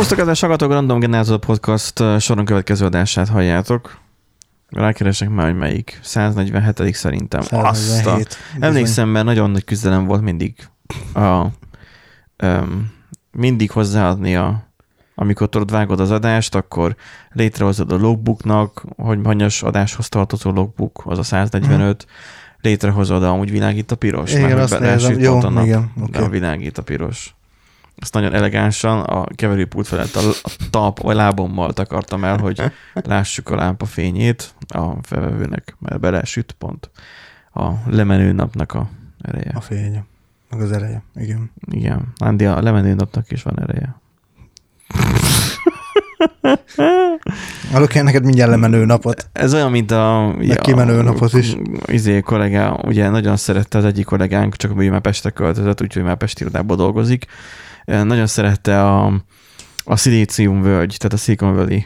Szervusztok, kedves hallgatók, Random Generator Podcast soron következő adását halljátok. Rákeresek már, hogy melyik. 147 szerintem. Azt a... 147. Emlékszem, mert nagyon nagy küzdelem volt mindig a, um, mindig hozzáadni a amikor tudod vágod az adást, akkor létrehozod a logbooknak, hogy hanyas adáshoz tartozó logbook, az a 145, létrehozod a amúgy világít a piros, Igen, mert azt nézem. Jó, a igen, de oké. a világít a piros. Azt nagyon elegánsan a keverőpult felett a, a talp vagy lábommal takartam el, hogy lássuk a lámpa fényét a felvevőnek, mert belesüt pont a lemenő napnak a ereje. A fénye. Meg az ereje. Igen. Igen, Andi, a lemenő napnak is van ereje. Adok én neked mindjárt lemenő napot. Ez olyan, mint a... Meg kimenő napot is. Izé kollégá, ugye nagyon szerette az egyik kollégánk, csak hogy már Pestre költözött, úgyhogy már Pesti irodában dolgozik. Nagyon szerette a, a Silicium völgy, tehát a Silicon Valley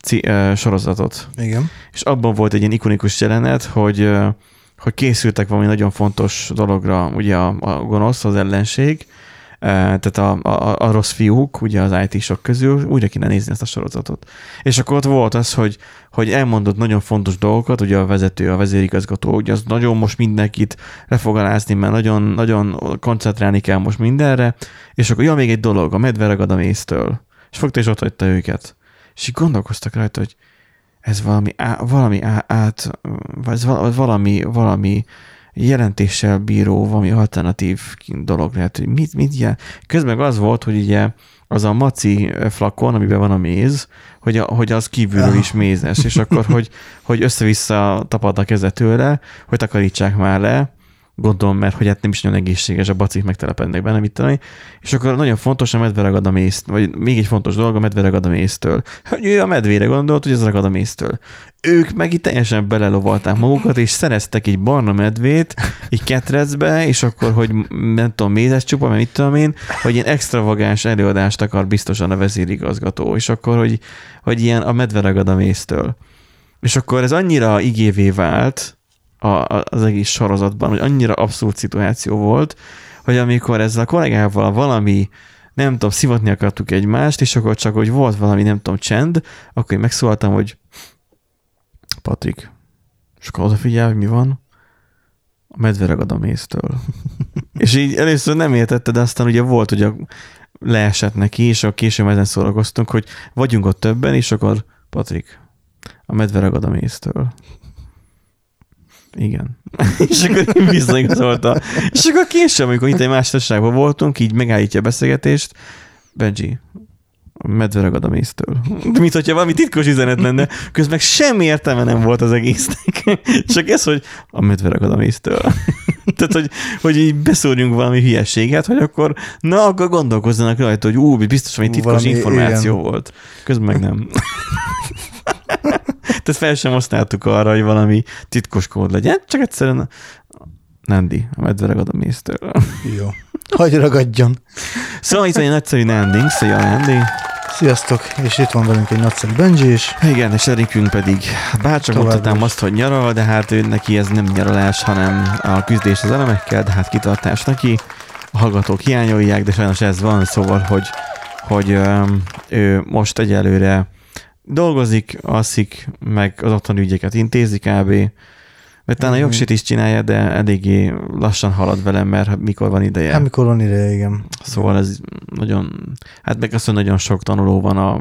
ci, eh, sorozatot. Igen. És abban volt egy ilyen ikonikus jelenet, hogy, eh, hogy készültek valami nagyon fontos dologra, ugye a, a gonosz, az ellenség, tehát a, a, a rossz fiúk, ugye az IT-sok közül, újra kéne nézni ezt a sorozatot. És akkor ott volt az, hogy, hogy elmondott nagyon fontos dolgokat, ugye a vezető, a vezérigazgató, ugye az nagyon most mindenkit le fog alázni, mert nagyon, nagyon koncentrálni kell most mindenre, és akkor, ja, még egy dolog, a medve ragad a méztől. És fogta és ott hagyta őket. És így gondolkoztak rajta, hogy ez valami, á, valami á, át, ez val- valami, valami jelentéssel bíró, valami alternatív dolog lehet, hogy mit, mit ilyen. Közben az volt, hogy ugye az a maci flakon, amiben van a méz, hogy, a, hogy az kívülről is mézes, és akkor, hogy, hogy össze-vissza tapad a keze tőle, hogy takarítsák már le, gondolom, mert hogy hát nem is nagyon egészséges, a bacik megtelepednek benne, mit tudom. És akkor nagyon fontos a medve ragad a mézt, vagy még egy fontos dolog, a medve ragad a méztől. Hogy ő a medvére gondolt, hogy ez ragad a méztől. Ők meg itt teljesen belelovalták magukat, és szereztek egy barna medvét, egy ketrecbe, és akkor, hogy nem tudom, mézes csupa, mert mit tudom én, hogy ilyen extravagáns előadást akar biztosan a vezérigazgató, és akkor, hogy, hogy ilyen a medve ragad a méztől. És akkor ez annyira igévé vált, a, a- az egész sorozatban, hogy annyira abszurd szituáció volt, hogy amikor ezzel a kollégával valami, nem tudom, szivatni akartuk egymást, és akkor csak, hogy volt valami, nem tudom, csend, akkor én megszóltam, hogy Patrik, és akkor odafigyel, hogy mi van, a medve ragad a méztől. és így először nem értette, de aztán ugye volt, hogy a, leesett neki, és akkor később ezen szórakoztunk, hogy vagyunk ott többen, és akkor Patrik, a medve ragad a méztől. Igen. és akkor én visszaigazolta. És akkor később, amikor itt egy más társaságban voltunk, így megállítja a beszélgetést, Benji, a medve ragad a méztől. Mint hogyha valami titkos üzenet lenne, közben semmi értelme nem volt az egésznek. Csak ez, hogy a medve ragad a méztől. Tehát, hogy, hogy így beszórjunk valami hülyeséget, hogy akkor, na, akkor gondolkozzanak rajta, hogy ú, biztos valami titkos Valami, információ igen. volt. Közben meg nem. Tehát fel sem használtuk arra, hogy valami titkos kód legyen, csak egyszerűen Nandi, a medve ragad a méztől. Jó. Hagy ragadjon. Szóval itt egy nagyszerű Nanding, szia Nandi. Sziasztok, és itt van velünk egy nagyszerű Benji is. Igen, és Erikünk pedig, bárcsak mondhatnám azt, hogy nyaral, de hát ő neki ez nem nyaralás, hanem a küzdés az elemekkel, de hát kitartás neki. A hallgatók hiányolják, de sajnos ez van, szóval, hogy, hogy öm, ő most egyelőre dolgozik, alszik, meg az otthoni ügyeket intézi kb. Mert talán a Mhm. jogsit is csinálja, de eléggé lassan halad velem, mert mikor van ideje. Hát mikor van ideje, igen. Szóval ez nagyon, hát meg azt, hogy nagyon sok tanuló van a,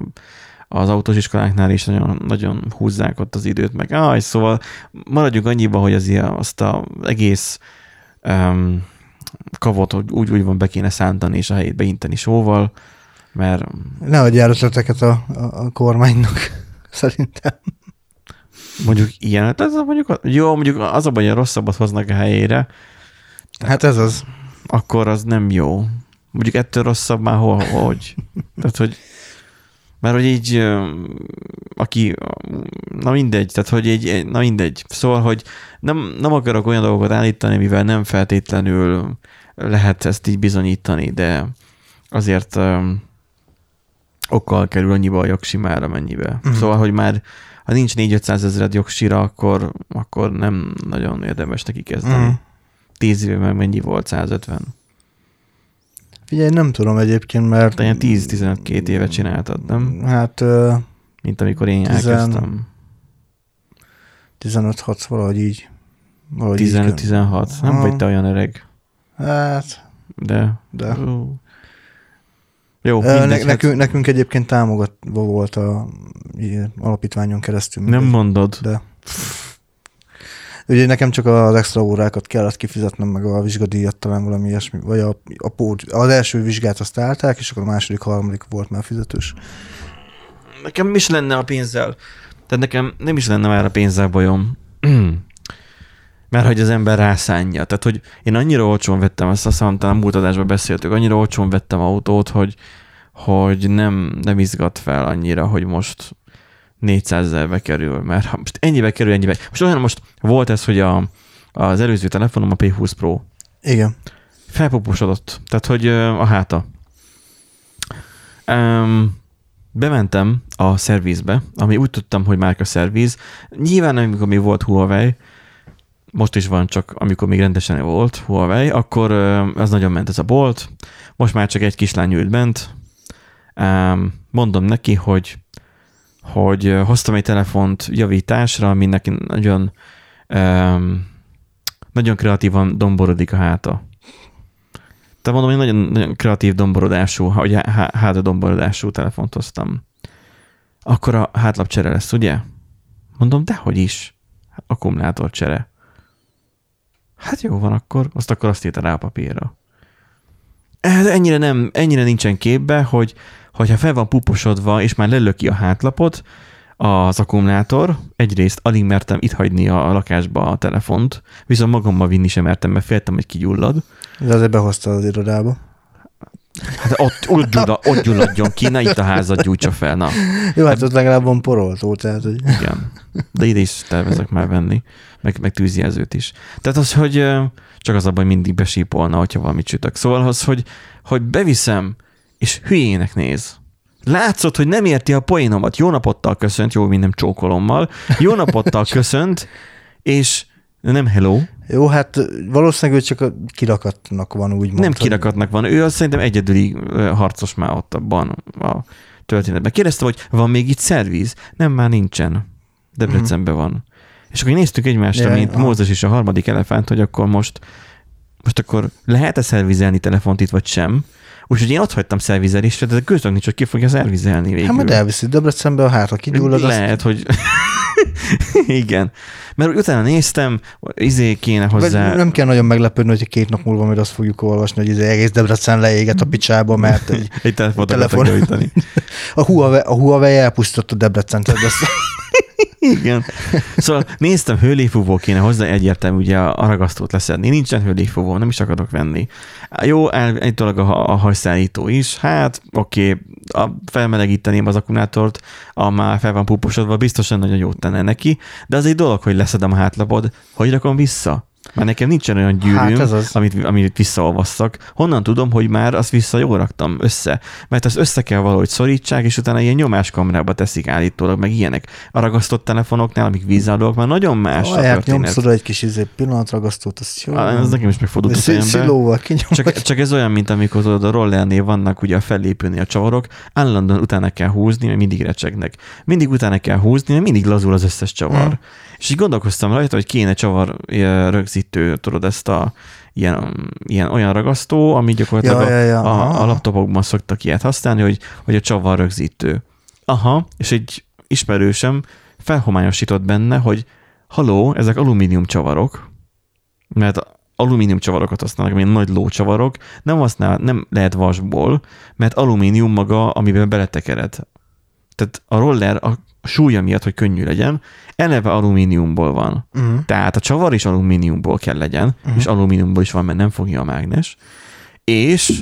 az autós iskoláknál is nagyon, nagyon húzzák ott az időt, meg áj, szóval maradjunk annyiba, hogy az ilyen, azt az egész um, kavot hogy úgy, úgy van be kéne szántani, és a helyét beinteni sóval, mert Ne adjál ötleteket a, a, a kormánynak, szerintem. Mondjuk ilyen, ez a- mondjuk, jó, mondjuk az a baj, hogy a rosszabbat hoznak a helyére, Hát ez az. akkor az nem jó. Mondjuk ettől rosszabb már hol, hogy. Tehát, hogy mert hogy így, aki, na mindegy, tehát hogy egy, na mindegy. Szóval, hogy nem, nem akarok olyan dolgokat állítani, mivel nem feltétlenül lehet ezt így bizonyítani, de azért ö, okkal kerül annyiba a jogsimára mennyibe. Mhm. Szóval, hogy már ha nincs 4-500 ezered jogsira, akkor, akkor nem nagyon érdemes neki kezdeni. Mhm. 10 éve meg mennyi volt? 150? Figyelj, nem tudom egyébként, mert... Te ilyen 10-15 éve csináltad, nem? Hát ö, Mint amikor én Tizen- elkezdtem. 15-6 valahogy így. Valahogy így 15-16. Nem vagy te olyan öreg. Hát, de... de. Ó. Jó, mindegy, hát nekünk, nekünk egyébként támogatva volt a alapítványon keresztül. nem mindegy. mondod. De. Ugye nekem csak az extra órákat kellett kifizetnem, meg a vizsgadíjat talán valami ilyesmi, vagy a, a pót, az első vizsgát azt állták, és akkor a második, harmadik volt már fizetős. Nekem mi is lenne a pénzzel? Tehát nekem nem is lenne már a pénzzel bajom. Mert hogy az ember rászánja. Tehát, hogy én annyira olcsón vettem, azt azt hiszem, talán múlt adásban beszéltük, annyira olcsón vettem autót, hogy, hogy nem, nem izgat fel annyira, hogy most 400 ezerbe kerül, mert ha most ennyibe kerül, ennyibe. Most olyan most volt ez, hogy a, az előző telefonom, a P20 Pro, Igen. felpuposodott. Tehát, hogy a háta. Um, bementem a szervizbe, ami úgy tudtam, hogy márka szerviz. Nyilván, amikor még volt Huawei, most is van, csak amikor még rendesen volt Huawei, akkor az nagyon ment ez a bolt. Most már csak egy kislány ült bent. Mondom neki, hogy hogy hoztam egy telefont javításra, ami neki nagyon nagyon kreatívan domborodik a háta. Tehát mondom, hogy nagyon, nagyon kreatív domborodású, há- háta domborodású telefont hoztam. Akkor a hátlapcsere lesz, ugye? Mondom, dehogy is. Akkumulátorcsere. Hát jó van akkor, azt akkor azt írta rá a papírra. Ez ennyire, nem, ennyire nincsen képbe, hogy hogyha fel van puposodva, és már lelöki a hátlapot, az akkumulátor, egyrészt alig mertem itt hagyni a lakásba a telefont, viszont magammal vinni sem mertem, mert féltem, hogy kigyullad. De azért behozta az irodába. Hát ott, ott, gyullad, ott gyulladjon ki, ne itt a házat gyújtsa fel, na. Jó, hát ott legalább van poroltó, tehát hogy... Igen. De ide is tervezek már venni, meg, meg tűzjelzőt is. Tehát az, hogy csak az abban, mindig besípolna, hogyha valamit sütök. Szóval az, hogy, hogy beviszem, és hülyének néz. Látszott, hogy nem érti a poénomat. Jó napottal köszönt, jó, mint nem csókolommal. Jó napottal köszönt, és nem hello, Jó, hát valószínűleg ő csak a kirakatnak van úgy nem kirakatnak van. Ő az szerintem egyedüli harcos már ott abban a történetben. Kérdezte, hogy van még itt szerviz? Nem, már nincsen. Debrecenben van. És akkor néztük egymásra, Ja, mint aha. Mózes és a harmadik elefánt, hogy akkor most, most akkor lehet-e szervizelni telefont itt, vagy sem. Úgyhogy én ott hagytam szervizelésre, de közben nincs, hogy ki fogja szervizelni végül. Hát majd elviszi Debrecenbe, a hátra kigyullad, azt Lehet, hogy... Igen. Mert utána néztem, izé kéne hozzá... Vagy Nem kell nagyon meglepődni, hogy két nap múlva majd azt fogjuk olvasni, hogy ez egész Debrecen leéget a picsába, mert egy, Egy telefont Telefon. a, Huawei, a Huawei elpusztította Debrecen, tehát ezt, Igen. Szóval néztem, hőléfúvó kéne hozzá, egyértelmű ugye a ragasztót leszedni. Nincsen hőléfúvó, nem is akarok venni. Jó, egy dolog a, a hajszállító is. Hát, oké, a felmelegíteném az akkumulátort, a már fel van puposodva, biztosan nagyon jót tenne neki, de az egy dolog, hogy leszedem a hátlapod, hogy rakom vissza? Mert nekem nincsen olyan gyűrűm, Hát ez az. amit, amit visszaolvasszak. Honnan tudom, hogy már azt vissza jól raktam össze? Mert azt össze kell valahogy szorítsák, és utána ilyen nyomáskamrába teszik állítólag, meg ilyenek. A ragasztott telefonoknál, amik vízállók, már nagyon más a Ahelyett történet. nyomsz oda egy kis izé, pillanatragasztót, az jó. Á, Ez nekem is megfordult a fejembe. Csak, csak ez olyan, mint amikor tudod, a rollernél vannak ugye a fellépőnél a csavarok, állandóan utána kell húzni, mert mindig recsegnek. Mindig utána kell húzni, mert mindig lazul az összes csavar. Mhm. És így gondolkoztam rajta, hogy kéne csavar ö, rögzítő, tudod, ezt a ilyen, ilyen olyan ragasztó, ami gyakorlatilag Ja, ja, ja, a, a, laptopokban szoktak ilyet használni, hogy, hogy a csavar rögzítő. Aha, és egy ismerősem felhomályosított benne, hogy haló, ezek alumínium csavarok, mert alumínium csavarokat használnak, mint nagy lócsavarok, nem, használ, nem lehet vasból, mert alumínium maga, amiben beletekered. Tehát a roller a súlya miatt, hogy könnyű legyen, eleve alumíniumból van. Uh-huh. Tehát a csavar is alumíniumból kell legyen, uh-huh. és alumíniumból is van, mert nem fogja a mágnes. És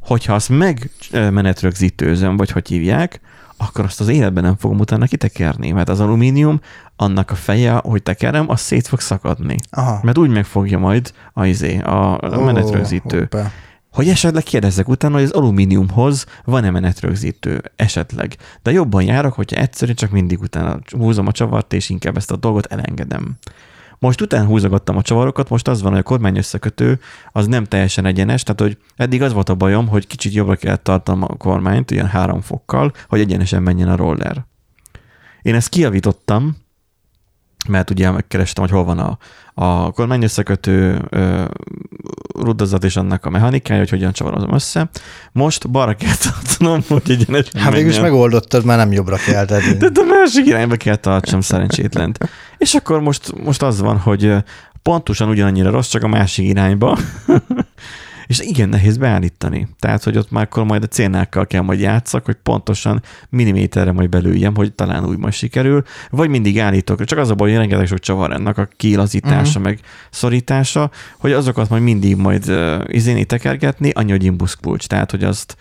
hogyha azt meg ö, menetrögzítőzöm, vagy hogy hívják, akkor azt az életben nem fogom utána kitekerni, mert az alumínium, annak a feje, hogy tekerem, az szét fog szakadni. Aha. Mert úgy megfogja majd a, izé, a, a menetrögzítő. hoppá. Hogy esetleg kérdezzek utána, hogy az alumíniumhoz van-e menetrögzítő, esetleg. De jobban járok, hogyha egyszerűen csak mindig utána húzom a csavart, és inkább ezt a dolgot elengedem. Most után húzogattam a csavarokat, most az van, hogy a kormány összekötő az nem teljesen egyenes, tehát hogy eddig az volt a bajom, hogy kicsit jobbra kellett tartanom a kormányt, ilyen három fokkal, hogy egyenesen menjen a roller. Én ezt kiavítottam, mert ugye megkerestem, hogy hol van a, a kormány összekötő ö, rudazat és annak a mechanikája, hogy hogyan csavarozom össze. Most balra kell tartanom, hogy egyenesen Hát végül is megoldottad, már nem jobbra kell tenni. De a másik irányba kell tartsam szerencsétlent. És akkor most, most az van, hogy pontosan ugyanannyira rossz, csak a másik irányba. És igen, nehéz beállítani. Tehát, hogy ott már akkor majd a cénákkal kell majd játszak, hogy pontosan milliméterre majd belüljem, hogy talán úgy majd sikerül, vagy mindig állítok. Csak az a baj, hogy rengeteg sok csavar ennek a kilazítása, uh-huh. meg szorítása, hogy azokat majd mindig majd uh, izéni tekergetni, annyi, hogy imbusz kulcs. Tehát, hogy azt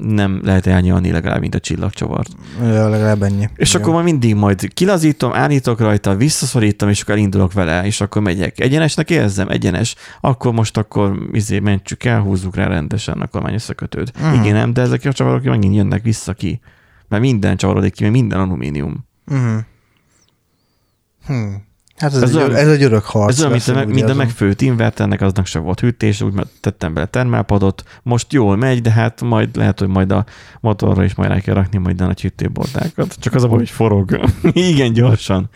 nem lehet elnyalni legalább, mint a csillagcsavart. Ja, legalább ennyi. És Igen. akkor majd mindig majd kilazítom, állítok rajta, visszaszorítom, és akkor elindulok vele, és akkor megyek. Egyenesnek érzem, egyenes. Akkor most akkor izé mentsük el, húzzuk rá rendesen a kormány összekötőt. Mhm. Mm. Igen, nem, de ezek a csavarok megint jönnek vissza ki. Mert minden csavarodik ki, mert minden alumínium. Uh-huh. Hm. Hát ez, Ez egy, olyan- ez egy örök harc. Ez olyan, mint, a, mint a megfőtt inverternek, aznak se volt hűtés, úgy tettem bele termálpadot, most jól megy, de hát majd lehet, hogy majd a motorra is majd rá kell rakni majd a nagy hűtőbordákat. Csak az a baj, hogy forog. Igen, gyorsan.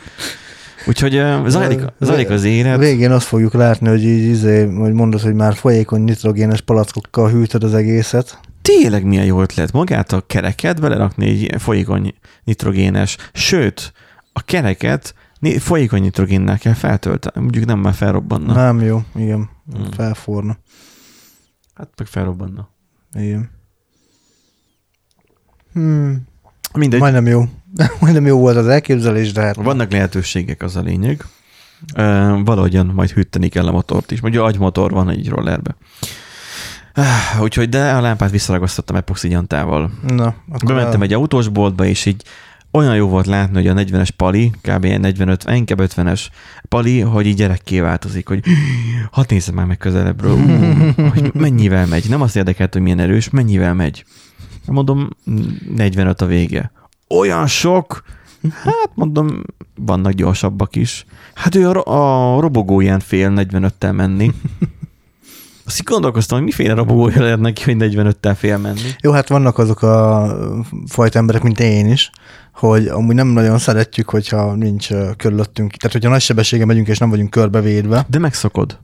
Úgyhogy zajlik, zajlik az élet. végén azt fogjuk látni, hogy így izé, hogy mondod, hogy már folyékony nitrogénes palackokkal hűtöd az egészet. Tényleg milyen jó ötlet. Magát a kereket belerakni egy folyékony nitrogénes, sőt, a kereket folyékony nitrogénnel kell feltölteni. Mondjuk nem már felrobbanna. Na. Nem jó, igen. Hmm. Felforna. Hát meg felrobbanna. Igen. Hmm. Mindegy. Majdnem jó. Majdnem jó volt az elképzelés, de hát Vannak lehetőségek, az a lényeg. Uh, valahogyan majd hűteni kell a motort is. Mondja, agymotor van egy rollerbe. Úgyhogy, de a lámpát visszaragasztottam epoxi gyantával. Na, akkor Bementem egy autósboltba, és így olyan jó volt látni, hogy a 40-es Pali, kb. 45, inkább 50-es Pali, hogy így gyerekké változik, hogy hadd nézzem már meg közelebbről, hogy mennyivel megy. Nem azt érdekelt, hogy milyen erős, mennyivel megy. Mondom, 45 a vége. Olyan sok, hát mondom, vannak gyorsabbak is. Hát ő a, a robogóján fél 45-tel menni. Azt így gondolkoztam, hogy miféle robogója lehet neki, hogy 45-tel fél menni. Jó, hát vannak azok a fajta emberek, mint én is, hogy amúgy nem nagyon szeretjük, hogyha nincs körülöttünk. Tehát, hogyha nagy sebességgel megyünk, és nem vagyunk körbevédve. De megszokod.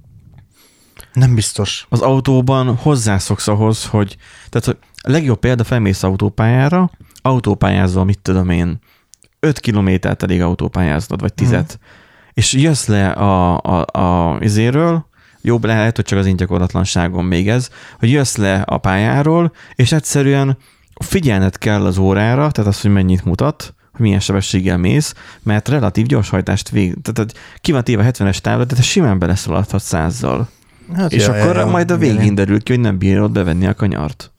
Nem biztos. Az autóban hozzászoksz ahhoz, hogy, tehát hogy a legjobb példa, felmész autópályára, autópályázol, mit tudom én, 5 kilométert elég autópályáznod, vagy 10 mm. és jössz le a, a, a izéről, jobb lehet, hogy csak az én gyakorlatlanságom még ez, hogy jössz le a pályáról, és egyszerűen figyelned kell az órára, tehát az, hogy mennyit mutat, hogy milyen sebességgel mész, mert relatív gyorshajtást vég, tehát hogy ki van téve 70-es távra, de te simán beleszaladhatsz százzal. Hát És ja, akkor ja, ja. majd a végén derül ki, hogy nem bírod bevenni a kanyart.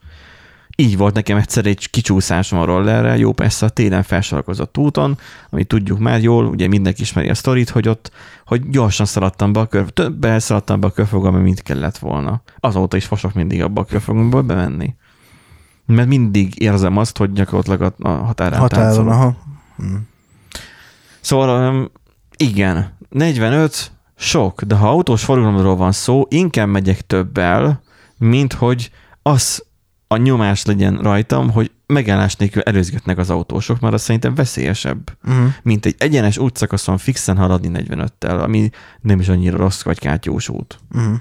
Így volt nekem egyszer egy kicsúszásom a rollerre, jó persze a télen felsarakozott úton, amit tudjuk már jól, ugye mindenki ismeri a sztorit, hogy ott, hogy gyorsan szaladtam be a kör, többel szaladtam be a körfogamba, mint kellett volna. Azóta is fosok mindig abba a körfogamba bemenni. Mert mindig érzem azt, hogy gyakorlatilag a, határán Határon, táncolok. aha. Hm. Szóval igen, 45 sok, de ha autós forgalomról van szó, inkább megyek többel, mint hogy az a nyomás legyen rajtam, hogy megállás nélkül előzgetnek az autósok, mert az szerintem veszélyesebb, Uh-huh. mint egy egyenes útszakaszon fixen haladni 45-tel, ami nem is annyira rossz vagy kátyós út. Uh-huh.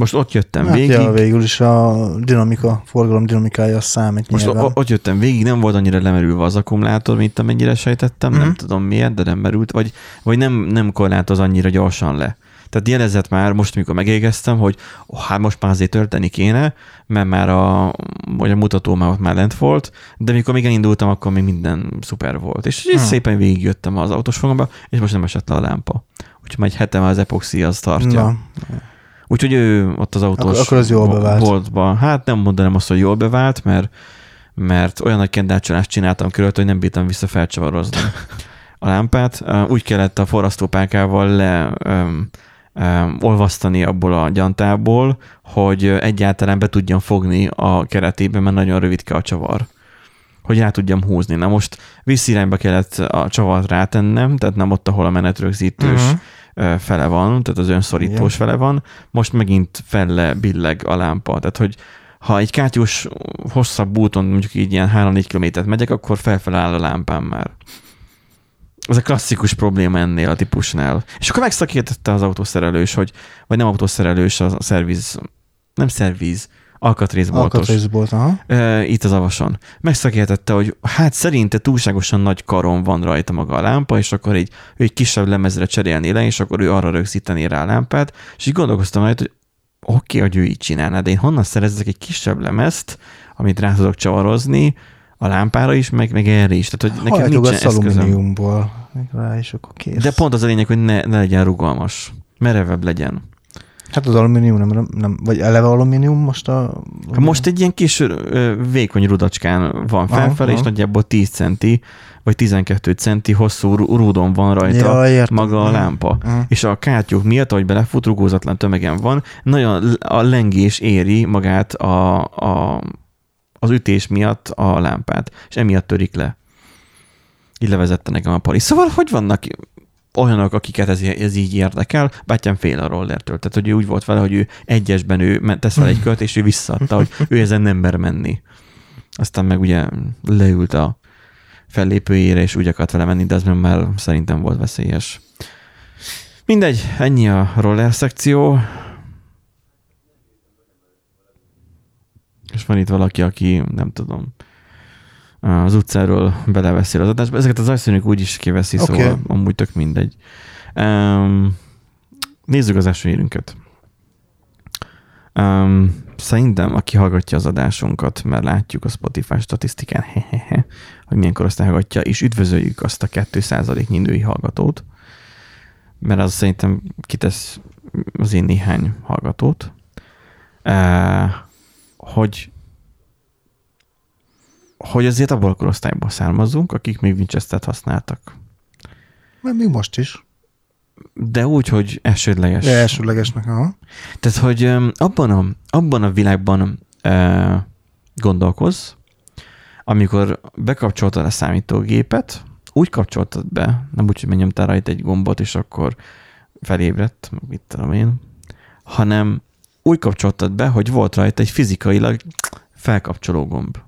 Most ott jöttem Hát végig, ja, végül is a dinamika, forgalom dinamikája az számít most nyilván. ott jöttem végig, nem volt annyira lemerülve az akkumulátor, mint amennyire sejtettem, nem Mhm. tudom miért, de nem merült, vagy, vagy nem, nem korlátoz annyira gyorsan le. Tehát jelezett már most, amikor megégeztem, hogy oh, hát most már azért tölteni kéne, mert már a, vagy a mutató már ott már lent volt, de mikor még elindultam, akkor még minden szuper volt. És így Hmm. szépen végigjöttem az autós fogamba, és most nem esett le a lámpa. Úgyhogy már egy hete már az epoxi az tartja. Na, Úgyhogy ő ott az autós Akkor- akkor az jól bevált. boltban, hát nem mondanám azt, hogy jól bevált, mert, mert olyan nagy kendácsolást csináltam körülött, hogy nem bírtam vissza felcsavarozni a lámpát. Úgy kellett a forrasztópákával le um, um, olvasztani abból a gyantából, hogy egyáltalán be tudjam fogni a keretébe, mert nagyon rövidke a csavar hogy rá tudjam húzni. Na most visszirányba kellett a csavart rátennem, tehát nem ott, ahol a menetrögzítős Mhm. Fele van, tehát az önszorítós Igen. fele van, most megint felle billeg a lámpa. Tehát, hogy ha egy kátyus hosszabb úton, mondjuk így ilyen 3-4 kilométert megyek, akkor felfele áll a lámpám már. Ez a klasszikus probléma ennél a típusnál. És akkor megszakítette az autószerelős, hogy, vagy nem autószerelős, a szerviz, nem szerviz, alkatrészboltos. Alkatrészbolt, aha. E, itt az avason. Megszakértette, hogy hát szerinte túlságosan nagy karon van rajta maga a lámpa, és akkor egy, ő egy kisebb lemezre cserélni le, és akkor ő arra rögzíteni rá a lámpát, és így gondolkoztam rajta, hogy oké, okay, hogy ő így csinálná, de én honnan szerezzek egy kisebb lemezt, amit rá tudok csavarozni, a lámpára is, meg, meg erre is. Tehát, hogy nekem nincsen Hajtogatsz eszközöm. alumíniumból rá, és akkor kész. De pont az a lényeg, hogy ne, ne legyen rugalmas. Merevebb legyen. Hát az alumínium nem, nem vagy eleve alumínium most a... Hát most egy ilyen kis ö, vékony rudacskán van Aha, felfelé, és nagyjából 10 centi, vagy 12 centi hosszú rúdon van rajta Ja, értem. maga a lámpa. Mhm. És a kátyúk miatt, ahogy belefut, rugózatlan tömegen van, nagyon a lengés éri magát a, a, az ütés miatt a lámpát, és emiatt törik le. Így levezette nekem a pali. Szóval, hogy vannak olyanok, akiket ez, ez így érdekel, bátyám fél a rollertől. Tehát, hogy ő úgy volt vele, hogy ő egyesben ő tesz fel egy kört, és ő visszaadta, hogy ő ezen nem mer menni. Aztán meg ugye leült a fellépőjére, és úgy akart vele menni, de meg már szerintem volt veszélyes. Mindegy, ennyi a roller szekció. És van itt valaki, aki nem tudom, az utcáról beleveszi az adásba. Ezeket az asszonyok úgy is kiveszi, okay. szóval amúgy tök mindegy. Um, nézzük az esőérünket. Um, szerintem, aki hallgatja az adásunkat, mert látjuk a Spotify statisztikán, hehehe, hogy milyen korosztály hallgatja, és üdvözöljük azt a 2%-nyi női hallgatót, mert az szerintem kitesz az én néhány hallgatót, uh, hogy hogy azért abból a korosztályból származunk, akik még Winchester-t használtak. Mert még most is. De úgy, hogy elsődleges. De elsőlegesnek, aha. Tehát, hogy abban a, abban a világban ö, gondolkozz, amikor bekapcsoltad a számítógépet, úgy kapcsoltad be, nem úgy, hogy megnyomtál rajta egy gombot, és akkor felébredt, mit tudom én, hanem úgy kapcsoltad be, hogy volt rajta egy fizikailag felkapcsoló gomb.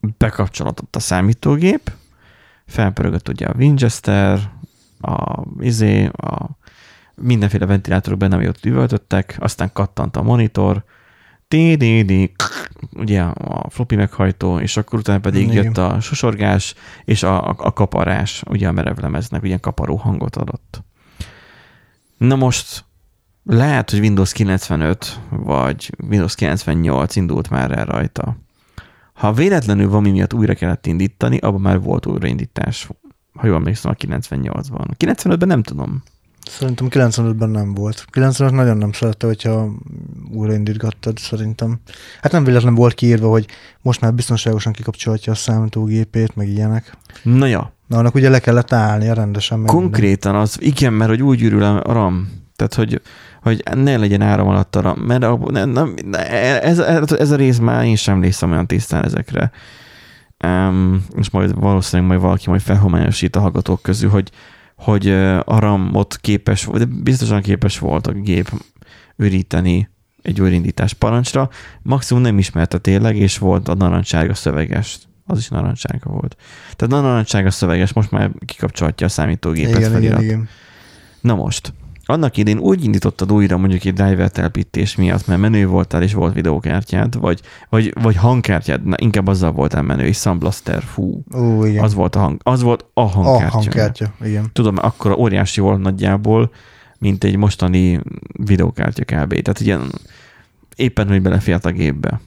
És bekapcsolódott a számítógép, felpörögött ugye a Winchester, a izé, a mindenféle ventilátorok benne, ott üvöltöttek, aztán kattant a monitor, di ugye a floppy meghajtó, és akkor utána pedig Igen. jött a susorgás, és a, a, a kaparás, ugye a merevlemeznek, ugye kaparó hangot adott. Na most lehet, hogy Windows 95 vagy Windows 98 indult már el rajta. Ha véletlenül valami miatt újra kellett indítani, abban már volt újraindítás. Ha jól emlékszem, a 98-ban. A 95-ben nem tudom. Szerintem 95-ben nem volt. 95 nagyon nem szerette, hogyha újraindítgattad, szerintem. Hát nem véletlen volt kiírva, hogy most már biztonságosan kikapcsolhatja a számítógépét, meg ilyenek. Na ja, Na, annak ugye le kellett állnia rendesen. Konkrétan az, igen, mert hogy úgy ürül a RAM, tehát hogy, hogy ne legyen áram alatt a RAM, mert a, ne, ne, ne, ez, ez, a rész már én sem emlékszem olyan tisztán ezekre. Um, és majd valószínűleg majd valaki majd felhomályosít a hallgatók közül, hogy, hogy a RAM-ot képes, de biztosan képes volt a gép őríteni egy újraindítás parancsra. Maximum nem ismerte tényleg, és volt a narancssárga szöveges. Az is narancssárga volt. Tehát a narancssárga szöveges most már kikapcsolhatja a számítógépet igen, felirat. igen, igen. Na most, annak idén úgy indítottad újra mondjuk egy driver telepítés miatt, mert menő voltál és volt videókártyád, vagy, vagy, vagy hangkártyád, na inkább azzal voltál menő, és Sun Blaster, fú, Ó, igen. az volt a hang, az volt a a hangkártya. hangkártya, igen. Tudom, akkor óriási volt nagyjából, mint egy mostani videókártya kb. Tehát ilyen éppen, hogy belefért a gépbe.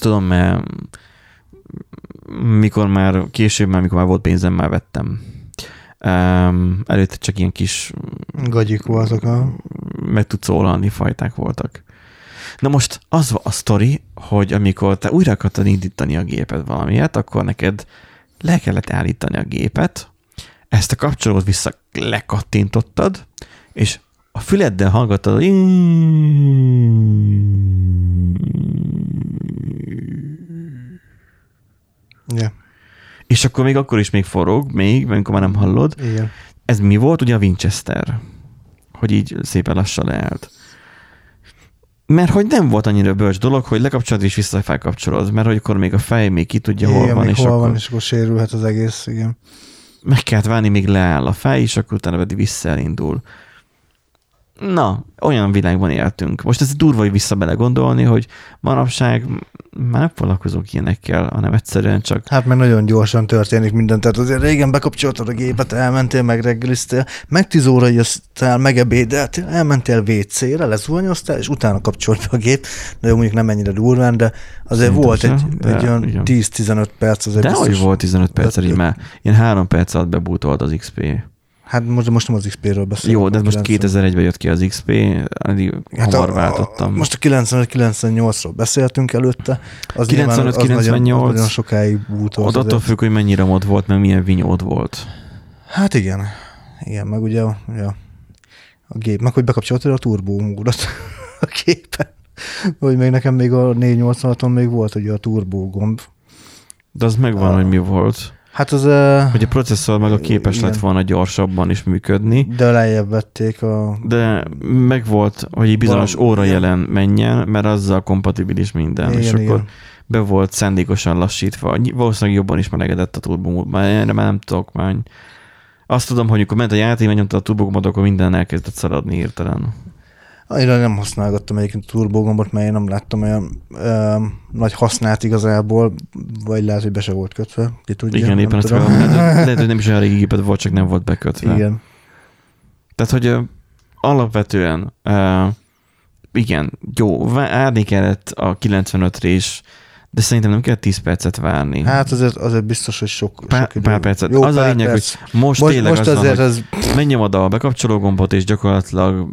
Tudom, mert mikor már később, már mikor már volt pénzem, már vettem. Um, előtte csak ilyen kis Gagyik voltak a... meg tudsz szólalni fajták voltak. Na most az a sztori, hogy amikor te újra akartad indítani a gépet valamiért, akkor neked le kellett állítani a gépet, ezt a kapcsolót vissza lekattintottad, és a füleddel hallgattad, hogy Ja, és akkor még akkor is még forog, még, amikor már nem hallod. igen. ez mi volt? Ugye a Winchester, hogy így szépen lassan leállt. Mert hogy nem volt annyira bölcs dolog, hogy lekapcsolod és vissza felkapcsolod, mert hogy akkor még a fej még ki tudja, hol igen, van, még és hol akkor van, és akkor sérülhet az egész, igen. meg kellett várni, még leáll a fej, és akkor utána pedig visszaelindul. Na, olyan világban éltünk. Most ez durva, hogy vissza bele gondolni, hogy manapság már nem foglalkozunk ilyenekkel, hanem egyszerűen csak Hát meg nagyon gyorsan történik minden, tehát azért régen bekapcsoltad a gépet, elmentél, meg reggeliztél, meg 10 óra jöttél, megebédeltél, elmentél WC-re, lezuhanyoztál, és utána kapcsolt a gép, de jó, mondjuk nem ennyire durván, de azért Szerintem volt egy, de egy olyan igen. 10-15 perc, azért De biztos. hogy volt 15 perccel, így már ilyen három perc alatt bebútolt az XP. Hát most, most nem az XP-ről beszélek. Jó, de a most 90. 2001-ben jött ki az XP, addig Hát hamar a- váltottam. A, most a 95-98-ról beszéltünk előtte. Az nyilván az 95-98. nagyon, az nagyon sokáig bútolt. Ott attól függ, hogy mennyire mod volt, meg milyen vinyód volt. Hát igen. Igen, meg ugye a, a gép, meg hogy bekapcsoltad a turbómódot a gépen. Hogy még nekem még a 486-on még volt ugye a turbó gomb. De az megvan, Ah. hogy mi volt. Hát az, Hogy a processzor meg a képes Igen. lett volna gyorsabban is működni, de lejjebb vették a... de meg volt, hogy egy bizonyos Valami- óra jelen menjen, mert azzal kompatibilis minden, Igen, és akkor igen. be volt szándékosan lassítva. Valószínűleg jobban is melegedett a turbomód, már erre már nem tudok már. Azt tudom, hogy amikor ment a játék, megnyomta a turbomódot, akkor minden elkezdett szaladni hirtelen. Annyira nem használgattam egyébként a turbógombot, mert én nem láttam olyan ö, nagy hasznát igazából, vagy lehet, hogy be se volt kötve. Ki tudja, Igen, éppen ezt tudom. akarom, lehet, lehet, hogy nem is olyan régi géped volt, csak nem volt bekötve. Igen. Tehát, hogy ö, alapvetően ö, igen, jó, várni kellett a 95-re is, de szerintem nem kell 10 percet várni. Hát azért, azért biztos, hogy sok, Pár- sok idő. pár percet. Jó, Az a pár lényeg, perc. most, most, tényleg most az azért van, ez hogy megnyomod a bekapcsoló gombot, és gyakorlatilag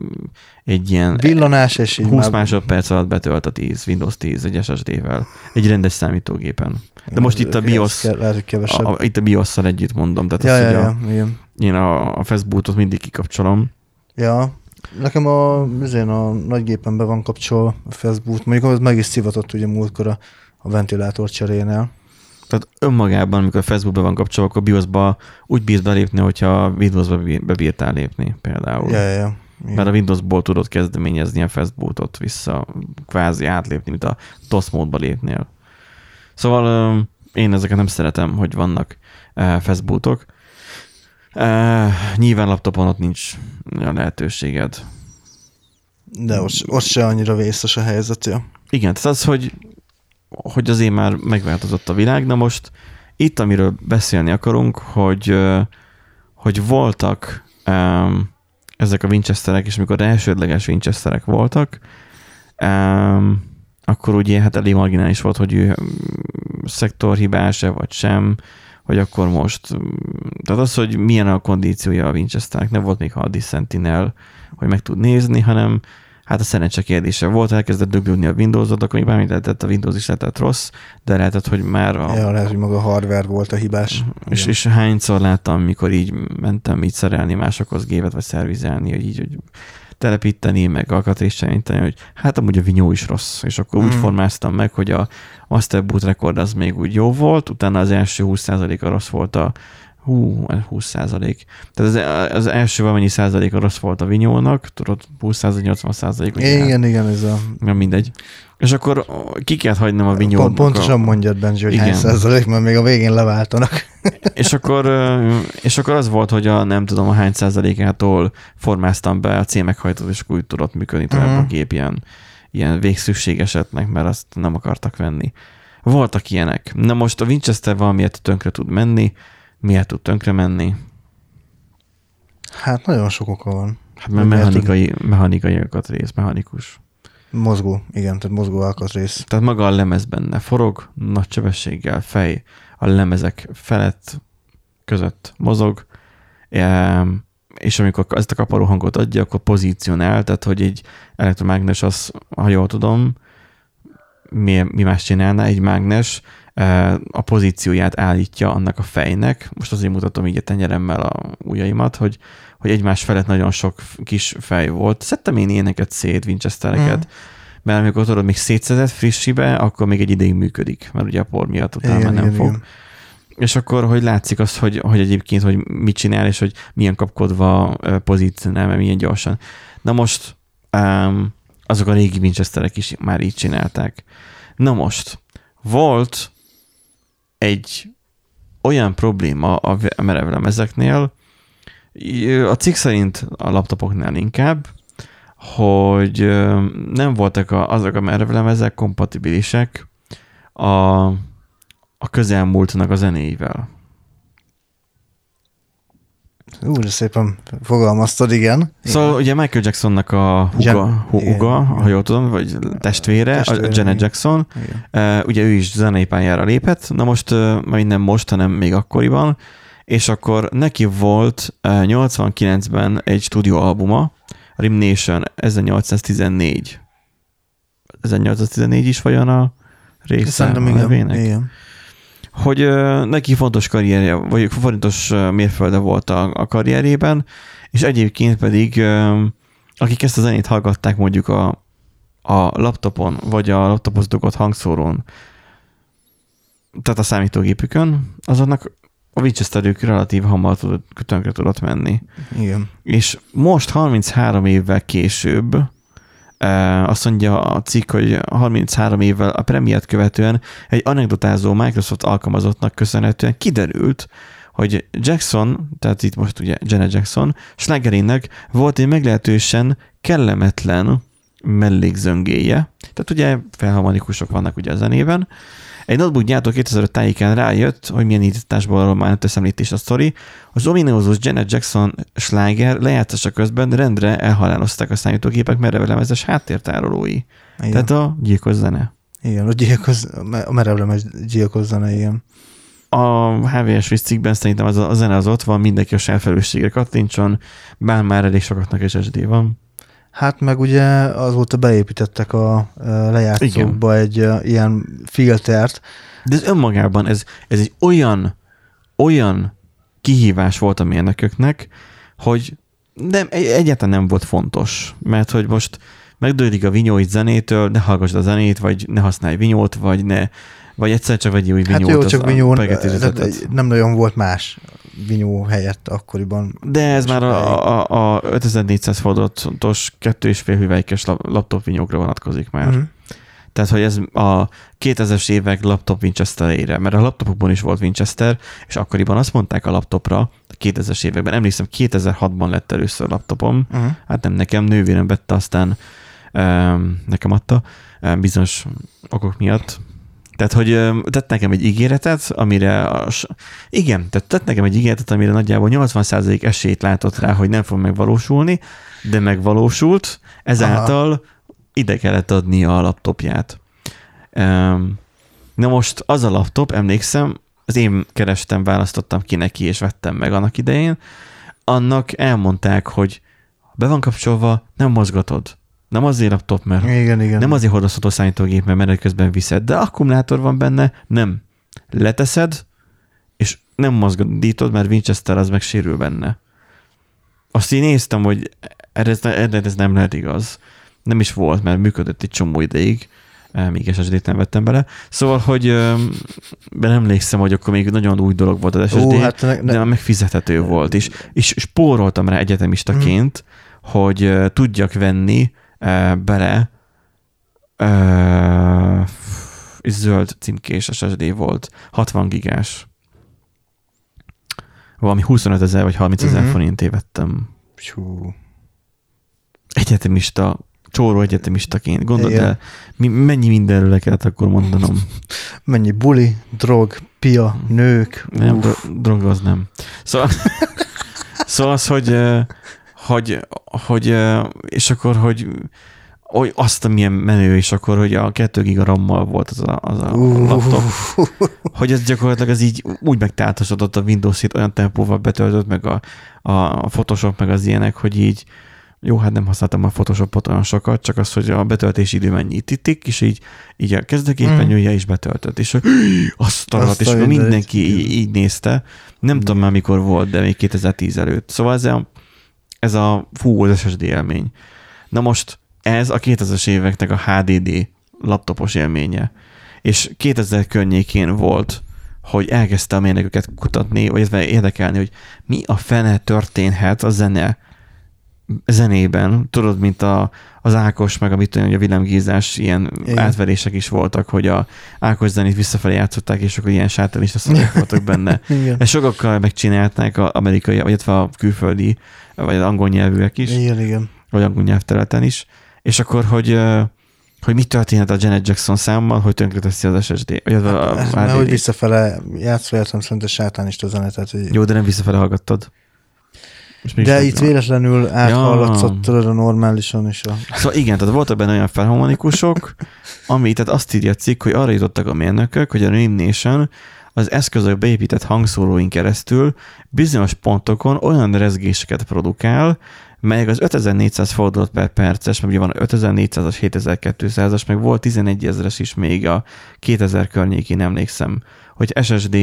egy ilyen villanás, és így 20 már- másodperc alatt betölt a 10, Windows 10 egy SSD-vel, egy rendes számítógépen. De most itt a BIOS, hogy a, a, itt a BIOS-szal együtt mondom, tehát ja, azt, ja, hogy ja, a, igen. én a, a Facebookot mindig kikapcsolom. Ja, nekem a, azért a nagygépemben van kapcsolva a Facebook, mondjuk az meg is szivatott ugye múltkor a, a ventilátor cserénél. Tehát önmagában, amikor a Facebookban van kapcsolva, akkor BIOS-ba úgy bírsz belépni, hogyha Windows-ba bí- bebírtál lépni például. Ja, ja, ja. Igen. Mert a Windowsból tudod kezdeményezni a Facebookot vissza, kvázi átlépni, mint a DOS módba lépnél. Szóval én ezeket nem szeretem, hogy vannak Facebookok. Uh, nyilván laptopon ott nincs a lehetőséged. De ott, ott se annyira vészes a helyzet, ja. Igen, tehát az, hogy, hogy azért már megváltozott a világ, na most itt, amiről beszélni akarunk, hogy, hogy voltak um, ezek a Winchesterek, és mikor elsődleges Winchesterek voltak, um, akkor ugye hát elég marginális volt, hogy ő szektorhibás-e vagy sem, hogy akkor most, tehát az, hogy milyen a kondíciója a Winchesternek, nem volt még Hardy Sentinel, hogy meg tud nézni, hanem hát a szerencse kérdése volt, elkezdett döglődni a Windows-ot, akkor még bármit lehetett, a Windows is lehetett rossz, de lehetett, hogy már a, ja. lehet, hogy maga a hardware volt a hibás. és, Igen. és hányszor láttam, mikor így mentem így szerelni másokhoz gépet, vagy szervizelni, hogy így hogy telepíteni, meg alkatrészcserélíteni, hogy hát amúgy a vinyó is rossz, és akkor mm. úgy Mm. formáztam meg, hogy a Master Boot Record az még úgy jó volt, utána az első 20%-a rossz volt a hú, 20 százalék. Tehát az, az első valamennyi százaléka rossz volt a vinyónak, tudod, 20 százalék, 80 százalék. Igen, igen, ez a... Nem mindegy. És akkor ki kellett hagynom a vinyót. Pont, pontosan mondjad, Benji, hogy Igen. hány százalék, mert még a végén leváltanak. És akkor, és akkor az volt, hogy a nem tudom a hány százalékától formáztam be a C meghajtót, és úgy tudott működni tovább Mhm. a gép ilyen, ilyen végszükség esetnek, mert azt nem akartak venni. Voltak ilyenek. Na most a Winchester valamiért tönkre tud menni, miért tud tönkre menni? Hát nagyon sok oka van. Hát mert mechanikai, mechanikai alkatrész, mechanikus. Mozgó, igen, tehát mozgó alkatrész. Tehát maga a lemez benne forog, nagy sebességgel, fej a lemezek felett között mozog, és amikor ezt a kaparó hangot adja, akkor pozícionál, tehát hogy egy elektromágnes az, ha jól tudom, mi, mi más csinálna, egy mágnes a pozícióját állítja annak a fejnek. Most azért mutatom így a tenyeremmel a ujjaimat, hogy, hogy egymás felett nagyon sok kis fej volt. Szedtem én ilyeneket szét, Winchestereket, Mm. mert amikor tudod, még szétszedett frissibe, akkor még egy ideig működik, mert ugye a por miatt utána már nem fog. és akkor, hogy látszik az, hogy, hogy egyébként, hogy mit csinál, és hogy milyen kapkodva pozícionál, mert milyen gyorsan. Na most um, azok a régi Winchesterek is már így csinálták. Na most, volt egy olyan probléma a merevlemezeknél, a cikk szerint a laptopoknál inkább, hogy nem voltak a, azok a merevlemezek kompatibilisek a, a közelmúltnak a zenéivel. Úr, szépen fogalmaztad, igen. Szóval igen. ugye Michael Jacksonnak a huga, Gen- huga ha jól tudom, vagy testvére, testvére a Janet Jackson, igen. Uh, ugye ő is zenei pályára lépett, na most, uh, majd nem most, hanem még akkoriban, és akkor neki volt uh, 89-ben egy stúdióalbuma, Rim Nation 1814. 1814 is vajon a része Szerintem igen, igen hogy neki fontos karrierje, vagy fontos mérfölde volt a, a karrierében, és egyébként pedig akik ezt a zenét hallgatták mondjuk a, a laptopon, vagy a laptophoz dugott hangszórón, tehát a számítógépükön, azonnak a Winchesterük relatív hamar tud, tönkre tudott menni. Igen. És most 33 évvel később azt mondja a cikk, hogy 33 évvel a premiért követően egy anekdotázó Microsoft alkalmazottnak köszönhetően kiderült, hogy Jackson, tehát itt most ugye Janet Jackson, Schlagerének volt egy meglehetősen kellemetlen mellékzöngéje. Tehát ugye felharmonikusok vannak ugye a zenében, egy notebook gyártó 2005 tájékán rájött, hogy milyen indításból már összemlítés a sztori. Az ominózus Janet Jackson sláger lejátszása közben rendre elhalálozták a számítógépek merevlemezes háttértárolói. Igen. Tehát a gyilkos zene. Igen, a, gyilkos, a merevlemes gyilkos zene, igen. A HVS cikkben szerintem az a, a zene az ott van, mindenki a saját felelősségre kattintson, bár már elég sokaknak SSD van. Hát meg ugye azóta beépítettek a lejátszókba Igen. egy ilyen filtert. De ez önmagában, ez, ez egy olyan, olyan kihívás volt a mérnököknek, hogy nem, egyáltalán nem volt fontos, mert hogy most megdődik a vinyóit zenétől, ne hallgass a zenét, vagy ne használj vinyót, vagy ne, vagy egyszer csak vegyél új vinyót. Hát jó, csak vinyó, nem nagyon volt más vinyó helyett akkoriban. De ez már a, a, a 5400 fordatos kettő és fél hüvelykes laptop vinyókra vonatkozik már. Uh-huh. Tehát, hogy ez a 2000-es évek laptop Winchesterére, mert a laptopokban is volt Winchester, és akkoriban azt mondták a laptopra, a 2000-es években, emlékszem, 2006-ban lett először laptopom, uh-huh. hát nem nekem, nővérem vette, aztán um, nekem adta, um, bizonyos okok miatt, tehát, hogy tett nekem egy ígéretet, amire, a, igen, tehát tett nekem egy ígéretet, amire nagyjából 80% esélyt látott rá, hogy nem fog megvalósulni, de megvalósult, ezáltal Aha. ide kellett adni a laptopját. Na most az a laptop, emlékszem, az én kerestem, választottam ki neki, és vettem meg annak idején, annak elmondták, hogy be van kapcsolva, nem mozgatod. Nem azért laptop, mert igen, igen. nem azért hordozható számítógép, mert menet közben viszed, de akkumulátor van benne, nem. Leteszed, és nem mozgatítod, mert Winchester az meg sérül benne. Azt én néztem, hogy erre ez, erre ez nem lehet igaz. Nem is volt, mert működött egy csomó ideig, eh, még ssd nem vettem bele. Szóval, hogy ben emlékszem, hogy akkor még nagyon új dolog volt az SSD, Ó, hát ne, ne. de megfizethető volt, és, és spóroltam rá egyetemistaként, hmm. hogy tudjak venni bele uh, és zöld címkés SSD volt, 60 gigás. Valami 25 ezer vagy 30 ezer uh-huh. forintért vettem. Hú. Egyetemista, csóró egyetemistaként. Gondold Igen. el, mi, mennyi mindenről le kellett akkor mondanom. Mennyi buli, drog, pia, nők. Nem, dro- drog az nem. Szóval, szóval az, hogy, hogy, hogy, és akkor, hogy hogy azt, milyen menő, és akkor, hogy a 2 giga RAM-mal volt az a, az a uh. laptop, hogy ez gyakorlatilag ez így úgy megtáltosodott a Windows-ét, olyan tempóval betöltött, meg a, a Photoshop, meg az ilyenek, hogy így jó, hát nem használtam a Photoshopot olyan sokat, csak az, hogy a betöltési idő mennyi itt, és így, így a kezdőképernyője mm. is betöltött, és azt talált, és mindenki így, így nézte. Nem mm. tudom már mikor volt, de még 2010 előtt. Szóval ez a, ez a fú, az SSD élmény. Na most ez a 2000-es éveknek a HDD laptopos élménye. És 2000 környékén volt, hogy elkezdte a mérnököket kutatni, vagy érdekelni, hogy mi a fene történhet a zene zenében, tudod, mint a, az Ákos, meg a, mit tudom, hogy a villámgízás ilyen Igen. átverések is voltak, hogy a Ákos zenét visszafelé játszották, és akkor ilyen sátelista szavak voltak benne. Igen. Ezt sokakkal megcsinálták az amerikai, vagy a külföldi, vagy az angol nyelvűek is. Igen, igen. Vagy angol nyelvterületen is. És akkor, hogy hogy mi történhet a Janet Jackson számmal, hogy tönkreteszi az SSD. Vagy hát, a, a, mert hogy visszafele játszva értem szerint a sátánista zenet. Hogy... Jó, de nem visszafele hallgattad. De itt véletlenül áthallatszott ja. a normálisan is. A... Szóval igen, tehát voltak benne olyan felharmonikusok, ami, tehát azt írja a cikk, hogy arra jutottak a mérnökök, hogy a Rim Nation az eszközök beépített hangszóróin keresztül bizonyos pontokon olyan rezgéseket produkál, melyek az 5400 fordulat per perces, meg ugye van 5400-as, 7200-as, meg volt 11 ezeres is még a 2000 környékén emlékszem, hogy SSD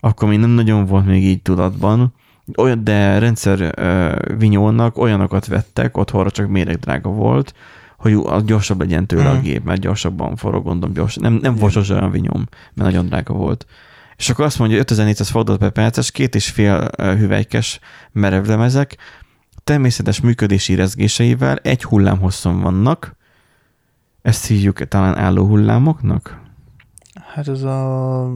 akkor még nem nagyon volt még így tudatban, olyan, de rendszer uh, vinyónak olyanokat vettek, otthonra csak méregdrága volt, hogy az gyorsabb legyen tőle mm. a gép, mert gyorsabban forog, gondolom gyors. Nem, nem volt sosem olyan vinyom, mert nagyon drága volt. És akkor azt mondja, hogy 5400 fordulat per perces, két és fél hüvelykes merevlemezek, természetes működési rezgéseivel egy hullám hosszon vannak. Ezt hívjuk talán álló hullámoknak? Hát ez a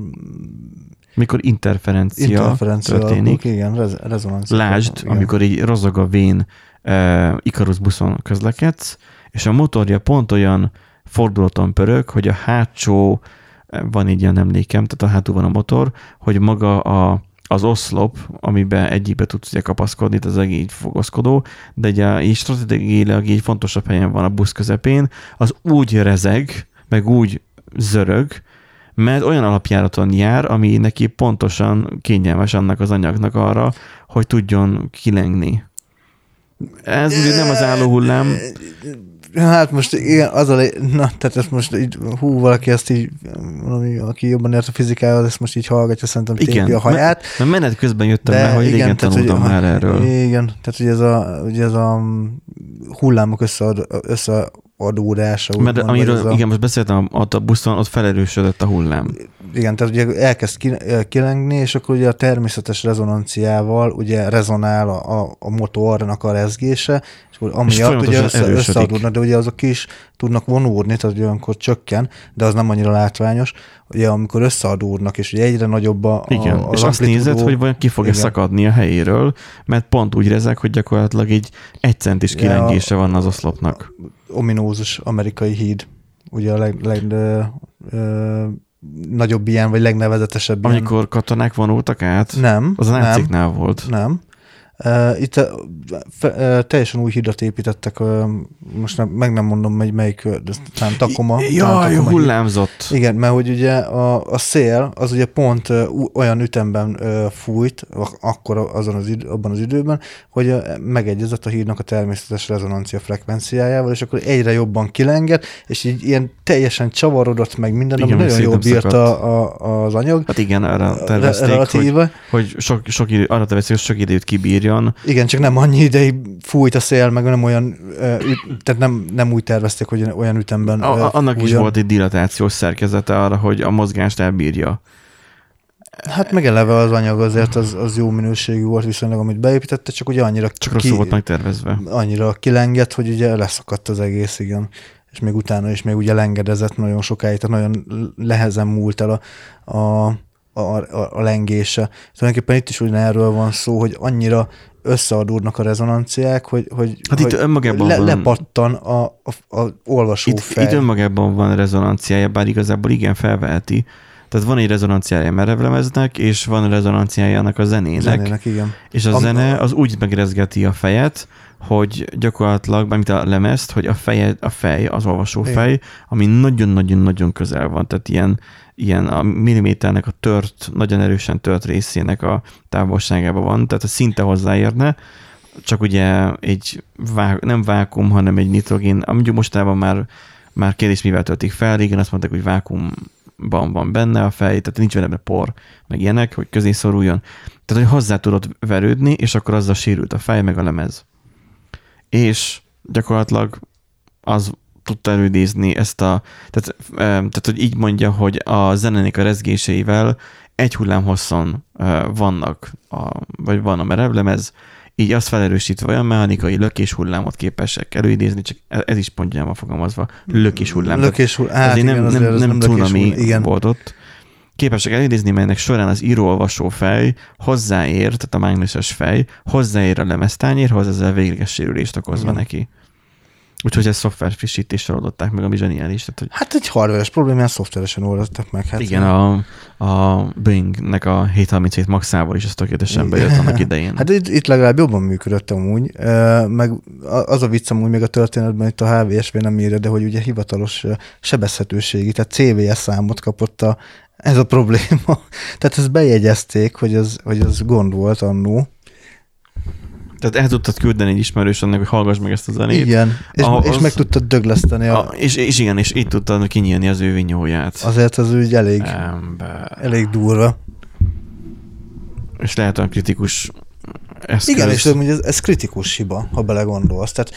mikor interferencia, interferencia történik. Alapok, igen, rez, rezonancia. Lásd, igen. amikor így rozog a vén uh, Icarus buszon közlekedsz, és a motorja pont olyan fordulaton pörög, hogy a hátsó, van így ilyen emlékem, tehát a hátul van a motor, hogy maga a, az oszlop, amiben egyikbe tudsz ugye kapaszkodni, az egész így fogozkodó, de ugye így stratégiailag így fontosabb helyen van a busz közepén, az úgy rezeg, meg úgy zörög, mert olyan alapjáraton jár, ami neki pontosan kényelmes annak az anyagnak arra, hogy tudjon kilengni. Ez ugye nem az álló hullám. Hát most igen, az a, na, tehát ezt most így, hú, valaki ezt így, valami, aki jobban ért a fizikához, ezt most így hallgatja, szerintem tépi a haját. Mert menet közben jöttem de, be, hogy igen, régen tehát, tanultam hogy, már erről. Igen, tehát ugye ez a, ugye ez a hullámok összead, össze adódása. Mert van, amiről, a... igen, most beszéltem, ott a buszon, ott felerősödött a hullám. Igen, tehát ugye elkezd kilengni, és akkor ugye a természetes rezonanciával ugye rezonál a, a, a motornak a rezgése, és akkor amiatt és ugye össze, összeadódnak, de ugye azok is tudnak vonódni, tehát olyankor csökken, de az nem annyira látványos, ugye amikor összeadódnak, és ugye egyre nagyobb a Igen, a, és azt nézed, hogy vajon ki fog szakadni a helyéről, mert pont úgy rezeg, hogy gyakorlatilag így egy centis kilengése ja, van az oszlopnak. Ominózus amerikai híd, ugye a leg, leg ö, ö, nagyobb ilyen, vagy legnevezetesebb Amikor ilyen. katonák vonultak át? Nem. Az a náciknál volt. Nem. Itt teljesen új hidat építettek, most nem, meg nem mondom, hogy melyik, de talán Takoma. Jaj, Takoma hullámzott. Igen, mert hogy ugye a, a szél az ugye pont olyan ütemben fújt, akkor azon az idő, abban az időben, hogy megegyezett a hídnak a természetes rezonancia frekvenciájával, és akkor egyre jobban kilengett, és így ilyen teljesen csavarodott meg minden, igen, ami nagyon jól bírta a, az anyag. Hát igen, arra tervezték, hogy, hogy sok, sok idő, arra tervezték, hogy sok időt kibír bírjon. Igen, csak nem annyi ideig fújt a szél, meg nem olyan, tehát nem, nem úgy tervezték, hogy olyan ütemben a, Annak fújjon. is volt egy dilatációs szerkezete arra, hogy a mozgást elbírja. Hát meg eleve az anyag azért az, az jó minőségű volt viszonylag, amit beépítette, csak ugye annyira csak ki, rosszul volt megtervezve. Annyira kilengett, hogy ugye leszakadt az egész, igen. És még utána is még ugye lengedezett nagyon sokáig, tehát nagyon lehezen múlt el a, a a, a, a lengése. Tulajdonképpen itt is ugyanerről van szó, hogy annyira összeadódnak a rezonanciák, hogy, hogy, hát hogy itt önmagában le, van. lepattan a, a, a olvasó itt, fej. Itt önmagában van rezonanciája, bár igazából igen felveheti. Tehát van egy rezonanciája merevlemeznek, és van rezonanciája annak a zenének. zenének igen. És a, a zene az úgy megrezgeti a fejet, hogy gyakorlatilag, mint a lemezt, hogy a, feje, a fej, az olvasó fej, ami nagyon-nagyon-nagyon közel van, tehát ilyen ilyen a milliméternek a tört, nagyon erősen tört részének a távolságában van, tehát a szinte hozzáérne, csak ugye egy vá- nem vákum, hanem egy nitrogén, ami mostában már, már kérdés mivel töltik fel, régen azt mondták, hogy vákumban van benne a fej, tehát nincs benne por, meg ilyenek, hogy közé szoruljon. Tehát, hogy hozzá tudod verődni, és akkor azzal sérült a fej, meg a lemez. És gyakorlatilag az tudta előidézni ezt a, tehát, tehát hogy így mondja, hogy a zenének a rezgéseivel egy hullám hosszon vannak, a, vagy van a merevlemez, így azt felerősítve olyan mechanikai lökés hullámot képesek előidézni, csak e- ez is pontjában fogalmazva, lökés hullám. Lökés hullám. Hát igen, nem, nem, nem, nem cunami. Igen. volt ott. Képesek elidézni, melynek során az író-olvasó fej hozzáér, tehát a mágneses fej, hozzáér a lemeztányérhoz, ezzel végleges sérülést okozva Igen. neki. Úgyhogy ezt szoftver frissítéssel oldották meg, ami zseniális. Tehát, hogy Hát egy hardveres problémán szoftveresen oldottak meg. Hát igen, a, a Boeing-nek a 737 Maxával is ez tökéletesen bejött annak idején. Hát itt, itt legalább jobban működött amúgy, meg az a vicc amúgy még a történetben, itt a HVSV nem írja, de hogy ugye hivatalos sebezhetőségi, tehát CVS számot kapott a, ez a probléma. Tehát ezt bejegyezték, hogy az, hogy az gond volt annó. Tehát el tudtad küldeni egy ismerősödnek, hogy hallgass meg ezt a zenét. Igen, és, Ahhoz- és meg tudtad dögleszteni, A, a, és, és igen, és így tudtad kinyílni az ő vinyóját. azért az úgy elég, Ember. elég durva. És lehet olyan kritikus eszköz. Igen, és amúgy ez, ez kritikus hiba, ha belegondolsz. Tehát,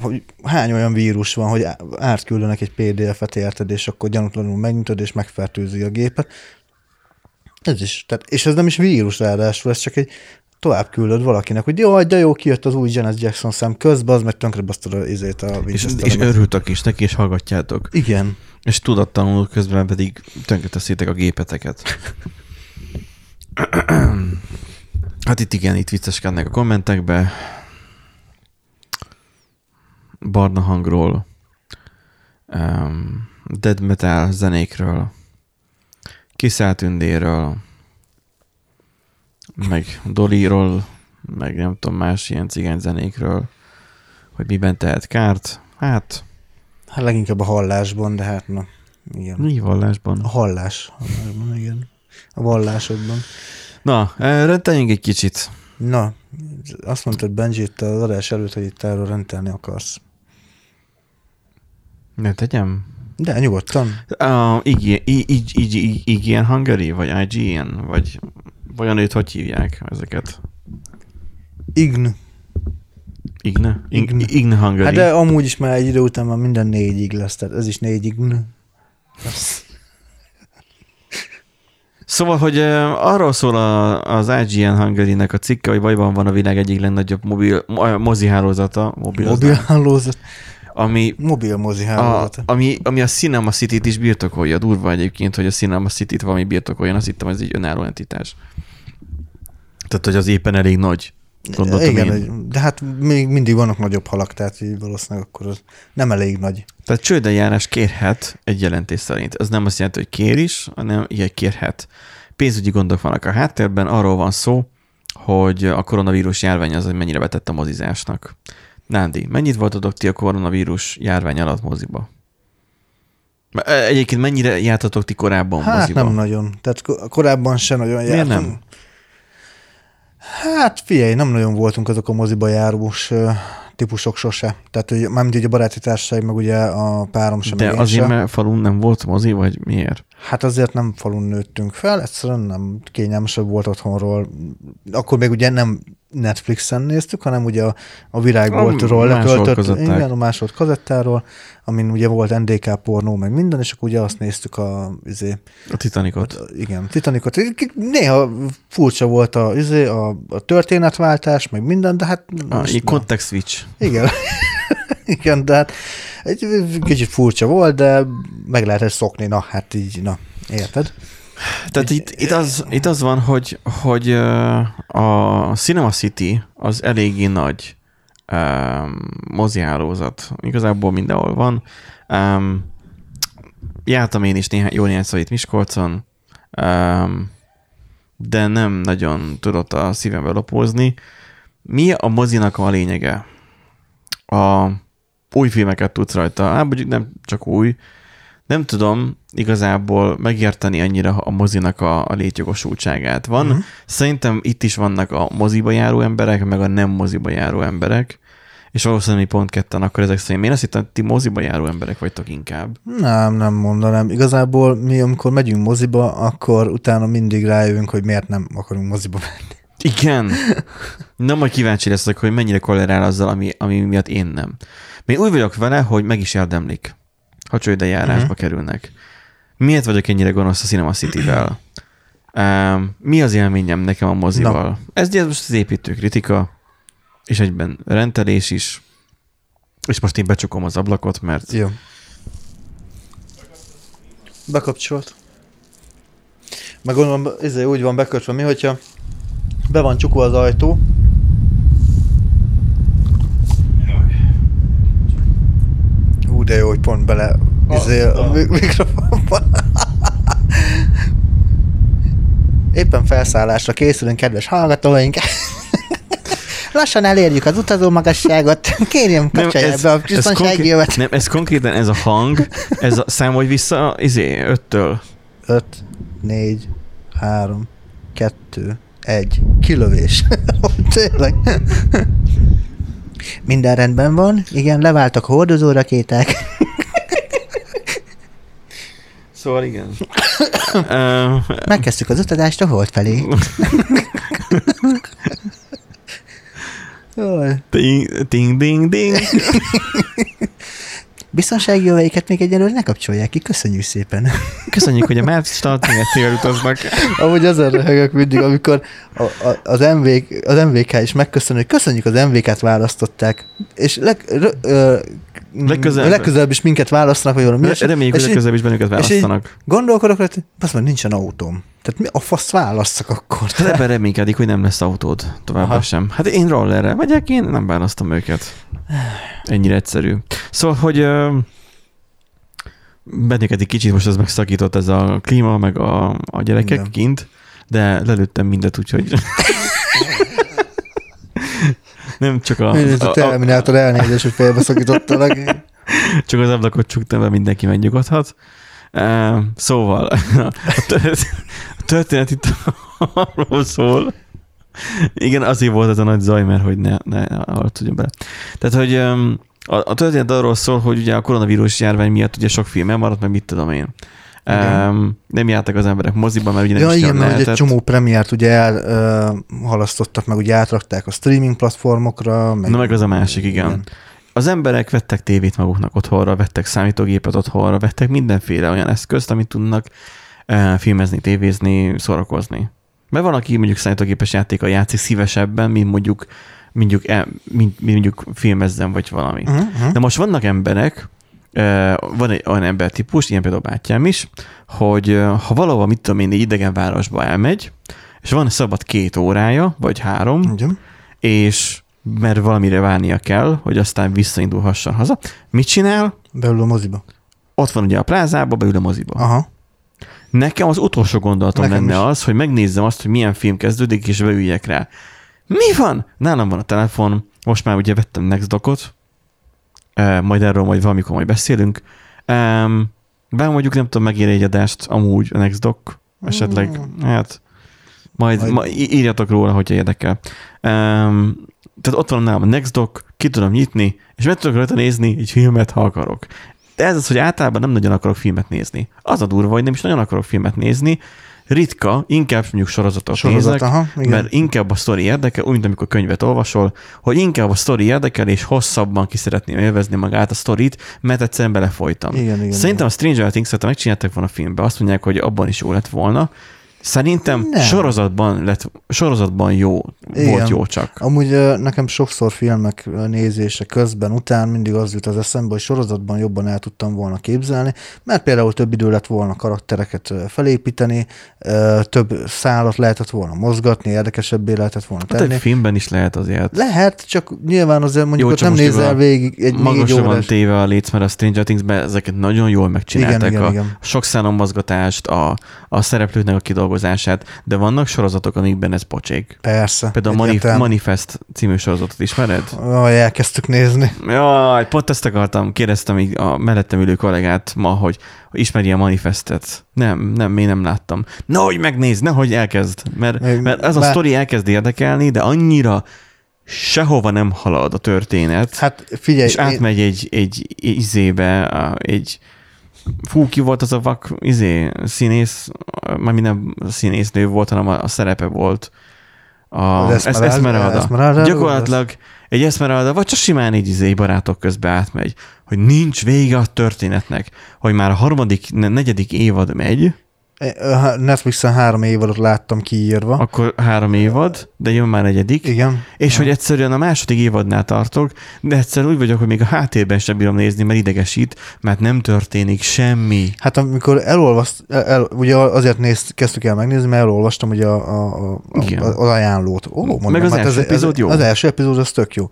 hogy hány olyan vírus van, hogy átküldenek egy PDF-et érted, és akkor gyanútlanul megnyitod, és megfertőzi a gépet. Ez is. Tehát, és ez nem is vírus ráadásul, ez csak egy tovább küldöd valakinek, hogy jó, de jó, kijött az új Janet Jackson szám közben, az meg tönkre basztod a izét a és, és örültök is neki, és hallgatjátok. Igen. És tudatlanul közben pedig tönkreteszitek a gépeteket. hát itt igen, itt vicceskednek a kommentekbe. Barna hangról, um, dead metal zenékről, kiszállt tündéről, meg Doliról, meg nem tudom, más ilyen cigány zenékről, hogy miben tehet kárt. Hát, Hát leginkább a hallásban, de hát na, igen. mi vallásban? A hallás. hallásban, igen. A vallásokban. Na, erre tegyünk egy kicsit. Na, azt mondtad Benji itt az adás előtt, hogy itt erről rendelni akarsz. Ne tegyem? De nyugodtan. Uh, igen, így, így, így, igen Hungary, vagy IGN, vagy vajon őt hogy hívják ezeket? Ign. Igne? Ign. Ign, Ign Hungary. Hát de amúgy is már egy idő után már minden négyig lesz, tehát ez is négyig. Szóval, hogy uh, arról szól a, az IGN Hungary-nek a cikke, hogy bajban van a világ egyik legnagyobb mobil, mo- mozi hálózata, Mobil mobil hálózat. Ami Mobil mozi A, hálózat. ami, ami a Cinema City-t is birtokolja. Durva egyébként, hogy a Cinema City-t valami birtokoljon. Azt hittem, ez egy önálló entitás. Tehát, hogy az éppen elég nagy. Gondoltam Igen, én. de hát még mindig vannak nagyobb halak, tehát így valószínűleg akkor az nem elég nagy. Tehát csődeljárás kérhet egy jelentés szerint. Ez nem azt jelenti, hogy kér is, hanem ilyen kérhet. Pénzügyi gondok vannak a háttérben, arról van szó, hogy a koronavírus járvány az, hogy mennyire betett a mozizásnak. Nándi, mennyit voltatok ti a koronavírus járvány alatt moziba? Egyébként mennyire jártatok ti korábban Hát moziba? nem nagyon. Tehát ko- korábban se nagyon Miért jártunk. nem? Hát figyelj, nem nagyon voltunk azok a moziba járós típusok sose. Tehát, hogy mármint ugye a baráti társaság, meg ugye a párom sem, De azért, sem. mert falun nem volt mozi, vagy miért? Hát azért nem falun nőttünk fel, egyszerűen nem kényelmesebb volt otthonról. Akkor még ugye nem Netflixen néztük, hanem ugye a, a virágboltról letöltött, igen, a másolt kazettáról, amin ugye volt NDK pornó, meg minden, és akkor ugye azt néztük a, izé, A Titanicot. a igen, Titanicot. Néha furcsa volt a, izé, a, a történetváltás, meg minden, de hát... A, most egy nem. context switch. Igen. Igen, de hát egy kicsit furcsa volt, de meg lehetett szokni, na hát így, na, érted? Tehát itt, itt, az, itt az van, hogy, hogy a Cinema City az eléggé nagy um, mozihálózat. Igazából mindenhol van. Um, jártam én is néhány, jó néhány itt Miskolcon, um, de nem nagyon tudott a szívembe lopózni. Mi a mozinak a lényege? A új filmeket tudsz rajta, hát mondjuk nem csak új, nem tudom igazából megérteni annyira a mozinak a, a létjogosultságát. Van, uh-huh. szerintem itt is vannak a moziba járó emberek, meg a nem moziba járó emberek, és valószínűleg pont ketten akkor ezek szerint. Én azt hittem, ti moziba járó emberek vagytok inkább. Nem, nem mondanám. Igazából mi, amikor megyünk moziba, akkor utána mindig rájövünk, hogy miért nem akarunk moziba menni. Igen. Na, majd kíváncsi leszek, hogy mennyire kolerál azzal, ami, ami miatt én nem. Én úgy vagyok vele, hogy meg is érdemlik, ha csődejárásba uh-huh. kerülnek. Miért vagyok ennyire gonosz a Cinema City-vel? Um, mi az élményem nekem a mozival? Na. Ez ugye most az építő kritika, és egyben rendelés is, és most én becsukom az ablakot, mert... Jó. Bekapcsolt. Meg gondolom, ezért úgy van bekötve mi, hogyha be van csukva az ajtó, Ú, de jó, hogy pont bele izé, a mikrofonba. Éppen felszállásra készülünk, kedves hallgatóink. Lassan elérjük az utazó magasságot. Kérjem, kapcsolják be a biztonsági jövet. Nem, ez konkrétan ez a hang, ez a számolj vissza, izé, öttől. Öt, négy, három, kettő, egy. Kilövés. Tényleg. Minden rendben van. Igen, leváltak a hordozó rakéták. Szóval igen. Megkezdtük az utazást a hold felé. Ding, ding, ding, ding. Biztonsági jöveiket még egyelőre ne kapcsolják ki, köszönjük szépen. Köszönjük, hogy a Mert startingettével utaznak. Amúgy azon röhögök mindig, amikor a, a, az, MV, az MVK is megköszön, hogy köszönjük az MVK-t választották, és leg, rö, ö, legközelebb. legközelebb is minket választanak, vagy valami. Reméljük, hogy legközelebb is bennünket választanak. gondolkodok, hogy azt mondja, nincsen autóm. Tehát mi a fasz választak akkor? Hát ebben reménykedik, hogy nem lesz autód továbbá sem. Hát én rollerre megyek, én nem választom őket. Ennyire egyszerű. Szóval, hogy bennünket egy kicsit most ez megszakított ez a klíma, meg a, a gyerekek Igen. kint, de lelőttem mindet, úgyhogy... nem csak a... Ez a, a Terminátor elnézés, hogy félbeszakítottalak. csak az ablakot csuktam, mert mindenki megnyugodhat. Uh, szóval, a történet itt arról szól, igen, azért volt ez a nagy zaj, mert hogy ne, ne tudjon bele. Tehát, hogy a, a történet arról szól, hogy ugye a koronavírus járvány miatt ugye sok film elmaradt, meg mit tudom én. Um, nem jártak az emberek moziba, mert ugye nem ja, is igen, mert egy csomó premiért ugye elhalasztottak, uh, meg ugye átrakták a streaming platformokra. Meg, Na meg az a másik, igen. igen. Az emberek vettek tévét maguknak otthonra, vettek számítógépet otthonra, vettek mindenféle olyan eszközt, amit tudnak uh, filmezni, tévézni, szórakozni. Mert van, aki mondjuk számítógépes játéka játszik szívesebben, mint mondjuk mondjuk, e, mint, mint mondjuk filmezzen, vagy valami. Uh-huh. De most vannak emberek, van egy olyan embertípus, ilyen például bátyám is, hogy ha valahol, mit tudom én, egy idegen városba elmegy, és van szabad két órája, vagy három, uh-huh. és mert valamire várnia kell, hogy aztán visszaindulhasson haza. Mit csinál? Beül a moziba. Ott van ugye a plázába, beül a moziba. Aha. Nekem az utolsó gondolatom Nekem lenne is. az, hogy megnézzem azt, hogy milyen film kezdődik, és beüljek rá. Mi van? Nálam van a telefon, most már ugye vettem Nextdockot, majd erről majd valamikor majd beszélünk. Be mondjuk nem tudom, megér egy adást amúgy a Nextdock, esetleg, mm. hát majd, majd. Ma, írjatok róla, hogyha érdekel. Um, tehát ott van nálam a Nextdock, ki tudom nyitni, és meg tudok rajta nézni egy filmet, ha akarok. De ez az, hogy általában nem nagyon akarok filmet nézni. Az a durva, hogy nem is nagyon akarok filmet nézni, ritka, inkább mondjuk sorozatot Sorozat, nézek, aha, igen. mert inkább a sztori érdekel, úgy, mint amikor könyvet olvasol, hogy inkább a sztori érdekel, és hosszabban ki szeretném élvezni magát a sztorit, mert egyszerűen belefolytam. Igen, igen, Szerintem igen. a Stranger Things-et, megcsináltak volna a filmbe, azt mondják, hogy abban is jó lett volna, Szerintem nem. sorozatban, lett, sorozatban jó, Igen. volt jó csak. Amúgy nekem sokszor filmek nézése közben, után mindig az jut az eszembe, hogy sorozatban jobban el tudtam volna képzelni, mert például több idő lett volna karaktereket felépíteni, több szállat lehetett volna mozgatni, érdekesebbé lehetett volna tenni. Hát egy filmben is lehet azért. Lehet, csak nyilván azért mondjuk jó, ott nem nézel végig egy órás. van téve a léc, mert a Stranger Things-ben ezeket nagyon jól megcsinálták. Igen, igen, a igen. sok mozgatást, a, a szereplőknek a kidolgozását feldolgozását, de vannak sorozatok, amikben ez pocsék. Persze. Például a Manif- Manifest című sorozatot ismered? Jaj, elkezdtük nézni. Jaj, pont ezt akartam, kérdeztem a mellettem ülő kollégát ma, hogy ismeri a Manifestet. Nem, nem, én nem láttam. Nehogy megnézd, nehogy elkezd, mert, mert ez a Bár... sztori elkezd érdekelni, de annyira sehova nem halad a történet. Hát figyelj. És átmegy én... egy, egy izébe, egy, fú, ki volt az a vak, izé, színész, már minden színésznő volt, hanem a, a szerepe volt. A, az Esmeralda. Esmeralda. Esmeralda. Gyakorlatilag egy Esmeralda, vagy csak simán egy izé barátok közbe átmegy, hogy nincs vége a történetnek, hogy már a harmadik, negyedik évad megy, Netflixen három évadot láttam kiírva. Akkor három évad, de jön már negyedik. Igen. És hogy egyszerűen a második évadnál tartok, de egyszerűen úgy vagyok, hogy még a háttérben sem bírom nézni, mert idegesít, mert nem történik semmi. Hát amikor elolvast, el, ugye azért néz, kezdtük el megnézni, mert elolvastam ugye a, a, a, a, az ajánlót. Ó, mondom, Meg az hát első epizód jó. Az első epizód az tök jó.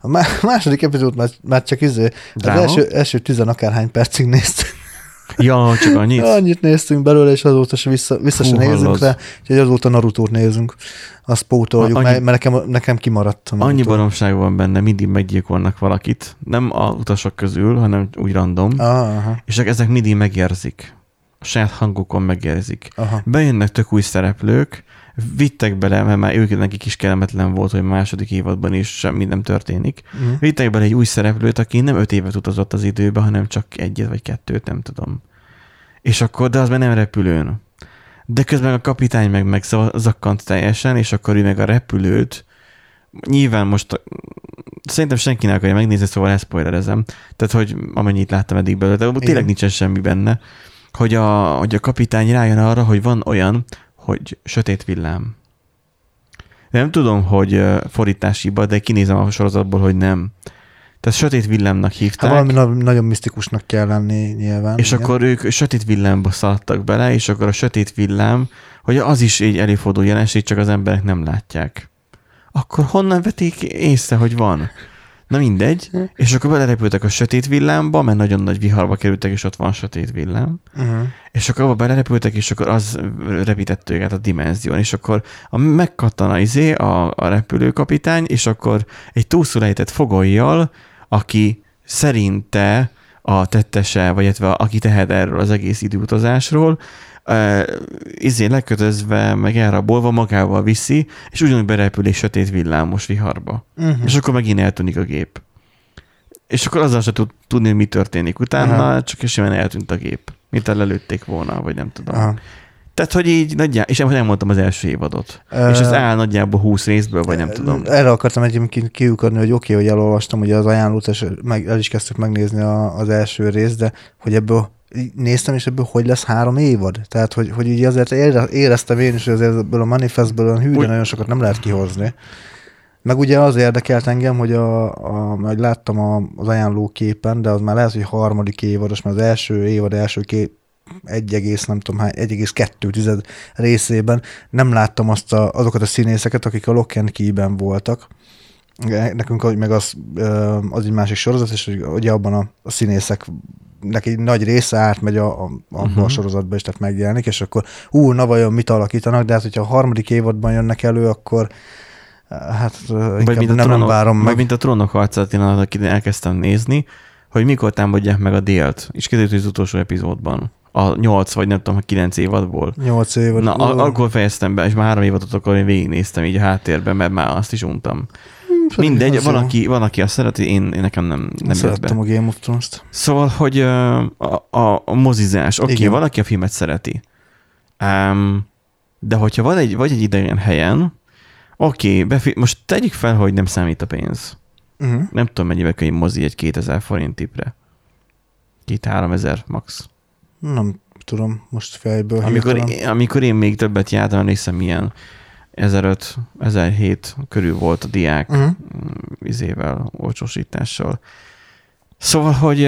A má- második epizód már, már csak izé, az első, első tizen akárhány percig néztünk. Ja, csak annyit. Annyit néztünk belőle, és azóta se vissza, vissza se Hú, nézünk hallod. rá, úgyhogy azóta Naruto-t nézünk. Azt pótoljuk, Annyi- mert, nekem, nekem kimaradt a Naruto. Annyi baromság van benne, mindig meggyilkolnak valakit. Nem a utasok közül, hanem úgy random. Ah, aha, És ezek mindig megérzik. A saját hangukon megérzik. aha. Bejönnek tök új szereplők, vittek bele, mert már ők nekik is kellemetlen volt, hogy második évadban is semmi nem történik. Mhm. Vittek bele egy új szereplőt, aki nem öt évet utazott az időbe, hanem csak egyet vagy kettőt, nem tudom. És akkor, de az már nem repülőn. De közben a kapitány meg megzakkant teljesen, és akkor ő meg a repülőt, nyilván most szerintem senki nem akarja megnézni, szóval ezt spoilerezem. Tehát, hogy amennyit láttam eddig belőle, de tényleg Igen. nincsen semmi benne, hogy a, hogy a kapitány rájön arra, hogy van olyan, hogy sötét villám. Nem tudom, hogy fordításiba, de kinézem a sorozatból, hogy nem. Tehát sötét villámnak Hát hívták. valami na- nagyon misztikusnak kell lenni nyilván. És igen. akkor ők sötét villámba szaladtak bele, és akkor a sötét villám, hogy az is egy előforduló jelenség, csak az emberek nem látják. Akkor honnan vetik észre, hogy van? Na mindegy. És akkor belerepültek a sötét villámba, mert nagyon nagy viharba kerültek, és ott van sötét villám. Uh-huh. És akkor abba belerepültek, és akkor az repített őket a dimenzión, és akkor a megkattan a izé, a, a repülőkapitány, és akkor egy túlszulejtett fogolyjal, aki szerinte a tettese, vagy illetve aki tehet erről az egész időutazásról, izé lekötözve, meg elrabolva magával viszi, és ugyanúgy berepül egy sötét villámos viharba. Uh-huh. És akkor megint eltűnik a gép. És akkor azzal se tud tudni, hogy mi történik utána, Aha. csak simán eltűnt a gép. Mint el lelőtték volna, vagy nem tudom. Aha. Tehát, hogy így nagyjából, és nem mondtam az első évadot. Ö, és ez áll nagyjából 20 részből, vagy nem tudom. Erre akartam egyébként kiukadni, hogy oké, okay, hogy elolvastam ugye az ajánlót, és meg, el is kezdtük megnézni a, az első részt, de hogy ebből néztem, és ebből hogy lesz három évad? Tehát, hogy, hogy így azért ére- éreztem én is, hogy azért ebből a manifestből olyan hű, de Úgy- nagyon sokat nem lehet kihozni. Meg ugye az érdekelt engem, hogy a, a, hogy láttam a, az ajánló képen, de az már lehet, hogy harmadik évados, mert az első évad első kép, 1, nem tudom hány, 1,2 tized részében nem láttam azt a, azokat a színészeket, akik a Lock and Key-ben voltak. Nekünk meg az, az egy másik sorozat, és ugye abban a, a színészek neki nagy része átmegy a, a, abba uh-huh. a Mhm. sorozatba, és tehát megjelenik, és akkor ú, na vajon mit alakítanak, de hát hogyha a harmadik évadban jönnek elő, akkor hát inkább mint a nem, trónok, várom vagy meg. mint a trónok harcát, én elkezdtem nézni, hogy mikor támadják meg a délt. És kiderült, hogy az utolsó epizódban. A 8 vagy nem tudom, a 9 évadból. Nyolc évad. Na, a- akkor fejeztem be, és már három évadot akkor én végignéztem így a háttérben, mert már azt is untam. pedig Mindegy, van jó. aki, van, aki azt szereti, én, én nekem nem, nem jött Szerettem be. a Game of Thrones-t. Szóval, hogy a, a, a mozizás, oké, okay, Igen. valaki a filmet szereti. Um, de hogyha van egy, vagy egy idegen helyen, oké, okay, most tegyük fel, hogy nem számít a pénz. Uh-huh. Nem tudom, mennyibe egy mozi egy 2000 forint tipre. Két-három ezer max. Nem tudom, most fejből Amikor, hirtelen. én, amikor én még többet jártam, emlékszem, milyen 1005, 1007 körül volt a diák Uh-huh. izével, olcsósítással. Szóval, hogy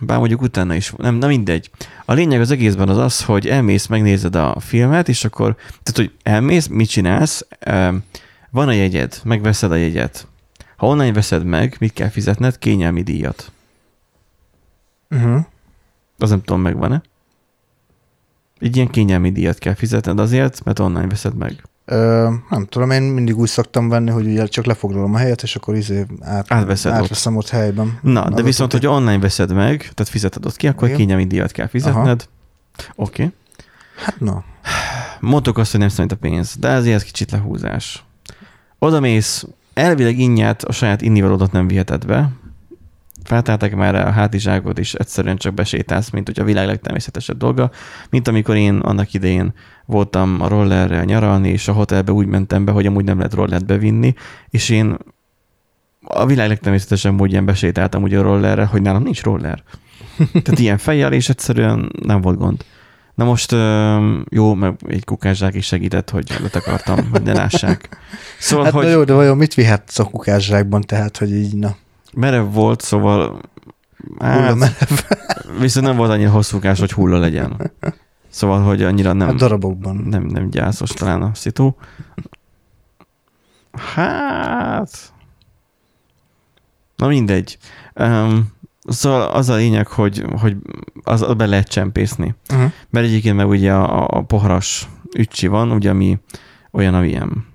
bár mondjuk utána is, nem, nem mindegy. A lényeg az egészben az az, hogy elmész, megnézed a filmet, és akkor, tehát, hogy elmész, mit csinálsz, van a jegyed, megveszed a jegyet. Ha onnan veszed meg, mit kell fizetned? Kényelmi díjat. Uh-huh. Az nem tudom, megvan-e? Egy ilyen kényelmi díjat kell fizetned azért, mert online veszed meg. Ö, nem tudom, én mindig úgy szoktam venni, hogy ugye csak lefoglalom a helyet, és akkor izé át, Átveszed ott. átveszem ott helyben. Na, de viszont, hogy- hogy online veszed meg, tehát fizeted ott ki, akkor Igen. kényelmi díjat kell fizetned. Oké. Okay. Hát na. Mondtuk azt, hogy nem számít a pénz, de ezért ez kicsit lehúzás. Oda mész, elvileg innyát a saját innivalódat nem viheted be, feltáltak már a hátizsákot, és egyszerűen csak besétálsz, mint hogy a világ legtermészetesebb dolga, mint amikor én annak idején voltam a rollerrel nyaralni, és a hotelbe úgy mentem be, hogy amúgy nem lehet rollert bevinni, és én a világ legtermészetesebb módján besétáltam ugye a rollerre, hogy nálam nincs roller. Tehát ilyen fejjel, és egyszerűen nem volt gond. Na most jó, meg egy kukászsák is segített, hogy akartam, hogy ne lássák. Szóval, hát hogy... Na jó, de vajon mit vihetsz a kukászsákban, tehát, hogy így, na. Merev volt, szóval hát, viszont nem volt annyira hosszúkás, hogy hulla legyen. Szóval, hogy annyira nem... A darabokban. Nem, nem gyászos talán a szitu. Hát... Na mindegy. Um, szóval az a lényeg, hogy, hogy az, az be lehet csempészni. Uh-huh. Mert egyébként meg ugye a, a poharas ücsi van, ugye ami olyan, amilyen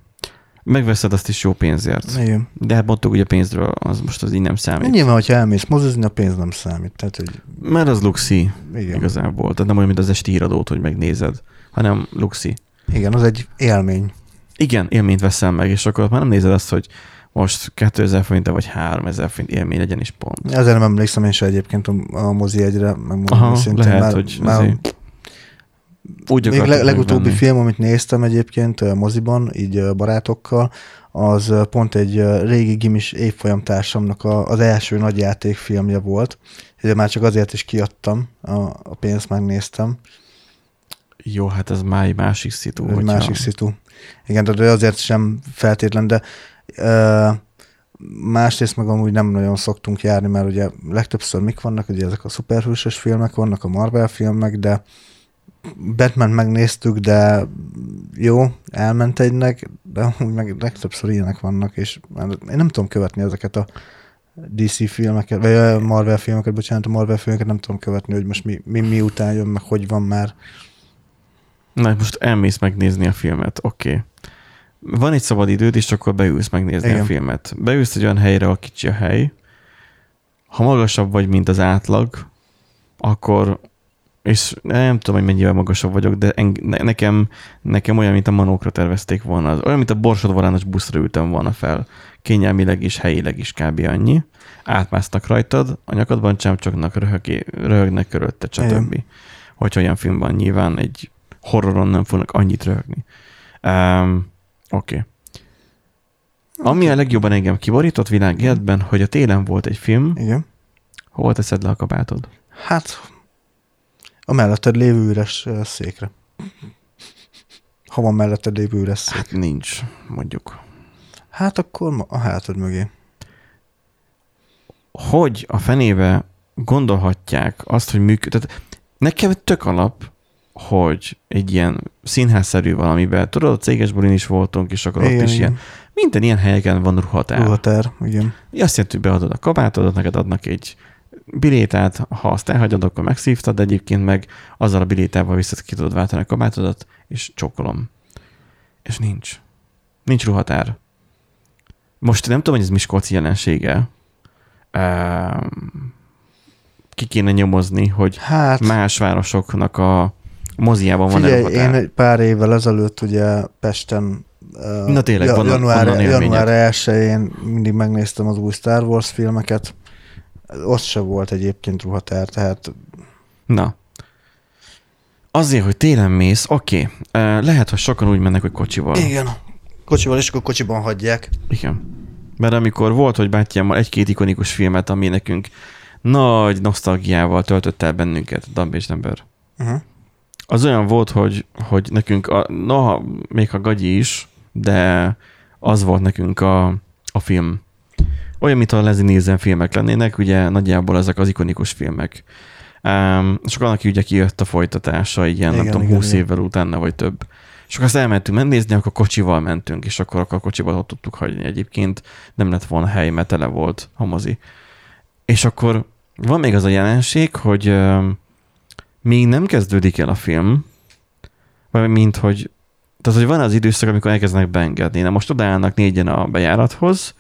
megveszed azt is jó pénzért. Igen. De hát mondtuk, hogy a pénzről az most az így nem számít. Nyilván, hogyha elmész mozizni, a pénz nem számít. Tehát, hogy... Mert az luxi Igen. igazából. Tehát nem olyan, mint az esti híradót, hogy megnézed, hanem luxi. Igen, az egy élmény. Igen, élményt veszel meg, és akkor már nem nézed azt, hogy most 2000 forint vagy 3000 forint élmény legyen is pont. Ezért nem emlékszem én se egyébként a mozi egyre, Aha, szintén, lehet, már, hogy már azért úgy Még le, legutóbbi venni. film, amit néztem egyébként moziban, így barátokkal, az pont egy régi gimis évfolyam társamnak a, az első nagy játékfilmje volt. Ugye már csak azért is kiadtam, a, a pénzt megnéztem. Jó, hát ez már egy másik szitu. Egy hogyha... másik szitu. Igen, de azért sem feltétlen, de uh, másrészt meg amúgy nem nagyon szoktunk járni, mert ugye legtöbbször mik vannak, ugye ezek a szuperhősös filmek vannak, a Marvel filmek, de Batman megnéztük, de jó, elment egynek, de úgy meg legtöbbször ilyenek vannak, és én nem tudom követni ezeket a DC filmeket, vagy a Marvel filmeket, bocsánat, a Marvel filmeket nem tudom követni, hogy most mi, mi, mi után jön, meg hogy van már. Na, most elmész megnézni a filmet, oké. Okay. Van egy szabad időd, és akkor beülsz megnézni Igen. a filmet. Beülsz egy olyan helyre, a kicsi a hely. Ha magasabb vagy, mint az átlag, akkor és nem tudom, hogy mennyivel magasabb vagyok, de nekem, nekem olyan, mint a manókra tervezték volna. Az, olyan, mint a borsodvarános buszra ültem volna fel. Kényelmileg is, helyileg is kb. annyi. Átmásztak rajtad, a nyakadban csámcsognak, röhögé, röhögnek körülötte, stb. Hogyha olyan film van, nyilván egy horroron nem fognak annyit röhögni. Um, Oké. Okay. Ami a legjobban engem kiborított világ hogy a télen volt egy film. Igen. Hol teszed le a kabátod? Hát a melletted lévő üres székre. Ha van melletted lévő üres szék. Hát nincs, mondjuk. Hát akkor a hátad mögé. Hogy a fenébe gondolhatják azt, hogy működik. Nekem tök alap, hogy egy ilyen színházszerű valamiben, tudod, a céges bulin is voltunk, és akkor igen, ott is igen. ilyen, minden ilyen helyeken van ruhatár. Ruhatár, igen. Azt jelenti, hogy beadod a kabátodat, neked adnak egy bilétát, ha azt elhagyod, akkor megszívtad, de egyébként meg azzal a bilétával vissza ki tudod váltani a kabátodat, és csókolom. És nincs. Nincs ruhatár. Most nem tudom, hogy ez Miskolci jelensége. Ki kéne nyomozni, hogy hát, más városoknak a moziában van Figyelj, ruhatár. én pár évvel ezelőtt ugye Pesten Na tényleg, ja, január, január 1-én mindig megnéztem az új Star Wars filmeket, ott se volt egyébként ruhatár, tehát... Na. Azért, hogy télen mész, oké. Okay. Lehet, hogy sokan úgy mennek, hogy kocsival. Igen. Kocsival, és akkor kocsiban hagyják. Igen. Mert amikor volt, hogy bátyámmal egy-két ikonikus filmet, ami nekünk nagy nosztalgiával töltött el bennünket, Dumb és Number. Uh-huh. Az olyan volt, hogy, hogy nekünk, a, noha még a gagyi is, de az volt nekünk a, a film olyan, mintha a Leslie Nielsen filmek lennének, ugye nagyjából ezek az ikonikus filmek. Um, akkor annak ugye kijött a folytatása, ilyen igen, nem tudom, igen, 20 igen. évvel utána, vagy több. És akkor azt elmentünk megnézni, akkor kocsival mentünk, és akkor, akkor kocsival ott tudtuk hagyni egyébként. Nem lett volna hely, mert tele volt a mozi. És akkor van még az a jelenség, hogy uh, még nem kezdődik el a film, vagy mint hogy tehát, hogy van az időszak, amikor elkezdenek beengedni. Na most odaállnak négyen a bejárathoz,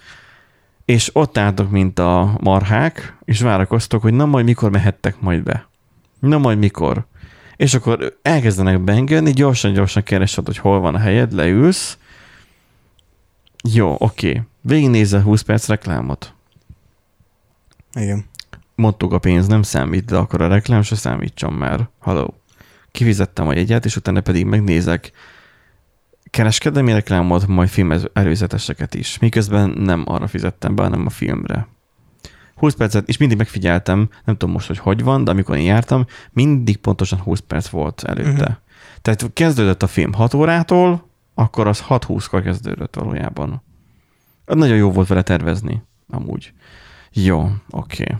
és ott álltok, mint a marhák, és várakoztok, hogy na majd mikor mehettek majd be. Na majd mikor. És akkor elkezdenek beengedni, gyorsan-gyorsan keresed, hogy hol van a helyed, leülsz. Jó, oké. Okay. Végignézel 20 perc reklámot. Igen. Mondtuk a pénz nem számít, de akkor a reklám se számítson már. Haló. Kifizettem a jegyet, és utána pedig megnézek kereskedelmi reklámot, majd film előzeteseket is. Miközben nem arra fizettem be, hanem a filmre. 20 percet, és mindig megfigyeltem, nem tudom most, hogy hogy van, de amikor én jártam, mindig pontosan 20 perc volt előtte. Uh-huh. Tehát kezdődött a film 6 órától, akkor az 6-20-kor kezdődött valójában. Nagyon jó volt vele tervezni, amúgy. Jó, oké. Okay.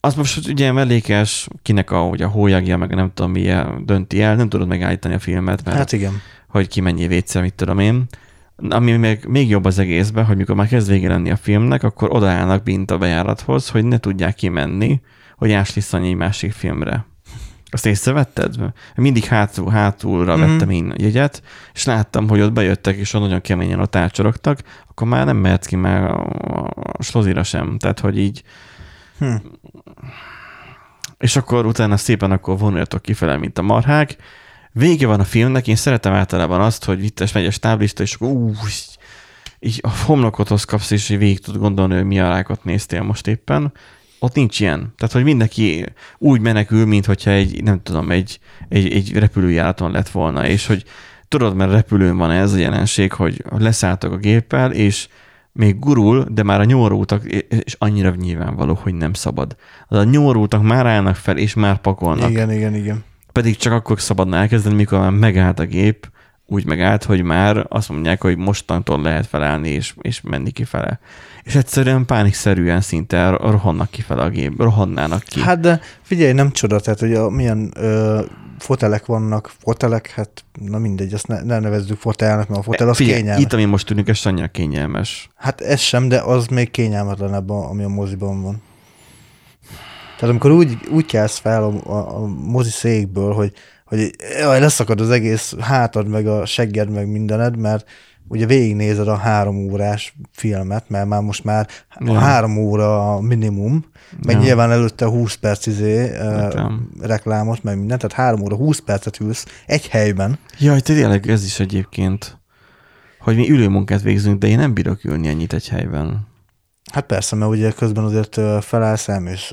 Az most ugye mellékes, kinek a, hogy a hólyagja, meg nem tudom milyen dönti el, nem tudod megállítani a filmet, mert Hát igen. Hogy ki mennyi vécel, mit tudom én. Ami még, még jobb az egészben, hogy mikor már kezd vége lenni a filmnek, akkor odaállnak bint a bejárathoz, hogy ne tudják kimenni, hogy áslisszani egy másik filmre. Azt észrevetted? Mindig hátul, hátulra mm-hmm. vettem én jegyet, és láttam, hogy ott bejöttek, és ott nagyon keményen ott átcsorogtak, akkor már nem mehetsz ki már a slozira sem. Tehát, hogy így hm. És akkor utána szépen akkor vonuljatok kifele, mint a marhák. Vége van a filmnek, én szeretem általában azt, hogy vittes megy a stáblista, és ú, így a homlokothoz kapsz, és végig tud gondolni, hogy mi rákot néztél most éppen. Ott nincs ilyen. Tehát, hogy mindenki úgy menekül, mint hogyha egy, nem tudom, egy, egy, egy repülőjáraton lett volna, és hogy tudod, mert repülőn van ez a jelenség, hogy leszálltok a géppel, és még gurul, de már a nyomorultak, és annyira nyilvánvaló, hogy nem szabad. Az a nyomorultak már állnak fel, és már pakolnak. Igen, igen, igen. Pedig csak akkor szabadna elkezdeni, mikor már megállt a gép, úgy megállt, hogy már azt mondják, hogy mostantól lehet felállni és, és menni kifele. És egyszerűen pánikszerűen szinte rohannak kifele a gép, rohannának ki. Hát de figyelj, nem csoda, tehát hogy a, milyen ö, fotelek vannak, fotelek, hát na mindegy, azt ne, ne nevezzük fotelnek, mert a fotel az Figyelj, kényelmes. Itt, ami most tűnik, ez annyira kényelmes. Hát ez sem, de az még kényelmetlenebb, ami a moziban van. Tehát amikor úgy, úgy kelsz fel a, a, a mozi székből, hogy, hogy jaj, leszakad az egész hátad, meg a segged, meg mindened, mert ugye végignézed a három órás filmet, mert már most már ja. a három óra a minimum, meg ja. nyilván előtte 20 perc izé, uh, reklámot, meg mindent, tehát három óra 20 percet ülsz egy helyben. Jaj, tényleg ez is egyébként, hogy mi ülőmunkát végzünk, de én nem bírok ülni ennyit egy helyben. Hát persze, mert ugye közben azért felállsz, elmész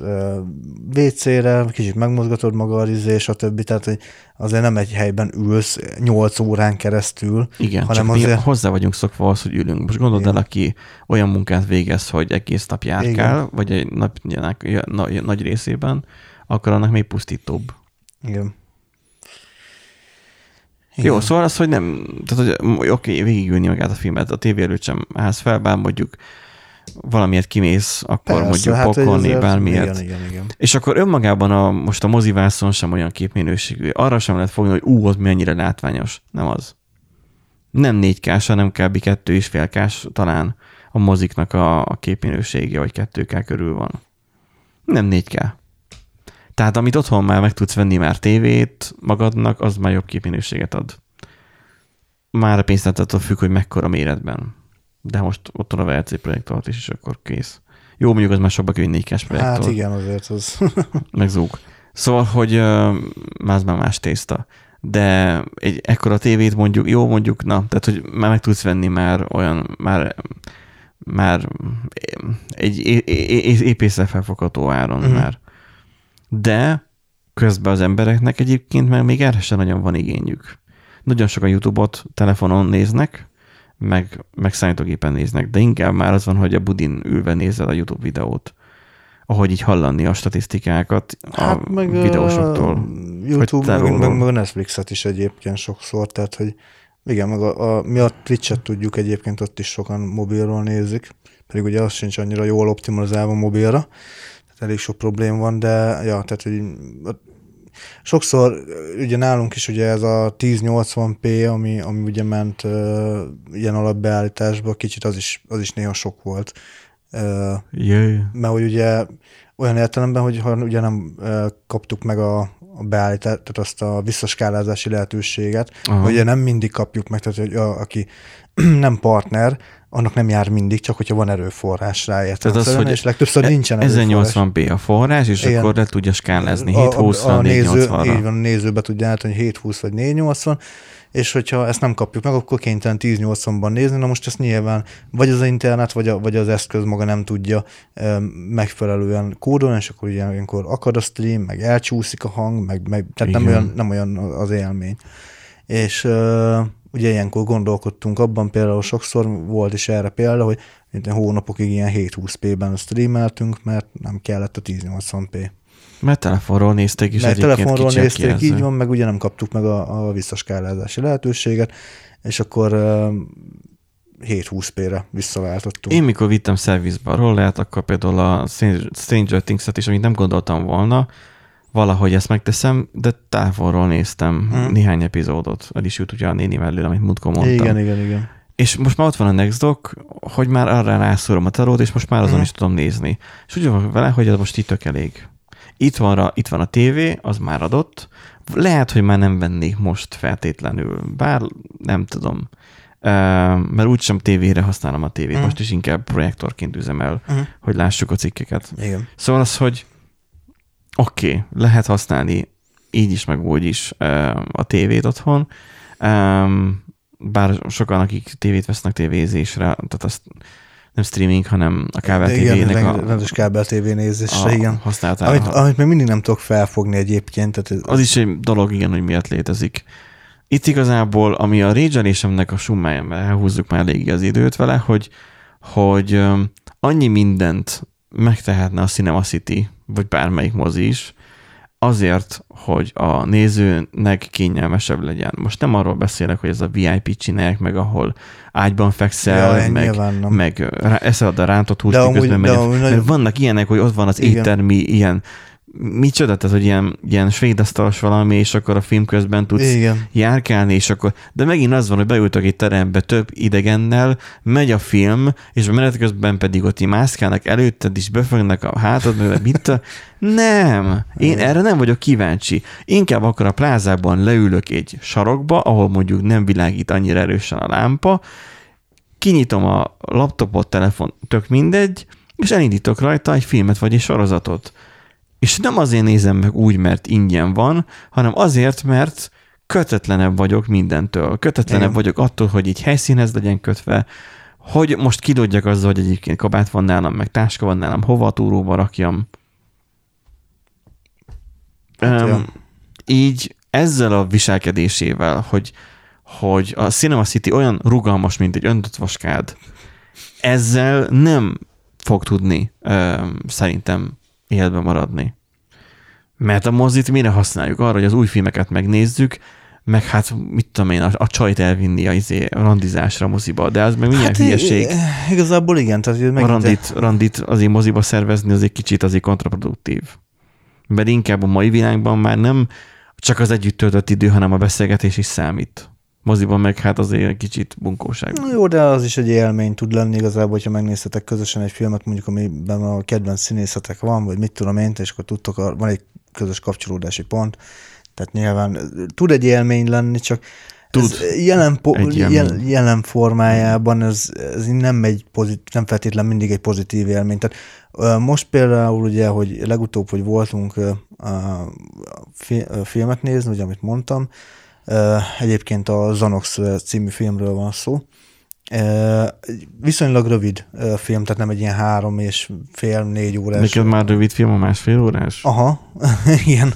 WC-re, kicsit megmozgatod magad, izé, a többi, tehát hogy azért nem egy helyben ülsz 8 órán keresztül. Igen, hanem csak azért... hozzá vagyunk szokva az, hogy ülünk. Most gondold Igen. el, aki olyan munkát végez, hogy egész nap járkál, Igen. vagy egy nap nagy, részében, akkor annak még pusztítóbb. Igen. Igen. Jó, szóval az, hogy nem, tehát hogy oké, végigülni magát a filmet, a tévé előtt sem állsz fel, bár mondjuk valamiért kimész, akkor Persze, mondjuk hát pokolni, bármiért. Igen, igen, igen. És akkor önmagában a, most a mozivászon sem olyan képminőségű. Arra sem lehet fogni, hogy ú, az mennyire látványos. Nem az. Nem 4 k hanem kb. 2 és fél kás talán a moziknak a, a képminősége, vagy 2K körül van. Nem 4K. Tehát amit otthon már meg tudsz venni már tévét magadnak, az már jobb képminőséget ad. Már a pénztártától függ, hogy mekkora méretben de most ott van a VLC projekt alatt is, és akkor kész. Jó, mondjuk az már sokba kerül 4 projekt. Hát igen, azért az. Meg zúg. Szóval, hogy uh, más már más tészta. De egy ekkora tévét mondjuk, jó mondjuk, na, tehát, hogy már meg tudsz venni már olyan, már már egy épp felfogható áron uh-huh. már. De közben az embereknek egyébként meg még erre sem nagyon van igényük. Nagyon sokan YouTube-ot telefonon néznek, meg, meg számítógépen néznek, de inkább már az van, hogy a budin ülve nézel a YouTube videót, ahogy így hallani a statisztikákat hát a meg videósoktól. A YouTube, meg, meg, meg a Netflixet is egyébként sokszor, tehát hogy igen, meg a, a, mi a Twitch-et tudjuk egyébként, ott is sokan mobilról nézik, pedig ugye az sincs annyira jól optimalizálva mobilra, tehát elég sok problém van, de ja, tehát hogy sokszor ugye nálunk is ugye ez a 1080p, ami, ami ugye ment uh, ilyen alapbeállításba, kicsit az is, az is néha sok volt. Uh, yeah. Mert hogy ugye olyan értelemben, hogy ha ugye nem uh, kaptuk meg a, a beállítást, tehát azt a visszaskálázási lehetőséget, Aha. hogy ugye nem mindig kapjuk meg, tehát hogy a, aki nem partner, annak nem jár mindig, csak hogyha van erőforrás rá. Tehát az, hogy és legtöbbször e- nincsen 1080p a forrás, és Igen. akkor le tudja skálázni 720 a, a, a néző, Így van, a nézőbe tudja állítani, hogy 720 vagy 480, és hogyha ezt nem kapjuk meg, akkor kénytelen 1080-ban nézni, na most ezt nyilván vagy az internet, vagy, a, vagy az eszköz maga nem tudja e, megfelelően kódolni, és akkor ilyenkor akad a stream, meg elcsúszik a hang, meg, meg tehát nem olyan, nem olyan az élmény. És e, ugye ilyenkor gondolkodtunk abban, például sokszor volt is erre példa, hogy hónapokig ilyen 720p-ben streameltünk, mert nem kellett a 1080p. Mert telefonról nézték is Mert telefonról nézték, így van, meg ugye nem kaptuk meg a, a visszaskálázási lehetőséget, és akkor uh, 720p-re visszaváltottunk. Én mikor vittem szervizbe a rollert, akkor például a Stranger Things-et is, amit nem gondoltam volna, valahogy ezt megteszem, de távolról néztem Hmm. néhány epizódot. El is jut ugye a néni mellől, amit múltkor mondtam. igen, igen, igen. És most már ott van a Nextdoc, hogy már arra rászúrom a tarót, és most már azon Mhm. is tudom nézni. És úgy van vele, hogy ez most itt tök elég. Itt van, a, itt van a tévé, az már adott. Lehet, hogy már nem vennék most feltétlenül, bár nem tudom. Uh, mert úgysem tévére használom a tévét, Mhm. most is inkább projektorként üzemel, Mhm. hogy lássuk a cikkeket. Igen. Szóval az, hogy oké, okay, lehet használni így is, meg úgy is a tévét otthon, bár sokan, akik tévét vesznek tévézésre, tehát azt nem streaming, hanem a kábel tévének a, rendes kábel TV nézésre, a igen. használatára. Amit, amit még mindig nem tudok felfogni egyébként. Tehát ez, Az is egy dolog, igen, hogy miért létezik. Itt igazából, ami a rage a summája, mert elhúzzuk már eléggé az időt vele, hogy, hogy annyi mindent megtehetne a Cinema City, vagy bármelyik mozi is, azért, hogy a nézőnek kényelmesebb legyen. Most nem arról beszélek, hogy ez a VIP csinálják meg, ahol ágyban fekszel, Ja, meg, meg eszed a rántott húst, De amúgy- miközben de megy, amúgy mert nagyon- vannak ilyenek, hogy ott van az Igen. éttermi ilyen micsoda, tehát, hogy ilyen, ilyen svédasztalos valami, és akkor a film közben tudsz Igen. járkálni, és akkor, de megint az van, hogy beültök egy terembe több idegennel, megy a film, és a menet közben pedig ott mászkálnak előtted, és befognak a hátad, meg mit a... Nem, én erre nem vagyok kíváncsi. Inkább akkor a plázában leülök egy sarokba, ahol mondjuk nem világít annyira erősen a lámpa, kinyitom a laptopot, telefon, tök mindegy, és elindítok rajta egy filmet vagy egy sorozatot. És nem azért nézem meg úgy, mert ingyen van, hanem azért, mert kötetlenebb vagyok mindentől. Kötetlenebb Igen. vagyok attól, hogy egy helyszínhez legyen kötve, hogy most kidodjak azzal, hogy egyébként kabát van nálam, meg táska van nálam, hova a túróba rakjam. Hát, Um, ja. így ezzel a viselkedésével, hogy, hogy a Cinema City olyan rugalmas, mint egy öntött vaskád, ezzel nem fog tudni um, szerintem életben maradni. Mert a mozit mire használjuk? Arra, hogy az új filmeket megnézzük, meg hát mit tudom én, a, a csajt elvinni a, izé, randizásra moziba, de az meg milyen hát hülyeség. i- Igazából igen, tehát hogy A megint randit, randit azért moziba szervezni, az egy kicsit azért kontraproduktív. Mert inkább a mai világban már nem csak az együtt töltött idő, hanem a beszélgetés is számít. Moziban meg hát azért egy kicsit bunkóság. Na jó, de az is egy élmény tud lenni igazából, hogyha megnézhetek közösen egy filmet, mondjuk amiben a kedvenc színészetek van, vagy mit tudom én, és akkor tudtok, a- van egy közös kapcsolódási pont, tehát nyilván tud egy élmény lenni, csak Tud ez jelen, po- egy jel, élmény. jelen formájában ez, ez nem egy pozit, nem feltétlen mindig egy pozitív élmény. Tehát most például ugye, hogy legutóbb, hogy voltunk a fi- ö, filmet nézni, ugye, amit mondtam, egyébként a Zanox című filmről van szó, viszonylag rövid film, tehát nem egy ilyen három és fél, négy órás. Neked már rövid film a másfél órás? Aha, igen,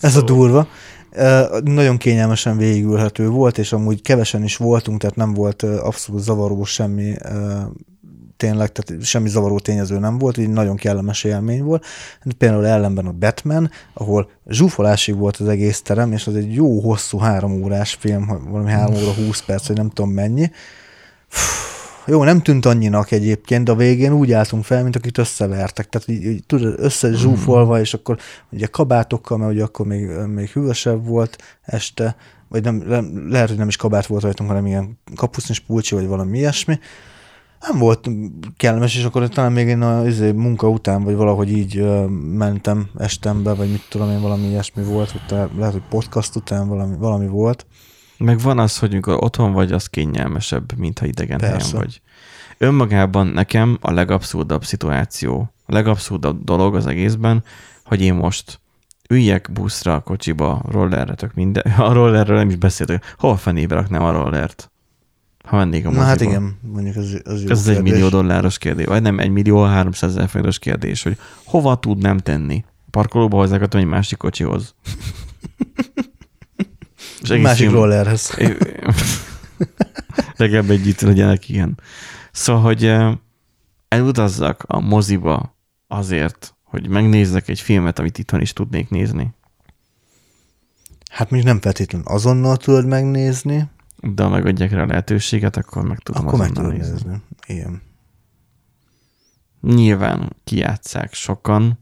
ez a durva. Ö, Nagyon kényelmesen végigülhető volt, és amúgy kevesen is voltunk, tehát nem volt abszolút zavaró semmi, tényleg, tehát semmi zavaró tényező nem volt, így nagyon kellemes élmény volt. Például ellenben a Batman, ahol zsúfolásig volt az egész terem, és az egy jó hosszú három órás film, valami három óra húsz perc, vagy nem tudom mennyi. Jó, nem tűnt annyinak egyébként, de a végén úgy álltunk fel, mint akit összevertek. Tehát így, így tudod, összezsúfolva, és akkor ugye kabátokkal, mert ugye akkor még, még hűvösebb volt este, vagy nem, nem, lehet, hogy nem is kabát volt rajtunk, hanem ilyen kapusznis pulcsi, vagy valami ilyesmi. Nem volt kellemes, és akkor talán még én a izé, munka után, vagy valahogy így ö, mentem estembe, vagy mit tudom én, valami ilyesmi volt, talán, lehet, hogy podcast után valami, valami volt. Meg van az, hogy amikor otthon vagy, az kényelmesebb, mint ha idegen helyen Persze. vagy. Önmagában nekem a legabszurdabb szituáció, a legabszurdabb dolog az egészben, hogy én most üljek buszra, kocsiba, rollerre, tök minden. A rollerről nem is beszéltek. Hol fenébe raknám a rollert? Ha mennék a Na moziba. hát igen, mondjuk az, az jó Ez egy kérdés. millió dolláros kérdés, vagy nem egy millió 300 ezer forintos kérdés, hogy hova tudnám tenni? Parkolóba hozzákatom egy másik kocsihoz. És egész Másik film- rollerhez. Legalább együtt legyenek, igen. Szóval, hogy eh, elutazzak a moziba azért, hogy megnézzek egy filmet, amit itthon is tudnék nézni. Hát még nem feltétlenül azonnal tudod megnézni, De ha megadják rá a lehetőséget, akkor meg tudom akkor meg azonnal tudod nézni. nézni. Igen. Nyilván kijátszák sokan.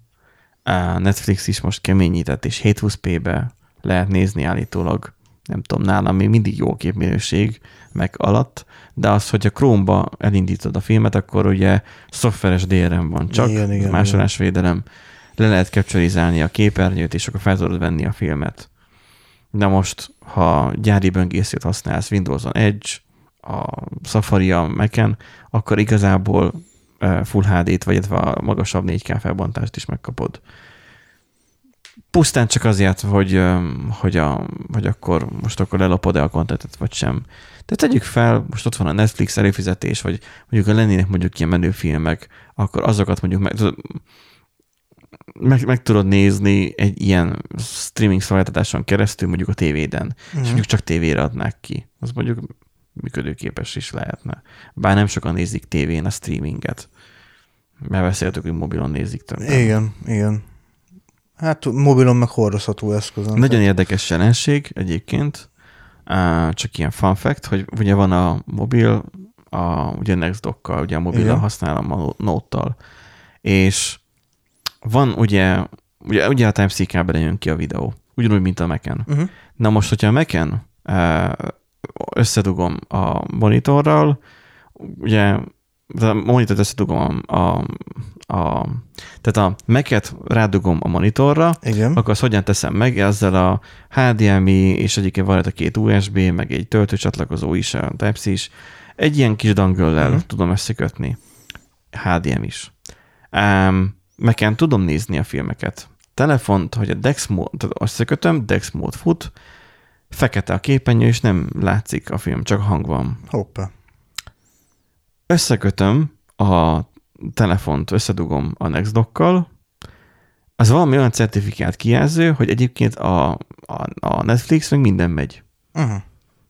A Netflix is most keményített, és 720p-be lehet nézni állítólag. Nem tudom, nálam még mindig jó képminőség meg alatt, de az, hogy a Chrome-ba elindítod a filmet, akkor ugye szoftveres DRM van csak, Igen, igen, másolásvédelem, le lehet capturizálni a képernyőt, és akkor fel tudod venni a filmet. De most, ha gyári böngészőt használsz Windows-on Edge, a Safari a Mac-en, akkor igazából Full HD-t, vagy a magasabb 4K felbontást is megkapod. Pusztán csak azért, hogy, hogy, a, hogy akkor most akkor lelopod-e a kontentet, vagy sem. De tegyük fel, most ott van a Netflix előfizetés, vagy mondjuk ha lennének mondjuk ilyen menő filmek, akkor azokat mondjuk meg, meg, meg tudod nézni egy ilyen streaming szolgáltatáson keresztül mondjuk a tévéden, és Mhm. mondjuk csak tévére adnák ki. Az mondjuk működőképes is lehetne. Bár nem sokan nézik tévén a streaminget. Mert beszéltük, hogy mobilon nézik többen. Igen, igen. Hát mobilon meg hordozható eszközön. Nagyon érdekes jelenség egyébként, csak ilyen fun fact, hogy ugye van a mobil, a, ugye Nextdokkal, ugye a mobilon Igen. használom a Note-tal, és van ugye, ugye, ugye a Type-C kábelen jön ki a videó, ugyanúgy, mint a Mac-en. Uh-huh. Na most, hogyha a Mac-en összedugom a monitorral, ugye a monitort összedugom a, a, a tehát a Mac-et rádugom a monitorra, Igen. akkor azt hogyan teszem meg? Ezzel a HDMI, és egyébként van rajta két USB, meg egy töltőcsatlakozó is, a Type-C is. Egy ilyen kis dangöllel Mhm. tudom összekötni. HDM is. Um, Meken tudom nézni a filmeket. Telefont, hogy a Dex mód, tehát összekötöm, Dex mód fut, fekete a képernyő, és nem látszik a film, csak hang van. Hoppá. Összekötöm a telefont, összedugom a Nextdokkal, az valami olyan certifikát kijelző, hogy egyébként a, a, a Netflix meg minden megy. Uh-huh.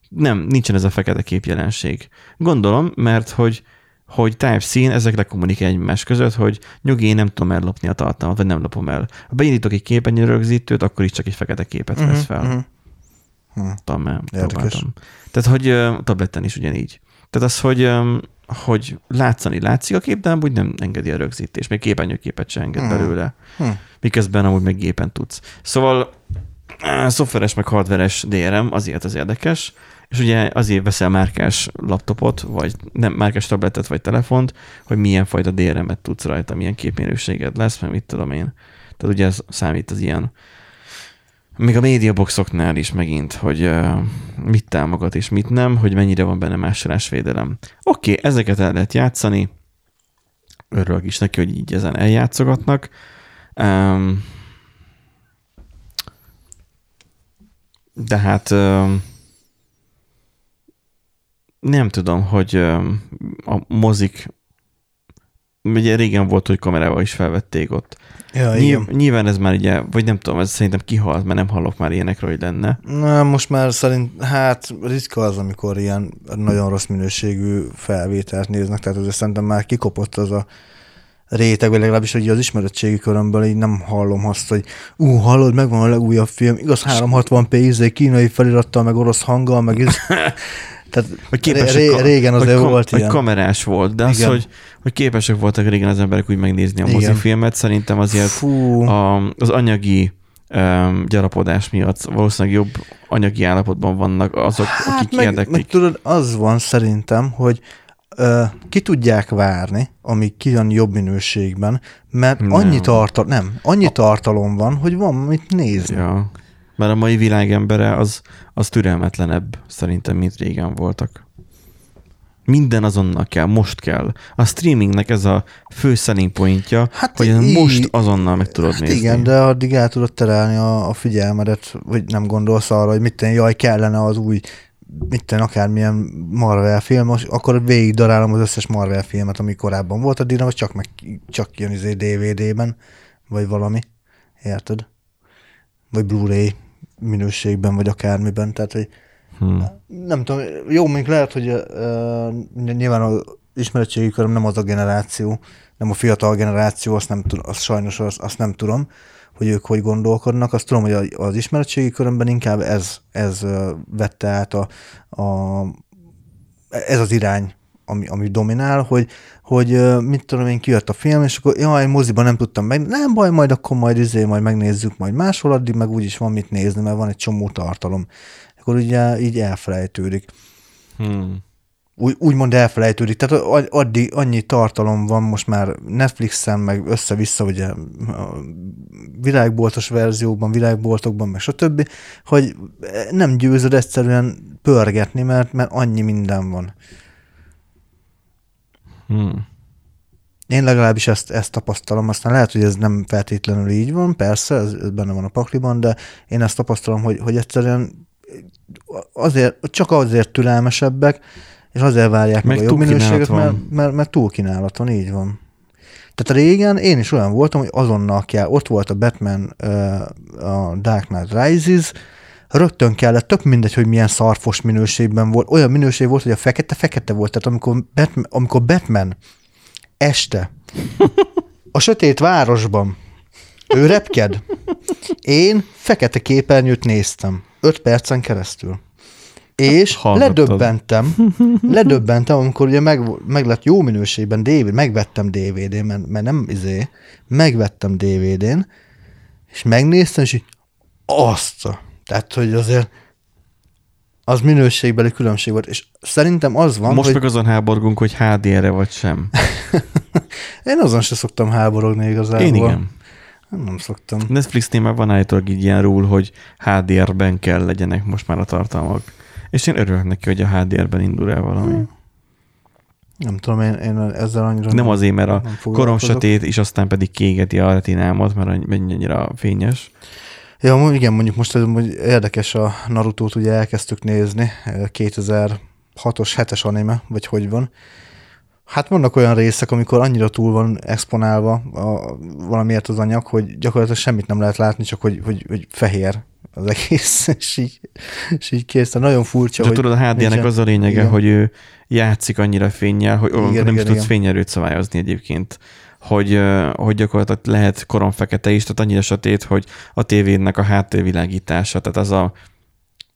Nem, nincsen ez a fekete kép jelenség. Gondolom, mert hogy hogy Type-C-n ezek lekommunikál egymás között, hogy nyugi, én nem tudom ellopni a tartalmat, vagy nem lopom el. Ha beindítok egy képernyő rögzítőt, akkor is csak egy fekete képet vesz fel. Uh-huh. Uh-huh. Mert Érdekes. próbáltam. Tehát, hogy ö, tabletten is ugyanígy. Tehát az, hogy, hogy látszani látszik a kép, de amúgy nem engedi a rögzítés. Még képernyőképet sem enged Hmm. belőle. Hm. Miközben amúgy meg gépen tudsz. Szóval szoftveres meg hardveres DRM azért az érdekes, és ugye azért veszel márkás laptopot, vagy nem márkás tabletet, vagy telefont, hogy milyen fajta DRM-et tudsz rajta, milyen képminőséged lesz, mert mit tudom én. Tehát ugye ez számít az ilyen még a médiaboxoknál is megint, hogy uh, mit támogat és mit nem, hogy mennyire van benne másolásvédelem. Oké, okay, ezeket el lehet játszani. Örülök is neki, hogy így ezen eljátszogatnak. Um, de hát um, nem tudom, hogy a mozik ugye régen volt, hogy kamerával is felvették ott. Ja, Nyilv, igen. nyilván ez már ugye, vagy nem tudom, ez szerintem kihalt, mert nem hallok már ilyenekről, hogy lenne. Na, most már szerint, hát ritka az, amikor ilyen nagyon rossz minőségű felvételt néznek, tehát ez szerintem már kikopott az a réteg, vagy legalábbis hogy az ismeretségi körömből így nem hallom azt, hogy ú, hallod, megvan a legújabb film, igaz 360p izé, kínai felirattal, meg orosz hanggal, meg iz... Tehát Hogy képesek, ré, régen hogy, azért kam- volt hogy ilyen. kamerás volt, de az, Igen. hogy, hogy képesek voltak régen az emberek úgy megnézni a mozifilmet, szerintem azért Fú, a, az anyagi um, gyarapodás miatt valószínűleg jobb anyagi állapotban vannak azok, hát akik meg, érdeklik. meg tudod, az van szerintem, hogy ö, ki tudják várni, amíg kijön jobb minőségben, mert Nem. annyi tartalom, nem, annyi tartalom van, hogy van mit nézni. Ja. Mert a mai világ embere az, az türelmetlenebb szerintem, mint régen voltak. Minden azonnal kell, most kell. A streamingnek ez a fő selling pointja, Hát hogy így- most azonnal meg tudod Hát nézni. igen, de addig el tudod terelni a, a figyelmedet, vagy nem gondolsz arra, hogy mit tenni, jaj, kellene az új, mit tenni, akármilyen Marvel film, most akkor végig darálom az összes Marvel filmet, ami korábban volt, addig most csak, meg, csak jön izé DVD-ben, vagy valami, érted? Vagy Blu-ray minőségben, vagy akármiben, tehát hogy Hmm. nem tudom, jó, még lehet, hogy uh, nyilván a ismeretségi köröm nem az a generáció, nem a fiatal generáció, azt, nem, azt sajnos azt, azt nem tudom, hogy ők hogy gondolkodnak. Azt tudom, hogy az ismeretségi körömben inkább ez, ez vette át a, a, ez az irány, ami, ami dominál, hogy, hogy mit tudom én, kijött a film, és akkor jaj, moziban nem tudtam meg, nem baj, majd akkor majd izé, majd megnézzük majd máshol, addig meg úgyis van mit nézni, mert van egy csomó tartalom. Akkor ugye így elfelejtődik Hmm. úgy, úgymond elfelejtődik. Tehát addig annyi tartalom van most már Netflixen, meg össze-vissza, ugye a világboltos verziókban, világboltokban, meg stb., hogy nem győzöd egyszerűen pörgetni, mert, mert annyi minden van. Hmm. Én legalábbis ezt, ezt tapasztalom, aztán lehet, hogy ez nem feltétlenül így van, persze, ez, ez benne van a pakliban, de én ezt tapasztalom, hogy, hogy egyszerűen azért, csak azért türelmesebbek, és azért várják meg, Meg a jobb minőséget, mert, mert, mert túlkínálat van, így van. Tehát régen én is olyan voltam, hogy azonnal kell, ott volt a Batman, a Dark Knight Rises, rögtön kellett, tök mindegy, hogy milyen szarfos minőségben volt, olyan minőség volt, hogy a fekete-fekete volt, tehát amikor Batman, amikor Batman este a sötét városban ő repked, én fekete képernyőt néztem, öt percen keresztül. És Hallgattad. ledöbbentem, ledöbbentem, amikor ugye meg, meg lett jó minőségben DVD, megvettem DVD-n, mert, mert nem izé, megvettem DVD-n, és megnéztem, és így azt. a- Tehát, hogy azért az minőségbeli különbség volt, és szerintem az van, Most hogy meg azon háborgunk, hogy HDR-re vagy sem. én azon se szoktam háborogni igazából. Én igen. Nem szoktam. Netflixnél már van állítólag így ilyen rule, hogy HDR-ben kell legyenek most már a tartalmak. És én örülök neki, hogy a HDR-ben indul el valami. Nem tudom, én, én ezzel annyira Nem azért, mert a nem korom sötét, és aztán pedig kégeti a retinámat, mert annyi- mennyire fényes. Ja, igen, mondjuk most hogy érdekes a Naruto-t ugye elkezdtük nézni, eh, 2006-os, 7-es anime, vagy hogy van. Hát vannak olyan részek, amikor annyira túl van exponálva a, valamiért az anyag, hogy gyakorlatilag semmit nem lehet látni, csak hogy, hogy, hogy fehér az egész, és így, és így kész. Nagyon furcsa, Csak hogy tudod, a nincsen- az a lényege, igen. hogy ő játszik annyira fényjel, hogy igen, nem igen, is tudsz igen. fényerőt szabályozni egyébként. Hogy, hogy gyakorlatilag lehet korom fekete is, tehát annyira sötét, hogy a tévének a háttérvilágítása, tehát az a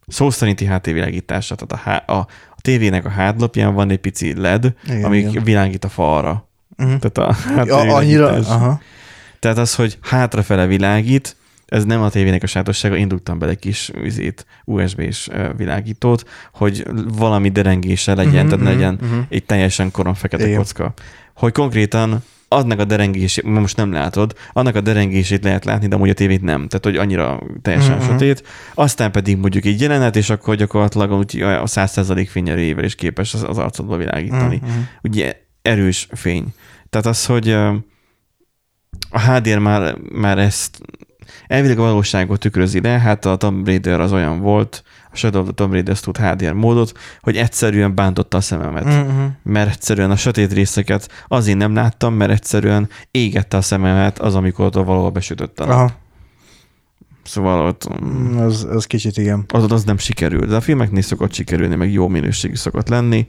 szó szerinti háttérvilágítása, tehát a, há, a, a tévének a hátlapján van egy pici LED, Igen, ami igen. világít a falra. Mhm. Tehát a Ja, annyira, aha. Tehát az, hogy hátrafele világít, ez nem a tévének a sajátossága, indultam bele egy kis vizét, USB-s világítót, hogy valami derengése legyen, Mhm, tehát mhm, legyen mhm. egy teljesen korom fekete Igen. kocka. Hogy konkrétan annak a derengését, most nem látod, annak a derengését lehet látni, de amúgy a tévét nem. Tehát, hogy annyira teljesen Mhm. sötét. Aztán pedig mondjuk egy jelenet, és akkor gyakorlatilag úgy a 100% fényerőjével is képes az, az arcodba világítani Mhm. ugye erős fény. Tehát az, hogy a HDR már, már ezt elvileg a valóságot tükrözi le, hát a Tomb Raider az olyan volt, a Shadow of the Tomb Raider tud HDR módot, hogy egyszerűen bántotta a szememet. Mhm. Mert egyszerűen a sötét részeket azért nem láttam, mert egyszerűen égette a szememet az, amikor ott valahol besütött a nap. Aha, Szóval ott mm, az, az kicsit igen. az, az nem sikerült. De a filmeknél szokott sikerülni, meg jó minőségű szokott lenni.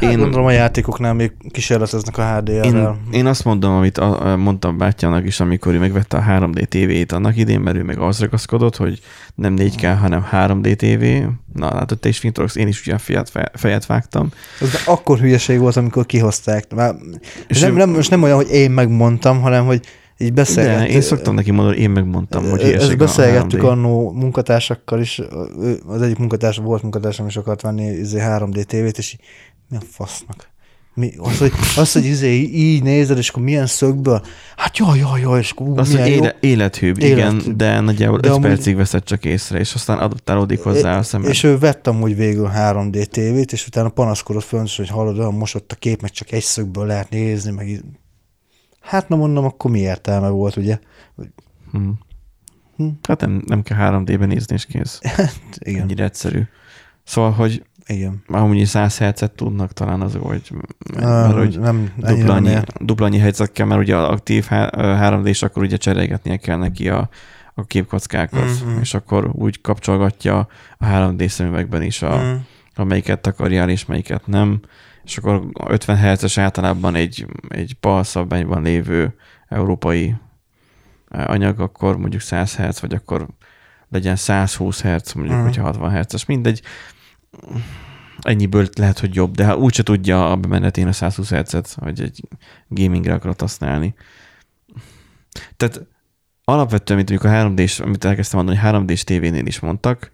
Hát én gondolom a játékoknál még kísérleteznek a HDR-rel. Én, én azt mondom, amit a, mondtam bátyának is, amikor ő megvette a 3D TV-t annak idén, mert ő meg az ragaszkodott, hogy nem 4K, hanem 3D TV. Na, látod, te is fintorogsz, én is ugyan fejet, fe- fejet vágtam. Ez akkor hülyeség volt, amikor kihozták. Már, És nem, nem, most nem olyan, hogy én megmondtam, hanem hogy így De beszélgettük. én szoktam neki mondani, én megmondtam, hogy Ezt beszélgettük 3D. annó munkatársakkal is, az egyik munkatárs, volt munkatársam is akart venni izé 3D tévét, és mi a fasznak? Mi, az, hogy, az, hogy izé, így nézed, és akkor milyen szögből, hát jaj, jaj, jaj, és akkor ú, Az, milyen jó. éle, élethűbb, igen, Élethűbb. de nagyjából De 5 amúgy- percig veszed csak észre, és aztán adaptálódik hozzá a szemed. És ő vett amúgy végül 3D tévét, és utána panaszkodott fönt, hogy hallod, olyan mosott a kép, meg csak egy szögből lehet nézni, meg így. Hát na mondom, akkor mi értelme volt, ugye? Hm. Hm. Hát nem, nem kell 3D-ben nézni, és kész. Igen, Ennyire egyszerű. Szóval, hogy igen. amúgy 100 hercet tudnak talán az, hogy, mert, hogy nem, dupla annyi, dupla annyi helyzet kell, mert ugye aktív 3D, és akkor ugye cserélgetnie kell neki a, a képkockákat, Mhm. és akkor úgy kapcsolgatja a 3D szemüvegben is a, Mm. ha melyiket takarjál és melyiket nem, és akkor 50 Hz-es általában egy, egy PAL szabványban lévő európai anyag, akkor mondjuk 100 Hz, vagy akkor legyen 120 Hz, mondjuk, uh-huh. hogyha 60 Hz-es, mindegy. Ennyiből lehet, hogy jobb, de úgyse tudja a bemenetén a 120 Hz-et, hogy egy gamingre akarod használni. Tehát alapvetően, mint amikor 3D-s, amit elkezdtem mondani, 3D-s tévénél is mondtak,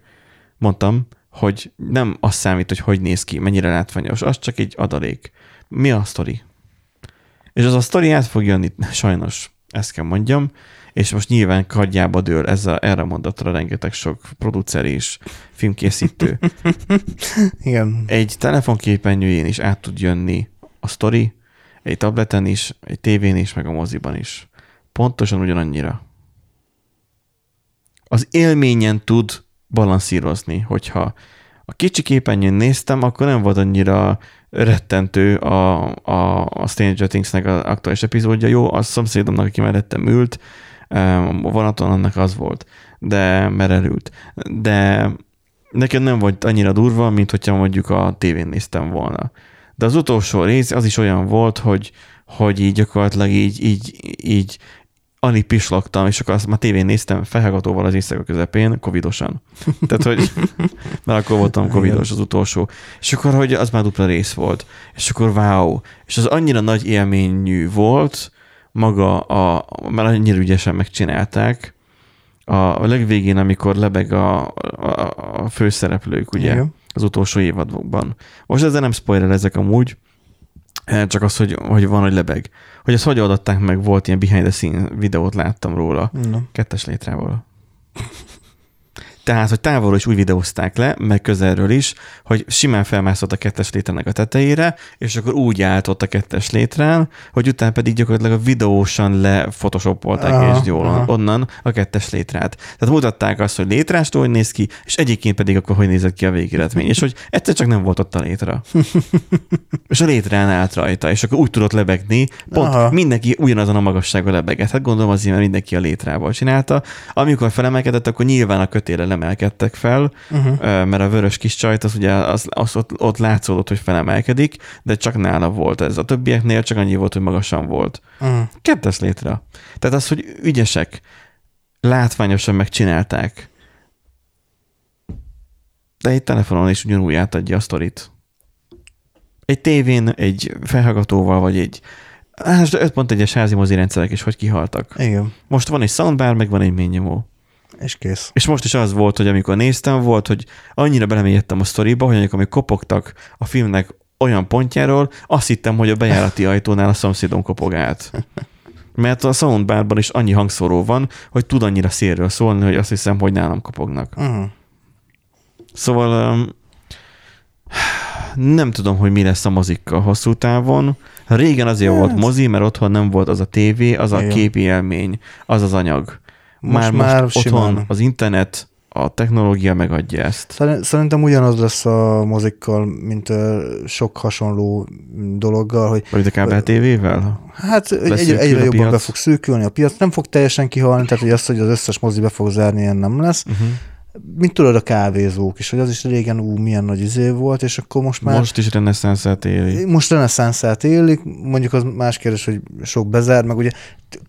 mondtam, hogy nem az számít, hogy hogy néz ki, mennyire látványos, az csak egy adalék. Mi a sztori? És az a sztori át fog jönni, sajnos, ezt kell mondjam, és most nyilván kardjába dől ezzel, erre mondatra rengeteg sok producer és filmkészítő. Igen. Egy telefonképernyőjén is át tud jönni a sztori, egy tableten is, egy tévén is, meg a moziban is. Pontosan ugyanannyira. Az élményen tud balanszírozni, hogyha a kicsi képernyőn néztem, akkor nem volt annyira rettentő a, a, a Stranger Things-nek az aktuális epizódja. Jó, a szomszédomnak, aki mellettem ült, a vonaton annak az volt, de mert elült. De nekem nem volt annyira durva, mint hogyha mondjuk a tévén néztem volna. De az utolsó rész az is olyan volt, hogy, hogy így gyakorlatilag így, így, így alig pislogtam, és akkor azt már tévén néztem felhallgatóval az éjszaka közepén, covidosan. Tehát, hogy mert akkor voltam covidos az utolsó. És akkor, hogy az már dupla rész volt. És akkor wow. És az annyira nagy élményű volt, maga a, mert annyira ügyesen megcsinálták, a, a legvégén, amikor lebeg a, a, a főszereplők, ugye, Igen. az utolsó évadokban. Most ezzel nem spoiler ezek amúgy, csak az, hogy, hogy van, hogy lebeg. Hogy ezt hogy adatták meg, volt ilyen behind the scene videót láttam róla. No. Kettes létrával. Tehát, hogy távolról is úgy videózták le, meg közelről is, hogy simán felmászott a kettes létrenek a tetejére, és akkor úgy állt ott a kettes létrán, hogy utána pedig gyakorlatilag a videósan lefotoshopolták aha, és jól aha. onnan a kettes létrát. Tehát mutatták azt, hogy létrástól hogy néz ki, és egyébként pedig akkor hogy nézett ki a végeredmény, és hogy egyszer csak nem volt ott a létra. és a létrán állt rajta, és akkor úgy tudott lebegni, pont aha. mindenki ugyanazon a magasságon lebeget. Hát gondolom azért, mert mindenki a létrával csinálta. Amikor felemelkedett, akkor nyilván a kötére emelkedtek fel, uh-huh. mert a vörös kis csajt, az ugye az, az ott, ott látszódott, hogy felemelkedik, de csak nála volt ez. A többieknél csak annyi volt, hogy magasan volt. Uh-huh. Kettes létre. Tehát az, hogy ügyesek, látványosan megcsinálták, de egy telefonon is ugyanúgy átadja a sztorit. Egy tévén, egy felhallgatóval, vagy egy Hát 5.1-es házi mozi rendszerek is hogy kihaltak. Igen. Most van egy soundbar, meg van egy mélynyomó. És kész. És most is az volt, hogy amikor néztem, volt, hogy annyira belemélyedtem a sztoriba, hogy amikor kopogtak a filmnek olyan pontjáról, azt hittem, hogy a bejárati ajtónál a szomszédom kopog át. Mert a soundbarban is annyi hangszóró van, hogy tud annyira szélről szólni, hogy azt hiszem, hogy nálam kopognak. Uh-huh. Szóval um, nem tudom, hogy mi lesz a mozikkal hosszú távon. Régen azért hát. volt mozi, mert otthon nem volt az a tévé, az a képi élmény, az az anyag. Most már, már most otthon az internet, a technológia megadja ezt. Szerintem ugyanaz lesz a mozikkal, mint sok hasonló dologgal. Hogy, Vagy a kábel tévével? Hát egyre, egyre jobban be fog szűkülni a piac. Nem fog teljesen kihalni, tehát hogy az, hogy az összes mozi be fog zárni, ilyen nem lesz. Uh-huh mint tudod a kávézók is, hogy az is régen ú, milyen nagy izé volt, és akkor most már... Most is reneszánszát élik. Most reneszánszát élik, mondjuk az más kérdés, hogy sok bezár, meg ugye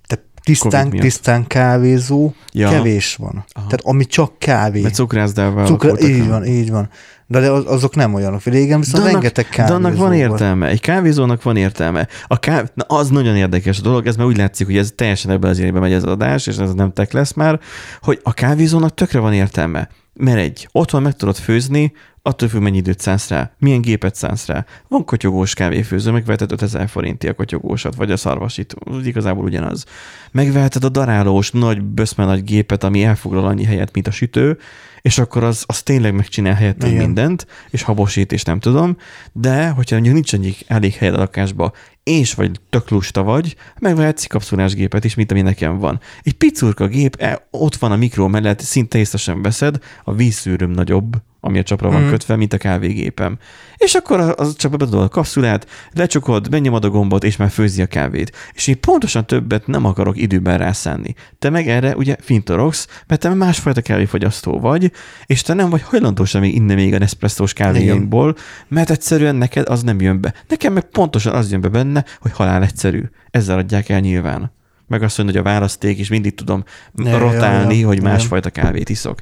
te tisztán, tisztán kávézó ja. kevés van. Aha. Tehát ami csak kávé. Mert cukrászdával Cukra, Így van, így van. De, de azok nem olyanok. Régen viszont de annak, rengeteg kávézó De annak van értelme. Egy kávézónak van értelme. A káv... Na, az nagyon érdekes a dolog, ez már úgy látszik, hogy ez teljesen ebben az irányba megy ez az adás, és ez nem tek lesz már, hogy a kávézónak tökre van értelme. Mert egy, otthon meg tudod főzni, attól függ, mennyi időt szánsz rá, milyen gépet szánsz rá. Van kotyogós kávéfőző, megveheted 5000 forinti a kotyogósat, vagy a szarvasit, igazából ugyanaz. Megveheted a darálós, nagy, böszme nagy gépet, ami elfoglal annyi helyet, mint a sütő, és akkor az, az tényleg megcsinál helyett mindent, és habosít, és nem tudom, de hogyha mondjuk nincs egyik elég helyed a lakásba, és vagy tök lusta vagy, megvehetsz kapszulás gépet is, mint ami nekem van. Egy picurka gép, e, ott van a mikró mellett, szinte észre sem veszed, a vízszűrőm nagyobb, ami a csapra van Mhm. kötve, mint a kávégépem. És akkor az- csak bedobod a kapszulát, lecsukod, benyomod a gombot, és már főzi a kávét. És én pontosan többet nem akarok időben rászánni. Te meg erre ugye fintorogsz, mert te másfajta kávéfogyasztó vagy, és te nem vagy hajlandó sem még inni még a Nespresso-s kávéinkból, mert egyszerűen neked az nem jön be. Nekem meg pontosan az jön be benne, hogy halál egyszerű. Ezzel adják el nyilván. Meg azt mondja, hogy a választék, és mindig tudom Ja, ja, rotálni, ja. hogy Igen. másfajta kávét iszok.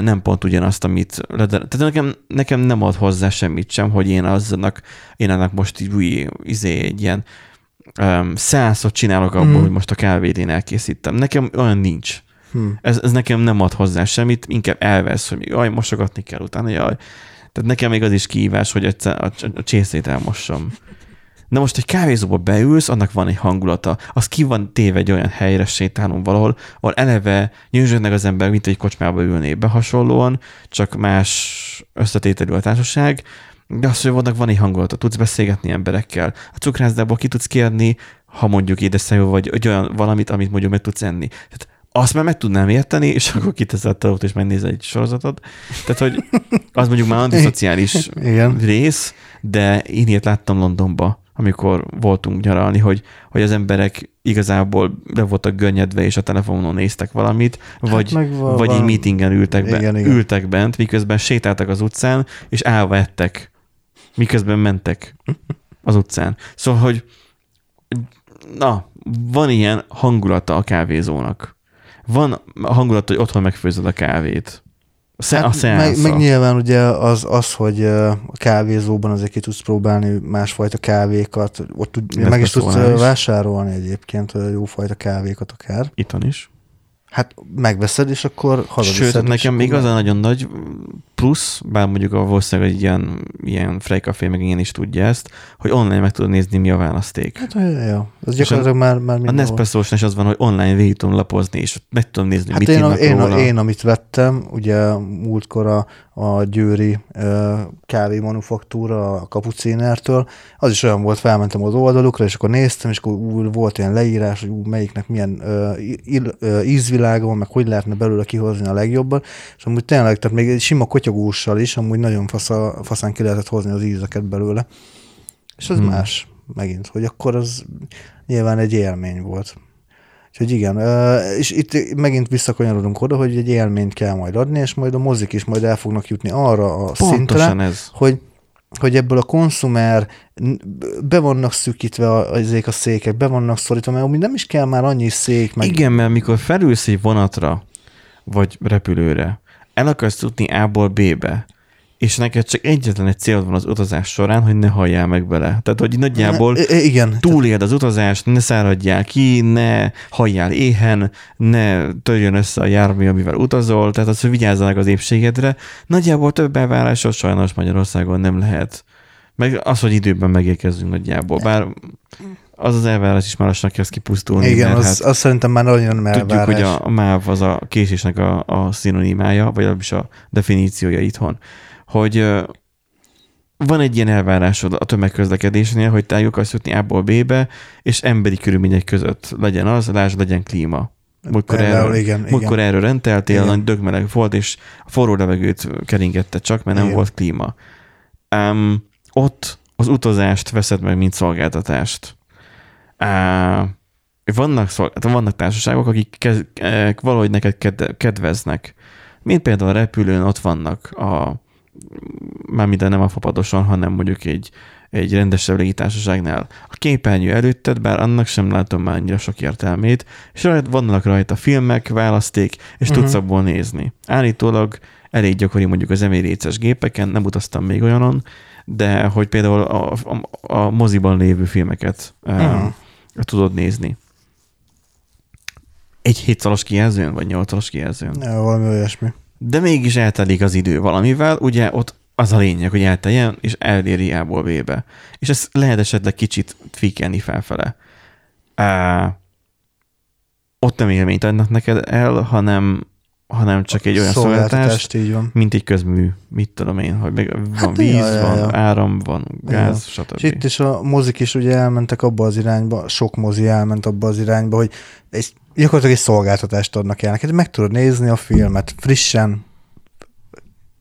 Nem pont ugyanazt, amit... leder- Tehát nekem, nekem nem ad hozzá semmit sem, hogy én aznak, én ennek most így új, izé, egy ilyen um, százszot csinálok abból, Mhm. hogy most a kávét én elkészítem. Nekem olyan nincs. Hm. Ez, ez nekem nem ad hozzá semmit, inkább elvesz, hogy jaj, mosogatni kell utána, jaj. Tehát nekem még az is kihívás, hogy a, a, a csészét elmossam. Na most egy kávézóba beülsz, annak van egy hangulata. Az ki van téve egy olyan helyre, sétálunk valahol, ahol eleve nyűzsödnek az ember, mint egy kocsmába ülné be hasonlóan, csak más összetételű a társaság, de az, hogy vannak van egy hangulata, tudsz beszélgetni emberekkel. A cukrászdából ki tudsz kérni, ha mondjuk édesszájú vagy, egy olyan valamit, amit mondjuk meg tudsz enni. Tehát azt már meg tudnám érteni, és akkor kiteszed a és megnézel egy sorozatot. Tehát, hogy az mondjuk már antiszociális rész, de én ilyet láttam Londonba, amikor voltunk nyaralni, hogy, hogy az emberek igazából le voltak gönnyedve, és a telefonon néztek valamit, vagy, Hát vagy egy meetingen ültek, be, Igen, igen. ültek bent, miközben sétáltak az utcán, és állva ettek, miközben mentek az utcán. Szóval, hogy na, van ilyen hangulata a kávézónak. Van a hangulat, hogy otthon megfőzöd a kávét. Sze- a Hát meg, meg nyilván ugye az, az hogy a kávézóban azért ki tudsz próbálni másfajta kávékat, ott tud, meg is tudsz vásárolni egyébként jófajta kávékat akár. Itthon is. Hát megveszed, és akkor hazaviszed. Sőt, és nekem még az a nagyon nagy plusz, bár mondjuk a valószínűleg egy ilyen, ilyen Freycafé meg ilyen is tudja ezt, hogy online meg tudod nézni, mi a választék. Hát, ja. Ez gyakorlatilag már, már A. Nespresso-s is az van, hogy online végig tudom lapozni, és meg tudom nézni, Hát mit én, én, róla. én, amit vettem, ugye múltkor a, a győri ö, kávé manufaktúra a kapucinertől, az is olyan volt, felmentem az oldalukra, és akkor néztem, és akkor ú, volt ilyen leírás, hogy ú, melyiknek milyen ö, ill, ö, ízvilága van, meg hogy lehetne belőle kihozni a legjobbat, és amúgy tényleg, tehát még egy sima kotyogóssal is, amúgy nagyon fasza, faszán ki lehetett hozni az ízeket belőle. És az hmm. más megint, hogy akkor az nyilván egy élmény volt. Úgyhogy igen, és itt megint visszakanyarodunk oda, hogy egy élményt kell majd adni, és majd a mozik is majd el fognak jutni arra a Pontosan szintre, ez. hogy, hogy ebből a konzumer n- be vannak szűkítve a- ezek a székek, be vannak szorítva, mert amúgy nem is kell már annyi szék, meg Igen, mert mikor felülsz egy vonatra, vagy repülőre, el akarsz jutni A-ból B-be, és neked csak egyetlen egy célod van az utazás során, hogy ne halljál meg bele. Tehát, hogy nagyjából I- i- igen, túléld az utazást, ne száradjál ki, ne halljál éhen, ne törjön össze a jármű, amivel utazol, tehát az, hogy vigyázzanak az épségedre. Nagyjából több elvárásod sajnos Magyarországon nem lehet. Meg az, hogy időben megérkezzünk nagyjából. Bár az az elvárás is már lassan kezd kipusztulni. igen, mert az, hát az szerintem már nagyon nem tudjuk, elvárás. hogy a, a MÁV az a késésnek a, a szinonimája, vagy legalábbis a definíciója itthon, hogy van egy ilyen elvárásod a tömegközlekedésnél, hogy te akarsz jutni A-ból B-be, és emberi körülmények között legyen az, lásd, legyen klíma. Múltkor Például erről, igen, múltkor igen. erről rendeltél, Igen. nagy dögmeleg volt, és a forró levegőt keringette csak, mert nem Igen. volt klíma. Um, ott az utazást veszed meg, mint szolgáltatást. Uh, vannak, szolg- vannak társaságok, akik kez, eh, valahogy neked ked, kedveznek. Mint például a repülőn ott vannak a már minden nem a fapadoson, hanem mondjuk egy, egy rendesebb légitársaságnál. A képernyő előtted, bár annak sem látom már annyira sok értelmét, és rajta, vannak rajta filmek, választék, és Mhm. tudsz abból nézni. Állítólag elég gyakori mondjuk az Emirates-es gépeken, nem utaztam még olyanon, de hogy például a, a, a moziban lévő filmeket Mhm. uh, tudod nézni. Egy hétszalos kijelzőn, vagy nyolcas kijelzőn. Ja, valami olyasmi. De mégis eltelik az idő valamivel, ugye ott az a lényeg, hogy elteljen, és eléri A-ból B-be. És ezt lehet esetleg kicsit tweakelni felfele. Á, ott nem élményt adnak neked el, hanem, hanem csak egy olyan szolgáltatás, Szolgáltatást, így van. mint egy közmű, mit tudom én, hogy meg van Hát, víz, ja, ja, van ja. áram, van gáz, stb. És itt is a mozik is ugye elmentek abba az irányba, sok mozi elment abba az irányba, hogy egy, gyakorlatilag egy szolgáltatást adnak el neked. Meg tudod nézni a filmet frissen,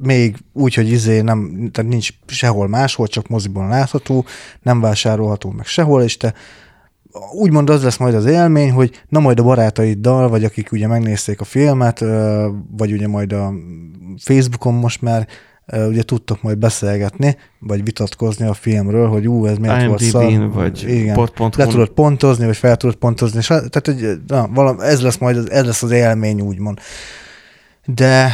még úgy, hogy izé nem, tehát nincs sehol máshol, csak moziban látható, nem vásárolható meg sehol, és te úgymond az lesz majd az élmény, hogy na majd a barátaiddal, vagy akik ugye megnézték a filmet, vagy ugye majd a Facebookon most már ugye tudtok majd beszélgetni, vagy vitatkozni a filmről, hogy ú, ez miért volt szar. vagy Igen, port. le tudod pontozni, vagy fel tudod pontozni, és tehát hogy, na, valam, ez lesz majd, ez lesz az élmény, úgymond. De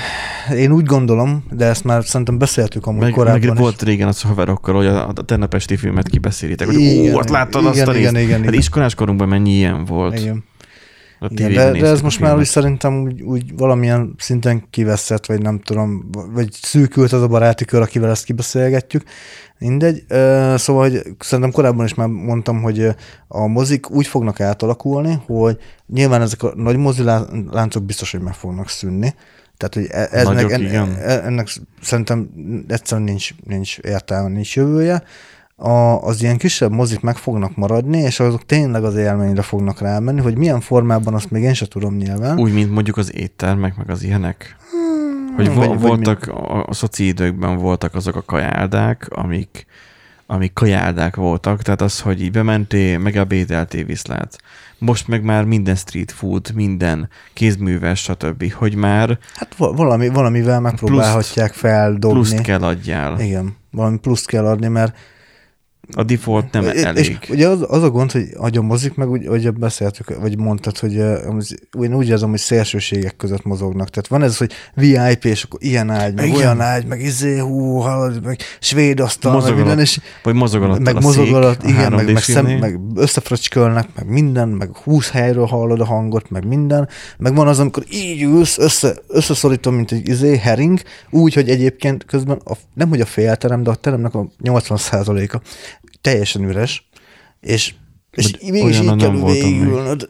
én úgy gondolom, de ezt már szerintem beszéltük amúgy meg, korábban meg volt régen az haverokkal, hogy a, a tegnap esti filmet kibeszélitek, hogy igen, ú, ott láttad igen, azt a igen, igen, hát igen. iskolás korunkban mennyi ilyen volt. Igen. Igen, de, de ez most már úgy szerintem úgy, úgy valamilyen szinten kiveszett, vagy nem tudom, vagy szűkült az a baráti kör, akivel ezt kibeszélgetjük. Mindegy. Szóval, hogy szerintem korábban is már mondtam, hogy a mozik úgy fognak átalakulni, hogy nyilván ezek a nagy moziláncok biztos, hogy meg fognak szűnni. Tehát, hogy e- ez Nagyok, meg, en, ennek szerintem egyszerűen nincs, nincs értelme, nincs jövője. A, az ilyen kisebb mozik meg fognak maradni, és azok tényleg az élményre fognak rámenni, hogy milyen formában, azt még én sem tudom nyilván. Úgy, mint mondjuk az éttermek, meg az ilyenek. Hogy vagy- vo- vagy voltak, a, a szoci időkben voltak azok a kajáldák, amik, amik kajáldák voltak, tehát az, hogy így bementél, megebédeltél, viszlát. Most meg már minden street food, minden kézműves, stb. Hogy már Hát va- valami, valamivel megpróbálhatják feldobni. pluszt kell adjál. Igen, valami pluszt kell adni, mert A default nem elég. És ugye az, az a gond, hogy agyon mozik, meg úgy, ugye beszéltük, vagy mondtad, hogy én úgy érzem, hogy szélsőségek között mozognak. Tehát van ez, hogy VIP, és akkor ilyen ágy, meg Igen. olyan ágy, meg izé, hú, hallod, meg svéd asztal, meg Mozog minden, alatt és Vagy mozog alatt meg a mozog szék, alatt, igen, meg, 3D meg, szem, meg összefröcskölnek, meg minden, meg 20 helyről hallod a hangot, meg minden, meg van az, amikor így ülsz, össze, összeszorítom, mint egy izé, hering, úgy, hogy egyébként közben a, nem, hogy a félterem, de a teremnek a 80%-a teljesen üres, és, és Vagy mégis így kell végigülnöd.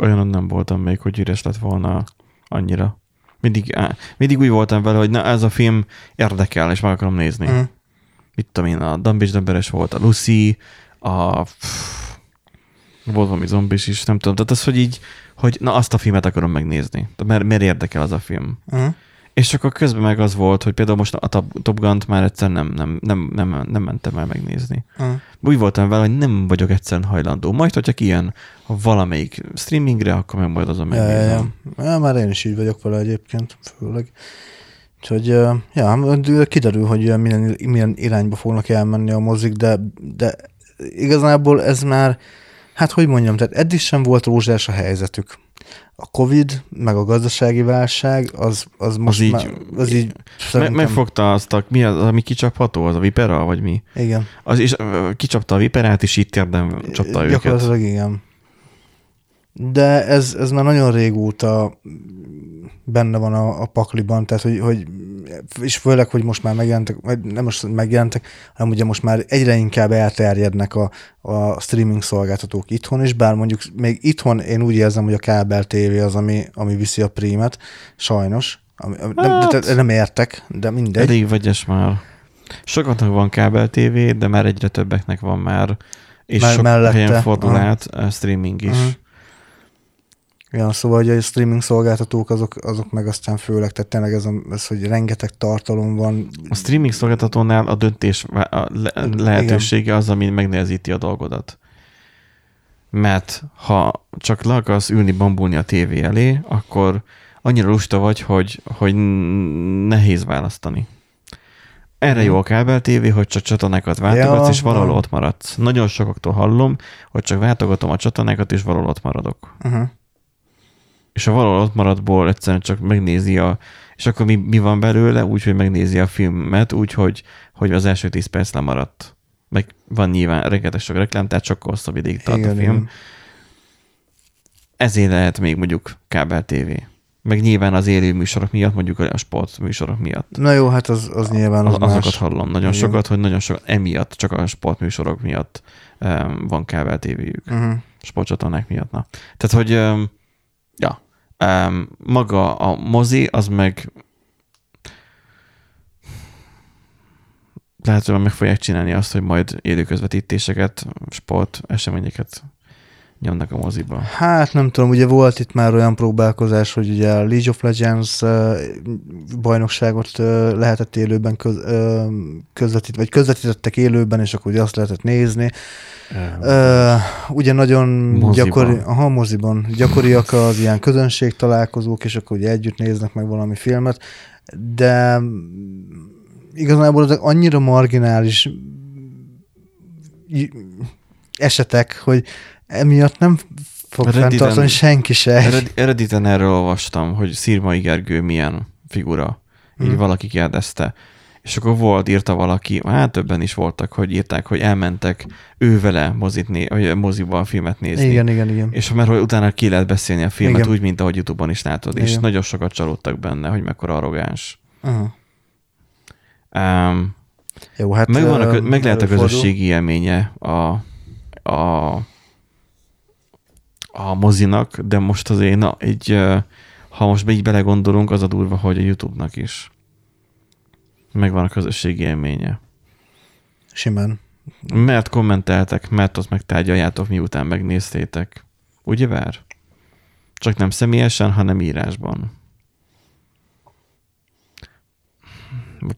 Olyanon nem voltam még, hogy üres lett volna annyira. Mindig, á, mindig úgy voltam vele, hogy na ez a film érdekel, és meg akarom nézni. Mhm. Mit tudom én, a Dumbis Dumberes volt, a Lucy, a... pff, volt valami zombis is, nem tudom. Tehát az, hogy így, hogy na azt a filmet akarom megnézni. Tehát Mert, miért érdekel az a film? Uh-huh. És akkor közben meg az volt, hogy például most a Top, Gun-t már egyszer nem, nem, nem, nem, nem mentem el megnézni. Uh-huh. Úgy voltam vele, hogy nem vagyok egyszerűen hajlandó. Majd, hogyha kijön valamelyik streamingre, akkor meg majd azon Ja, ja, megnézem. ja. ja, már én is így vagyok vele egyébként, főleg. Úgyhogy, ja, kiderül, hogy milyen, milyen irányba fognak elmenni a mozik, de, de igazából ez már, hát hogy mondjam, tehát eddig sem volt rózsás a helyzetük. A Covid, meg a gazdasági válság, az, az most így- már, az így szerintem, megfogta azt a, mi az, ami kicsapható, az a Vipera, vagy mi? igen. Az is kicsapta a Viperát, és itt érdem csapta őket. Gyakorlatilag igen. De ez, ez már nagyon régóta benne van a, a pakliban, tehát hogy, hogy és főleg, hogy most már megjelentek, vagy nem most megjelentek, hanem ugye most már egyre inkább elterjednek a, a streaming szolgáltatók itthon is, bár mondjuk még itthon én úgy érzem, hogy a kábel tévé az, ami, ami viszi a prímet, sajnos. Ami, ami- nem, Hát. de, nem értek, de mindegy. Elég vegyes már. Sokaknak van kábel TV, de már egyre többeknek van már, és Már sok mellette. helyen fordul át streaming is. Mhm. Ja, szóval hogy a streaming szolgáltatók azok, azok meg aztán főleg, tehát tényleg ez, a, ez, hogy rengeteg tartalom van. A streaming szolgáltatónál a döntés a le- lehetősége az, ami megnehezíti a dolgodat. Mert ha csak le akarsz ülni, bambulni a tévé elé, akkor annyira lusta vagy, hogy, hogy nehéz választani. Erre jó a kábel tévé, hogy csak csatornákat váltogatsz, Ja, és valahol ja. ott maradsz. Nagyon sokaktól hallom, hogy csak váltogatom a csatornákat, és valahol ott maradok. Uh-huh. És a valahol ott maradból egyszerűen csak megnézi a, és akkor mi, mi van belőle, úgyhogy megnézi a filmet, úgyhogy hogy az első 10 perc lemaradt. Meg van nyilván rengeteg sok reklám, tehát sokkal hosszabb ideig tart Igen, a film. igen. Ezért lehet még mondjuk kábel TV. Meg nyilván az élő műsorok miatt, mondjuk a sport műsorok miatt. Na jó, hát az, az nyilván az, Az, azokat más. hallom nagyon Igen. sokat, hogy nagyon sokat emiatt, csak a sportműsorok miatt um, van kábel tévéjük Uh-huh. sportcsatornák miatt. Na. Tehát, hogy öm, ja, öm, maga a mozi, az meg lehet, hogy meg fogják csinálni azt, hogy majd élő közvetítéseket, sport, eseményeket nyomnak a moziba. Hát nem tudom, ugye volt itt már olyan próbálkozás, hogy ugye a League of Legends bajnokságot lehetett élőben köz, közvetít, vagy közvetítettek élőben, és akkor ugye azt lehetett nézni. Ö, ugye nagyon Moziban. gyakori, aha, moziban, gyakoriak az ilyen közönség találkozók, és akkor ugye együtt néznek meg valami filmet, de igazából ezek annyira marginális esetek, hogy emiatt nem fog Redditen- fenntartani senki se. Erediten erről olvastam, hogy Szirmai Gergő milyen figura. Így Mhm. valaki kérdezte. És akkor volt, írta valaki, hát többen is voltak, hogy írták, hogy elmentek ő vele mozit né- vagy moziba a filmet nézni. Igen, igen, igen. És mert hogy utána ki lehet beszélni a filmet Igen. úgy, mint ahogy Youtube-on is látod, és Igen. nagyon sokat csalódtak benne, hogy mekkora arrogáns. Aha. Um, Jó, hát meg, van a, meg lehet a közösségi élménye a, a, a mozinak, de most azért, na, egy, ha most így belegondolunk, az a durva, hogy a YouTube-nak is megvan a közösségi élménye. Simán. Mert kommenteltek, mert azt megtárgyaljátok, miután megnéztétek. Ugye vár? Csak nem személyesen, hanem írásban.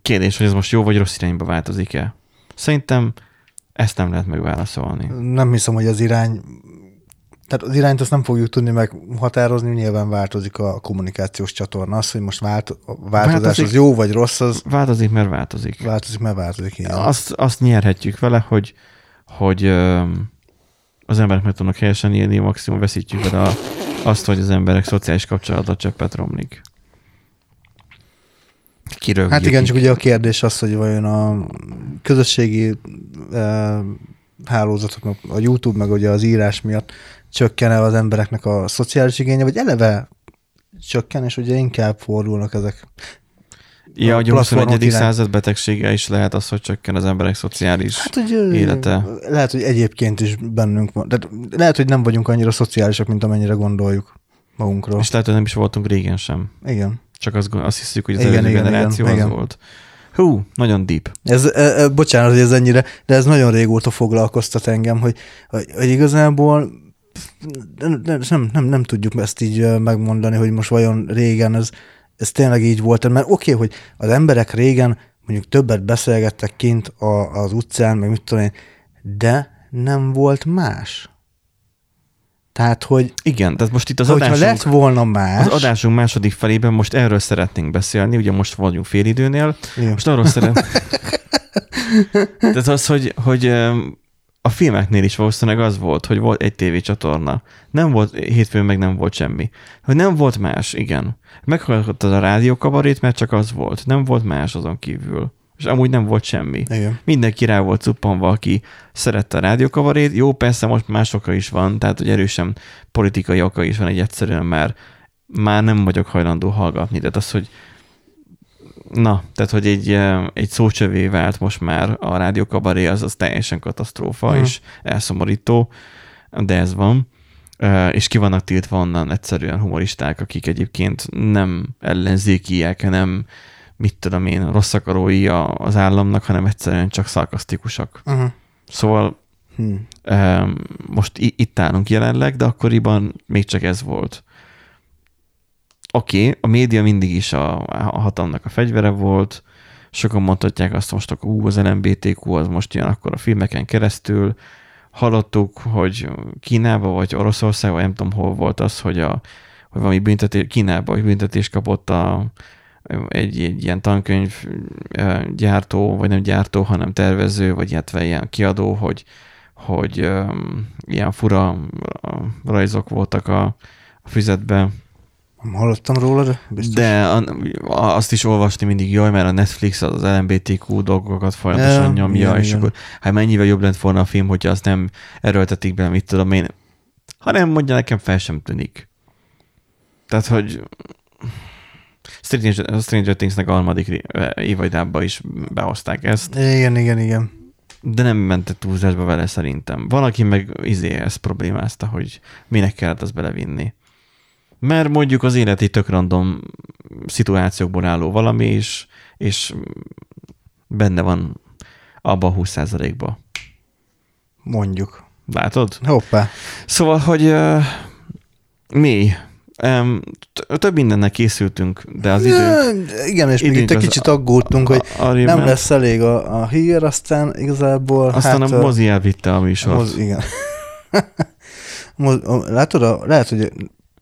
Kérdés, hogy ez most jó vagy rossz irányba változik-e? Szerintem ezt nem lehet megválaszolni. Nem hiszem, hogy az irány tehát az irányt azt nem fogjuk tudni meghatározni, nyilván változik a kommunikációs csatorna. Az, hogy most vált, a változás Változik. az jó vagy rossz, az Változik, mert változik. változik, mert változik. Igen. Azt, azt nyerhetjük vele, hogy, hogy az emberek meg tudnak helyesen írni, maximum veszítjük vele a, azt, hogy az emberek szociális kapcsolata cseppet romlik. Kirögjük. Hát igen, csak ugye a kérdés az, hogy vajon a közösségi e, hálózatok, a YouTube, meg ugye az írás miatt csökken-e az embereknek a szociális igénye, vagy eleve csökken, és ugye inkább fordulnak ezek. Ja, a hogy a platformok 21. irány- század betegsége is lehet az, hogy csökken az emberek szociális. Hát, hogy Élete. lehet, hogy egyébként is bennünk van. Tehát lehet, hogy nem vagyunk annyira szociálisak, mint amennyire gondoljuk magunkról. És lehet, hogy nem is voltunk régen sem. Igen. Csak azt, azt hiszük, hogy az Igen, előző igen, generáció igen, az igen. volt. Hú, nagyon deep. Ez, e, e, bocsánat, hogy ez ennyire, de ez nagyon régóta foglalkoztat engem, hogy, hogy, hogy igazából nem, nem, nem, nem, tudjuk ezt így megmondani, hogy most vajon régen ez, ez tényleg így volt, mert oké, okay, hogy az emberek régen mondjuk többet beszélgettek kint a, az utcán, meg mit tudom én, de nem volt más. Tehát, hogy Igen, tehát most itt az adásunk... lett volna más, Az adásunk második felében most erről szeretnénk beszélni, ugye most vagyunk félidőnél, Igen. most arról szeret... Tehát az, hogy, hogy a filmeknél is valószínűleg az volt, hogy volt egy tévécsatorna. Nem volt, hétfőn meg nem volt semmi. Hogy nem volt más, igen. Meghallgattad a rádiókabarét, mert csak az volt. Nem volt más azon kívül. És amúgy nem volt semmi. Igen. Mindenki rá volt cuppanva, aki szerette a rádiókavarét. Jó, persze most más oka is van, tehát hogy erősen politikai oka is van, egy egyszerűen már, már nem vagyok hajlandó hallgatni. Tehát az, hogy na, tehát hogy egy, egy szócsövé vált most már a rádiókabaré, az, az teljesen katasztrófa Mhm. és elszomorító, de ez van. És ki vannak tiltva onnan egyszerűen humoristák, akik egyébként nem ellenzékiek, nem mit tudom én, rossz akarói a- az államnak, hanem egyszerűen csak szarkasztikusak. Uh-huh. Szóval Hm. em, most itt állunk jelenleg, de akkoriban még csak ez volt. Oké, okay, a média mindig is a, a hatalomnak a fegyvere volt, sokan mondhatják azt most, akkor ú, az LMBTQ az most jön akkor a filmeken keresztül. Hallottuk, hogy Kínába vagy Oroszországban, nem tudom hol volt az, hogy, a, hogy valami büntetés, Kínába hogy büntetés kapott a, egy, egy ilyen tankönyv gyártó, vagy nem gyártó, hanem tervező, vagy illetve ilyen kiadó, hogy, hogy um, ilyen fura rajzok voltak a, a füzetben. Nem hallottam róla, de biztos. De a, azt is olvasni mindig, jaj, mert a Netflix az, az LMBTQ dolgokat folyamatosan Ja, nyomja, igen, és igen. akkor hát mennyivel jobb lett volna a film, hogyha azt nem erőltetik be, mit tudom én. Ha nem mondja, nekem fel sem tűnik. Tehát, hogy Stranger, a Stranger Things-nek a harmadik évadában is behozták ezt, Igen, igen, igen. de nem mentek túlzásba vele szerintem. Valaki meg izé ezt problémázta, hogy minek kellett azt belevinni. Mert mondjuk az élet egy tök random szituációkból álló valami, és, és benne van abba a 20%-ba. Mondjuk. Látod? Hoppá. Szóval, hogy uh, mi um, több mindennel készültünk, de az idő... Igen, és még itt egy kicsit aggódtunk, hogy a- arrébb nem lesz elég a, a hír, aztán igazából... Aztán hát, a mozi elvitte a műsort. moz, igen. a- látod, a, lehet, hogy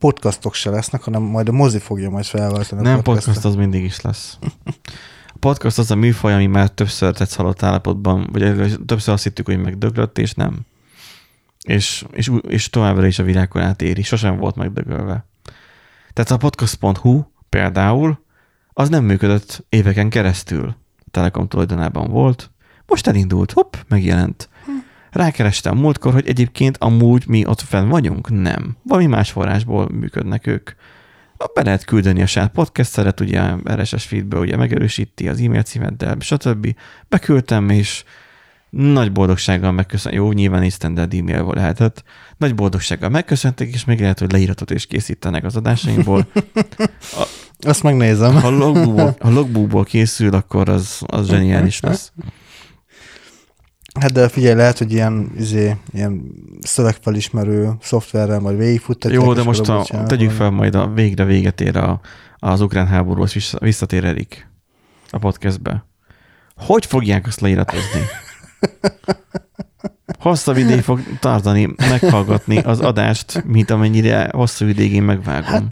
podcastok se lesznek, hanem majd a mozi fogja majd felváltani. a Nem, podcastot. podcast az mindig is lesz. A podcast az a műfaj, ami már többször tett halott állapotban, vagy először- többször azt hittük, hogy megdöglött, és nem. És, és, és továbbra is a világon átéri, sosem volt megdögölve. Tehát a podcast.hu például, az nem működött éveken keresztül. A Telekom tulajdonában volt, most elindult, hopp, megjelent. Rákerestem múltkor, hogy egyébként amúgy mi ott fenn vagyunk? Nem. Valami más forrásból működnek ők. Be lehet küldeni a saját podcasteret, ugye RSS feedből ugye megerősíti az e-mail címeddel, stb. Beküldtem, és nagy boldogsággal megköszön. Jó, nyilván is standard e-mailból lehetett. Nagy boldogsággal megköszöntek, és még lehet, hogy leíratot is készítenek az adásainkból. Azt megnézem. Ha logbookból, ha logbookból készül, akkor az, az zseniális lesz. Hát de figyelj, lehet, hogy ilyen, izé, ilyen szövegfelismerő szoftverrel majd végigfuttatják. Jó, de és most a, tegyük fel, majd a végre véget ér a, az ukrán háborúhoz vissza- visszatér Erik a podcastbe. Hogy fogják azt leíratozni? Hosszabb ideig fog tartani, meghallgatni az adást, mint amennyire hosszú ideig én megvágom. Hát,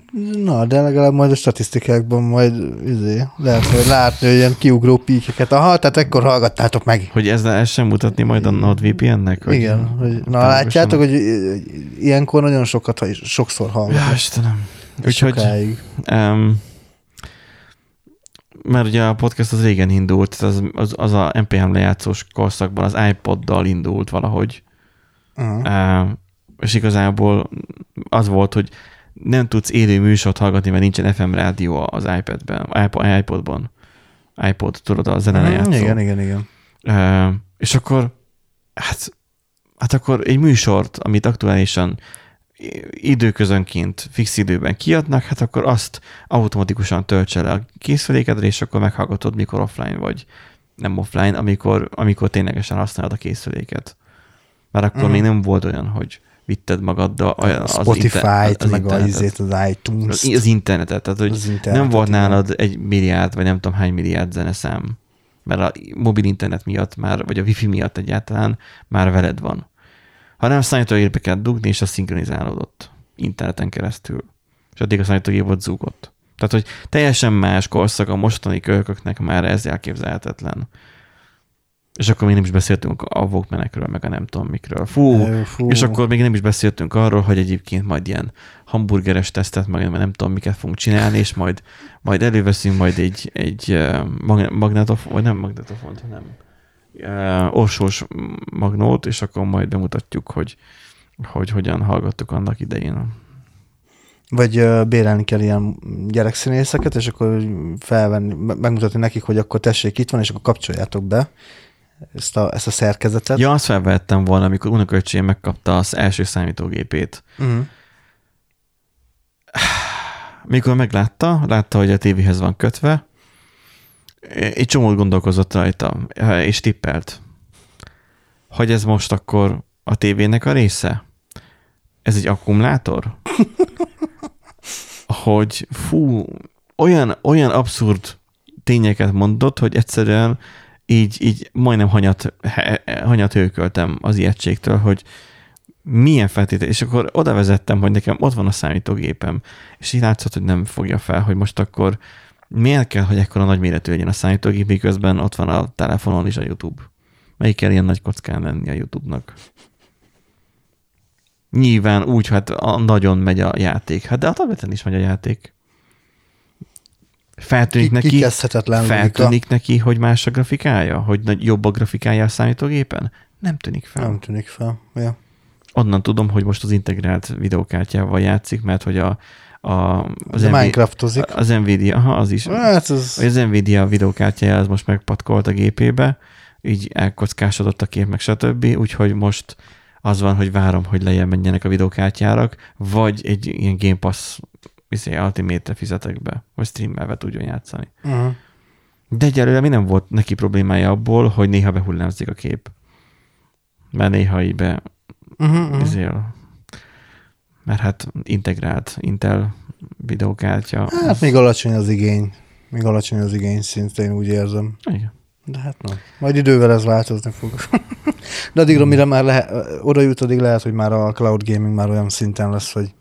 na, de legalább majd a statisztikákban majd izé, lehet, hogy látni, hogy ilyen kiugró píkeket. Aha, tehát ekkor hallgattátok meg. Hogy ezzel el sem mutatni majd a NordVPN-nek? Hogy Igen. Hogy, na, látjátok, hogy ilyenkor nagyon sokat, sokszor Ja, hallgatnak. Istenem. Úgyhogy, sokáig. um, mert ugye a podcast az régen indult, az, az, az a MP3 lejátszós korszakban az iPoddal indult valahogy, Uh-huh. uh, és igazából az volt, hogy nem tudsz élő műsort hallgatni, mert nincsen FM rádió az iPad-ben, iPod, iPodban. iPod, tudod, a zene lejátszó. Mhm, Igen, igen, igen. Uh, és akkor, hát, hát akkor egy műsort, amit aktuálisan időközönként fix időben kiadnak, hát akkor azt automatikusan töltse le a készülékedre, és akkor meghallgatod, mikor offline vagy. Nem offline, amikor, amikor ténylegesen használod a készüléket. Mert akkor Mhm. még nem volt olyan, hogy vitted magaddal az Spotify-t, az meg a internetet. izét, az iTunes-t. Az, az internetet, tehát hogy az internetet, nem volt nálad egy milliárd, vagy nem tudom hány milliárd zeneszám, mert a mobil internet miatt már, vagy a wifi miatt egyáltalán már veled van. Hanem számítógépbe kell dugni, és az szinkronizálódott interneten keresztül. És addig a számítógép ott zúgott. Tehát, hogy teljesen más korszak a mostani kölyköknek már ez elképzelhetetlen. És akkor még nem is beszéltünk a walkmanekről, meg a nem tudom mikről. Fú, fú. és akkor még nem is beszéltünk arról, hogy egyébként majd ilyen hamburgeres tesztet, meg nem tudom, miket fogunk csinálni, és majd, majd előveszünk majd egy, egy mag- magnetofon, vagy nem magnetofont, hanem uh, orsós magnót, és akkor majd bemutatjuk, hogy, hogy hogyan hallgattuk annak idején. Vagy ö, bérelni kell ilyen gyerekszínészeket, és akkor felvenni, me- megmutatni nekik, hogy akkor tessék, itt van, és akkor kapcsoljátok be ezt a, ezt a szerkezetet. Ja, azt felvettem volna, amikor unoköcsém megkapta az első számítógépét. Uh-huh. Mikor meglátta, látta, hogy a tévéhez van kötve, egy csomót gondolkozott rajta, és tippelt, hogy ez most akkor a tévének a része? Ez egy akkumulátor? hogy fú, olyan, olyan abszurd tényeket mondott, hogy egyszerűen így, így majdnem hanyat, hanyat hőköltem az ijegységtől, hogy milyen feltétel, és akkor oda vezettem, hogy nekem ott van a számítógépem, és így látszott, hogy nem fogja fel, hogy most akkor miért kell, hogy ekkora nagy méretű legyen a számítógép, miközben ott van a telefonon is a YouTube. Melyik kell ilyen nagy kockán lenni a YouTube-nak? Nyilván úgy, hát a, nagyon megy a játék. Hát de a tableten is megy a játék. Feltűnik neki, feltűnik neki, hogy más a grafikája? Hogy nagy- jobb a grafikája a számítógépen? Nem tűnik fel. Nem tűnik fel. Ja. Onnan tudom, hogy most az integrált videókártyával játszik, mert hogy a, a, az, Az Nvi- Minecraftozik. az Nvidia, aha, az is. Hát. Hogy az Nvidia videókártyája az most megpatkolt a gépébe, így elkockásodott a kép, meg stb. Úgyhogy most az van, hogy várom, hogy lejjebb menjenek a videókártyárak, vagy egy ilyen Game Pass izé, Ultimate-re fizetek be, hogy streamelve tudjon játszani. Uh-huh. De egyelőre mi nem volt neki problémája abból, hogy néha behullámzik a kép. Mert néha így be Uh-huh, uh-huh. izél, mert hát integrált Intel videókártya. Hát még alacsony az igény. Még alacsony az igény szintén, úgy érzem. Igen. De hát nem. Majd idővel ez változni fog. De addigra, mire már lehet, oda jut, addig lehet, hogy már a cloud gaming már olyan szinten lesz, hogy,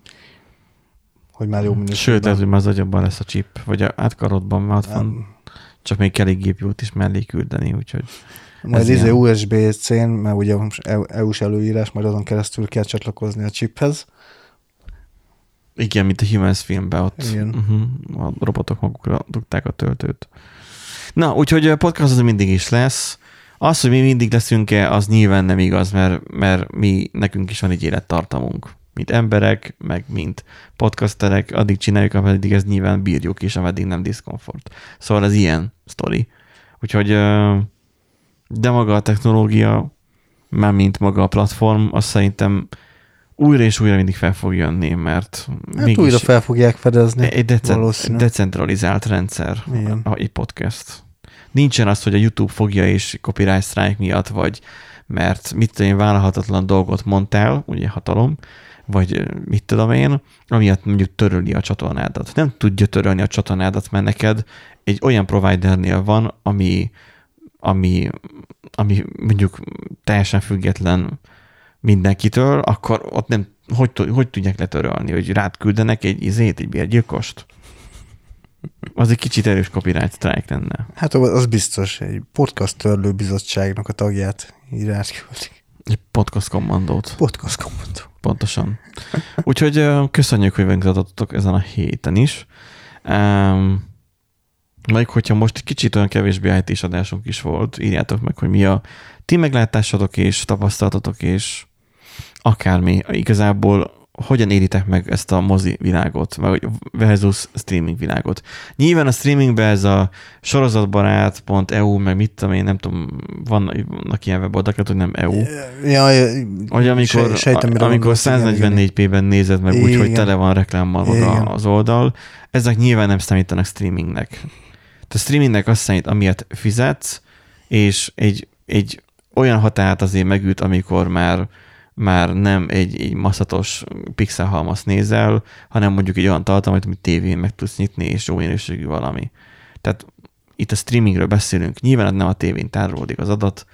hogy már jó minőségben. Sőt, lehet, hogy már az agyabban lesz a chip, vagy a átkarodban már ott van, csak még kell egy gépjót is mellé küldeni, úgyhogy Majd izé. USB-C-n, mert ugye EU-s előírás, majd azon keresztül kell csatlakozni a chiphez. Igen, mint a Humans filmben ott Igen. uh-huh, a robotok magukra dugták a töltőt. Na, úgyhogy a podcast az mindig is lesz. Az, hogy mi mindig leszünk-e, az nyilván nem igaz, mert, mert mi, nekünk is van egy élettartamunk. Mint emberek, meg mint podcasterek, addig csináljuk, ameddig ez nyilván bírjuk, és ameddig nem diszkomfort. Szóval ez ilyen sztori. Úgyhogy, de maga a technológia, már mint maga a platform, azt szerintem újra és újra mindig fel fog jönni, mert Hát újra fel fogják fedezni. egy valószínű. decentralizált rendszer Igen. a, podcast. Nincsen az, hogy a YouTube fogja és copyright strike miatt, vagy mert mit tudom én, vállalhatatlan dolgot mondtál, ugye hatalom, vagy mit tudom én, amiatt mondjuk töröli a csatornádat. Nem tudja törölni a csatornádat, mert neked egy olyan providernél van, ami, ami, ami mondjuk teljesen független mindenkitől, akkor ott nem, hogy, hogy tudják letörölni, hogy rád küldenek egy izét, egy bérgyilkost? Az egy kicsit erős copyright strike lenne. Hát az biztos, egy podcast törlő bizottságnak a tagját írás küldik. Egy podcast kommandót, Podcast kommentó. pontosan. Úgyhogy köszönjük, hogy velünk tartottatok ezen a héten is. Um, meg hogyha most kicsit olyan kevésbé it adásunk is volt, írjátok meg, hogy mi a ti meglátásotok és tapasztalatotok, és akármi. Igazából hogyan éritek meg ezt a mozi világot, vagy versus streaming világot. Nyilván a streamingben ez a sorozatbarát.eu, meg mit tudom én, nem tudom, van, vannak ilyen weboldalak, hogy nem EU. Ja, Hogy amikor, Se- sejtem, amikor gondolsz, igen, igen. 144p-ben nézed meg úgy, hogy tele van reklámmal maga az oldal, ezek nyilván nem számítanak streamingnek. Tehát a streamingnek azt számít, amiért fizetsz, és egy, egy olyan határt azért megüt, amikor már már nem egy, egy maszatos pixelhalmaz nézel, hanem mondjuk egy olyan tartalmat, amit tévén meg tudsz nyitni, és jó minőségű valami. Tehát itt a streamingről beszélünk. Nyilván nem a tévén tárolódik az adat,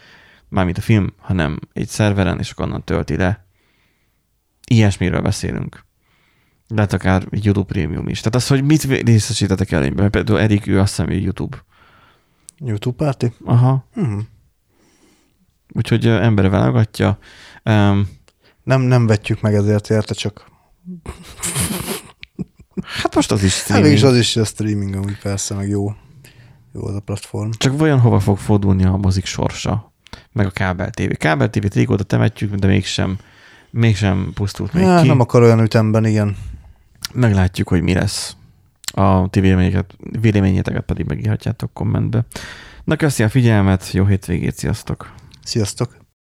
mármint a film, hanem egy szerveren, és akkor onnan tölti le. Ilyesmiről beszélünk. Lehet akár egy YouTube Premium is. Tehát az, hogy mit részesítetek előnyben. Például Erik, ő azt hiszem, hogy YouTube. YouTube party? Aha. Hmm. Úgyhogy ö, embere válogatja. Um, Nem, nem vetjük meg ezért érte, csak hát most az is hát streaming. mégis az is a streaming, amúgy persze, meg jó. Jó az a platform. Csak vajon hova fog fordulni a mozik sorsa? Meg a kábel TV. Kábel TV-t régóta temetjük, de mégsem, mégsem pusztult még Ja, ki. nem akar olyan ütemben, igen. Meglátjuk, hogy mi lesz. A ti véleményeket, véleményeteket pedig megírhatjátok kommentbe. Na, köszi a figyelmet, jó hétvégét, sziasztok! Sziasztok!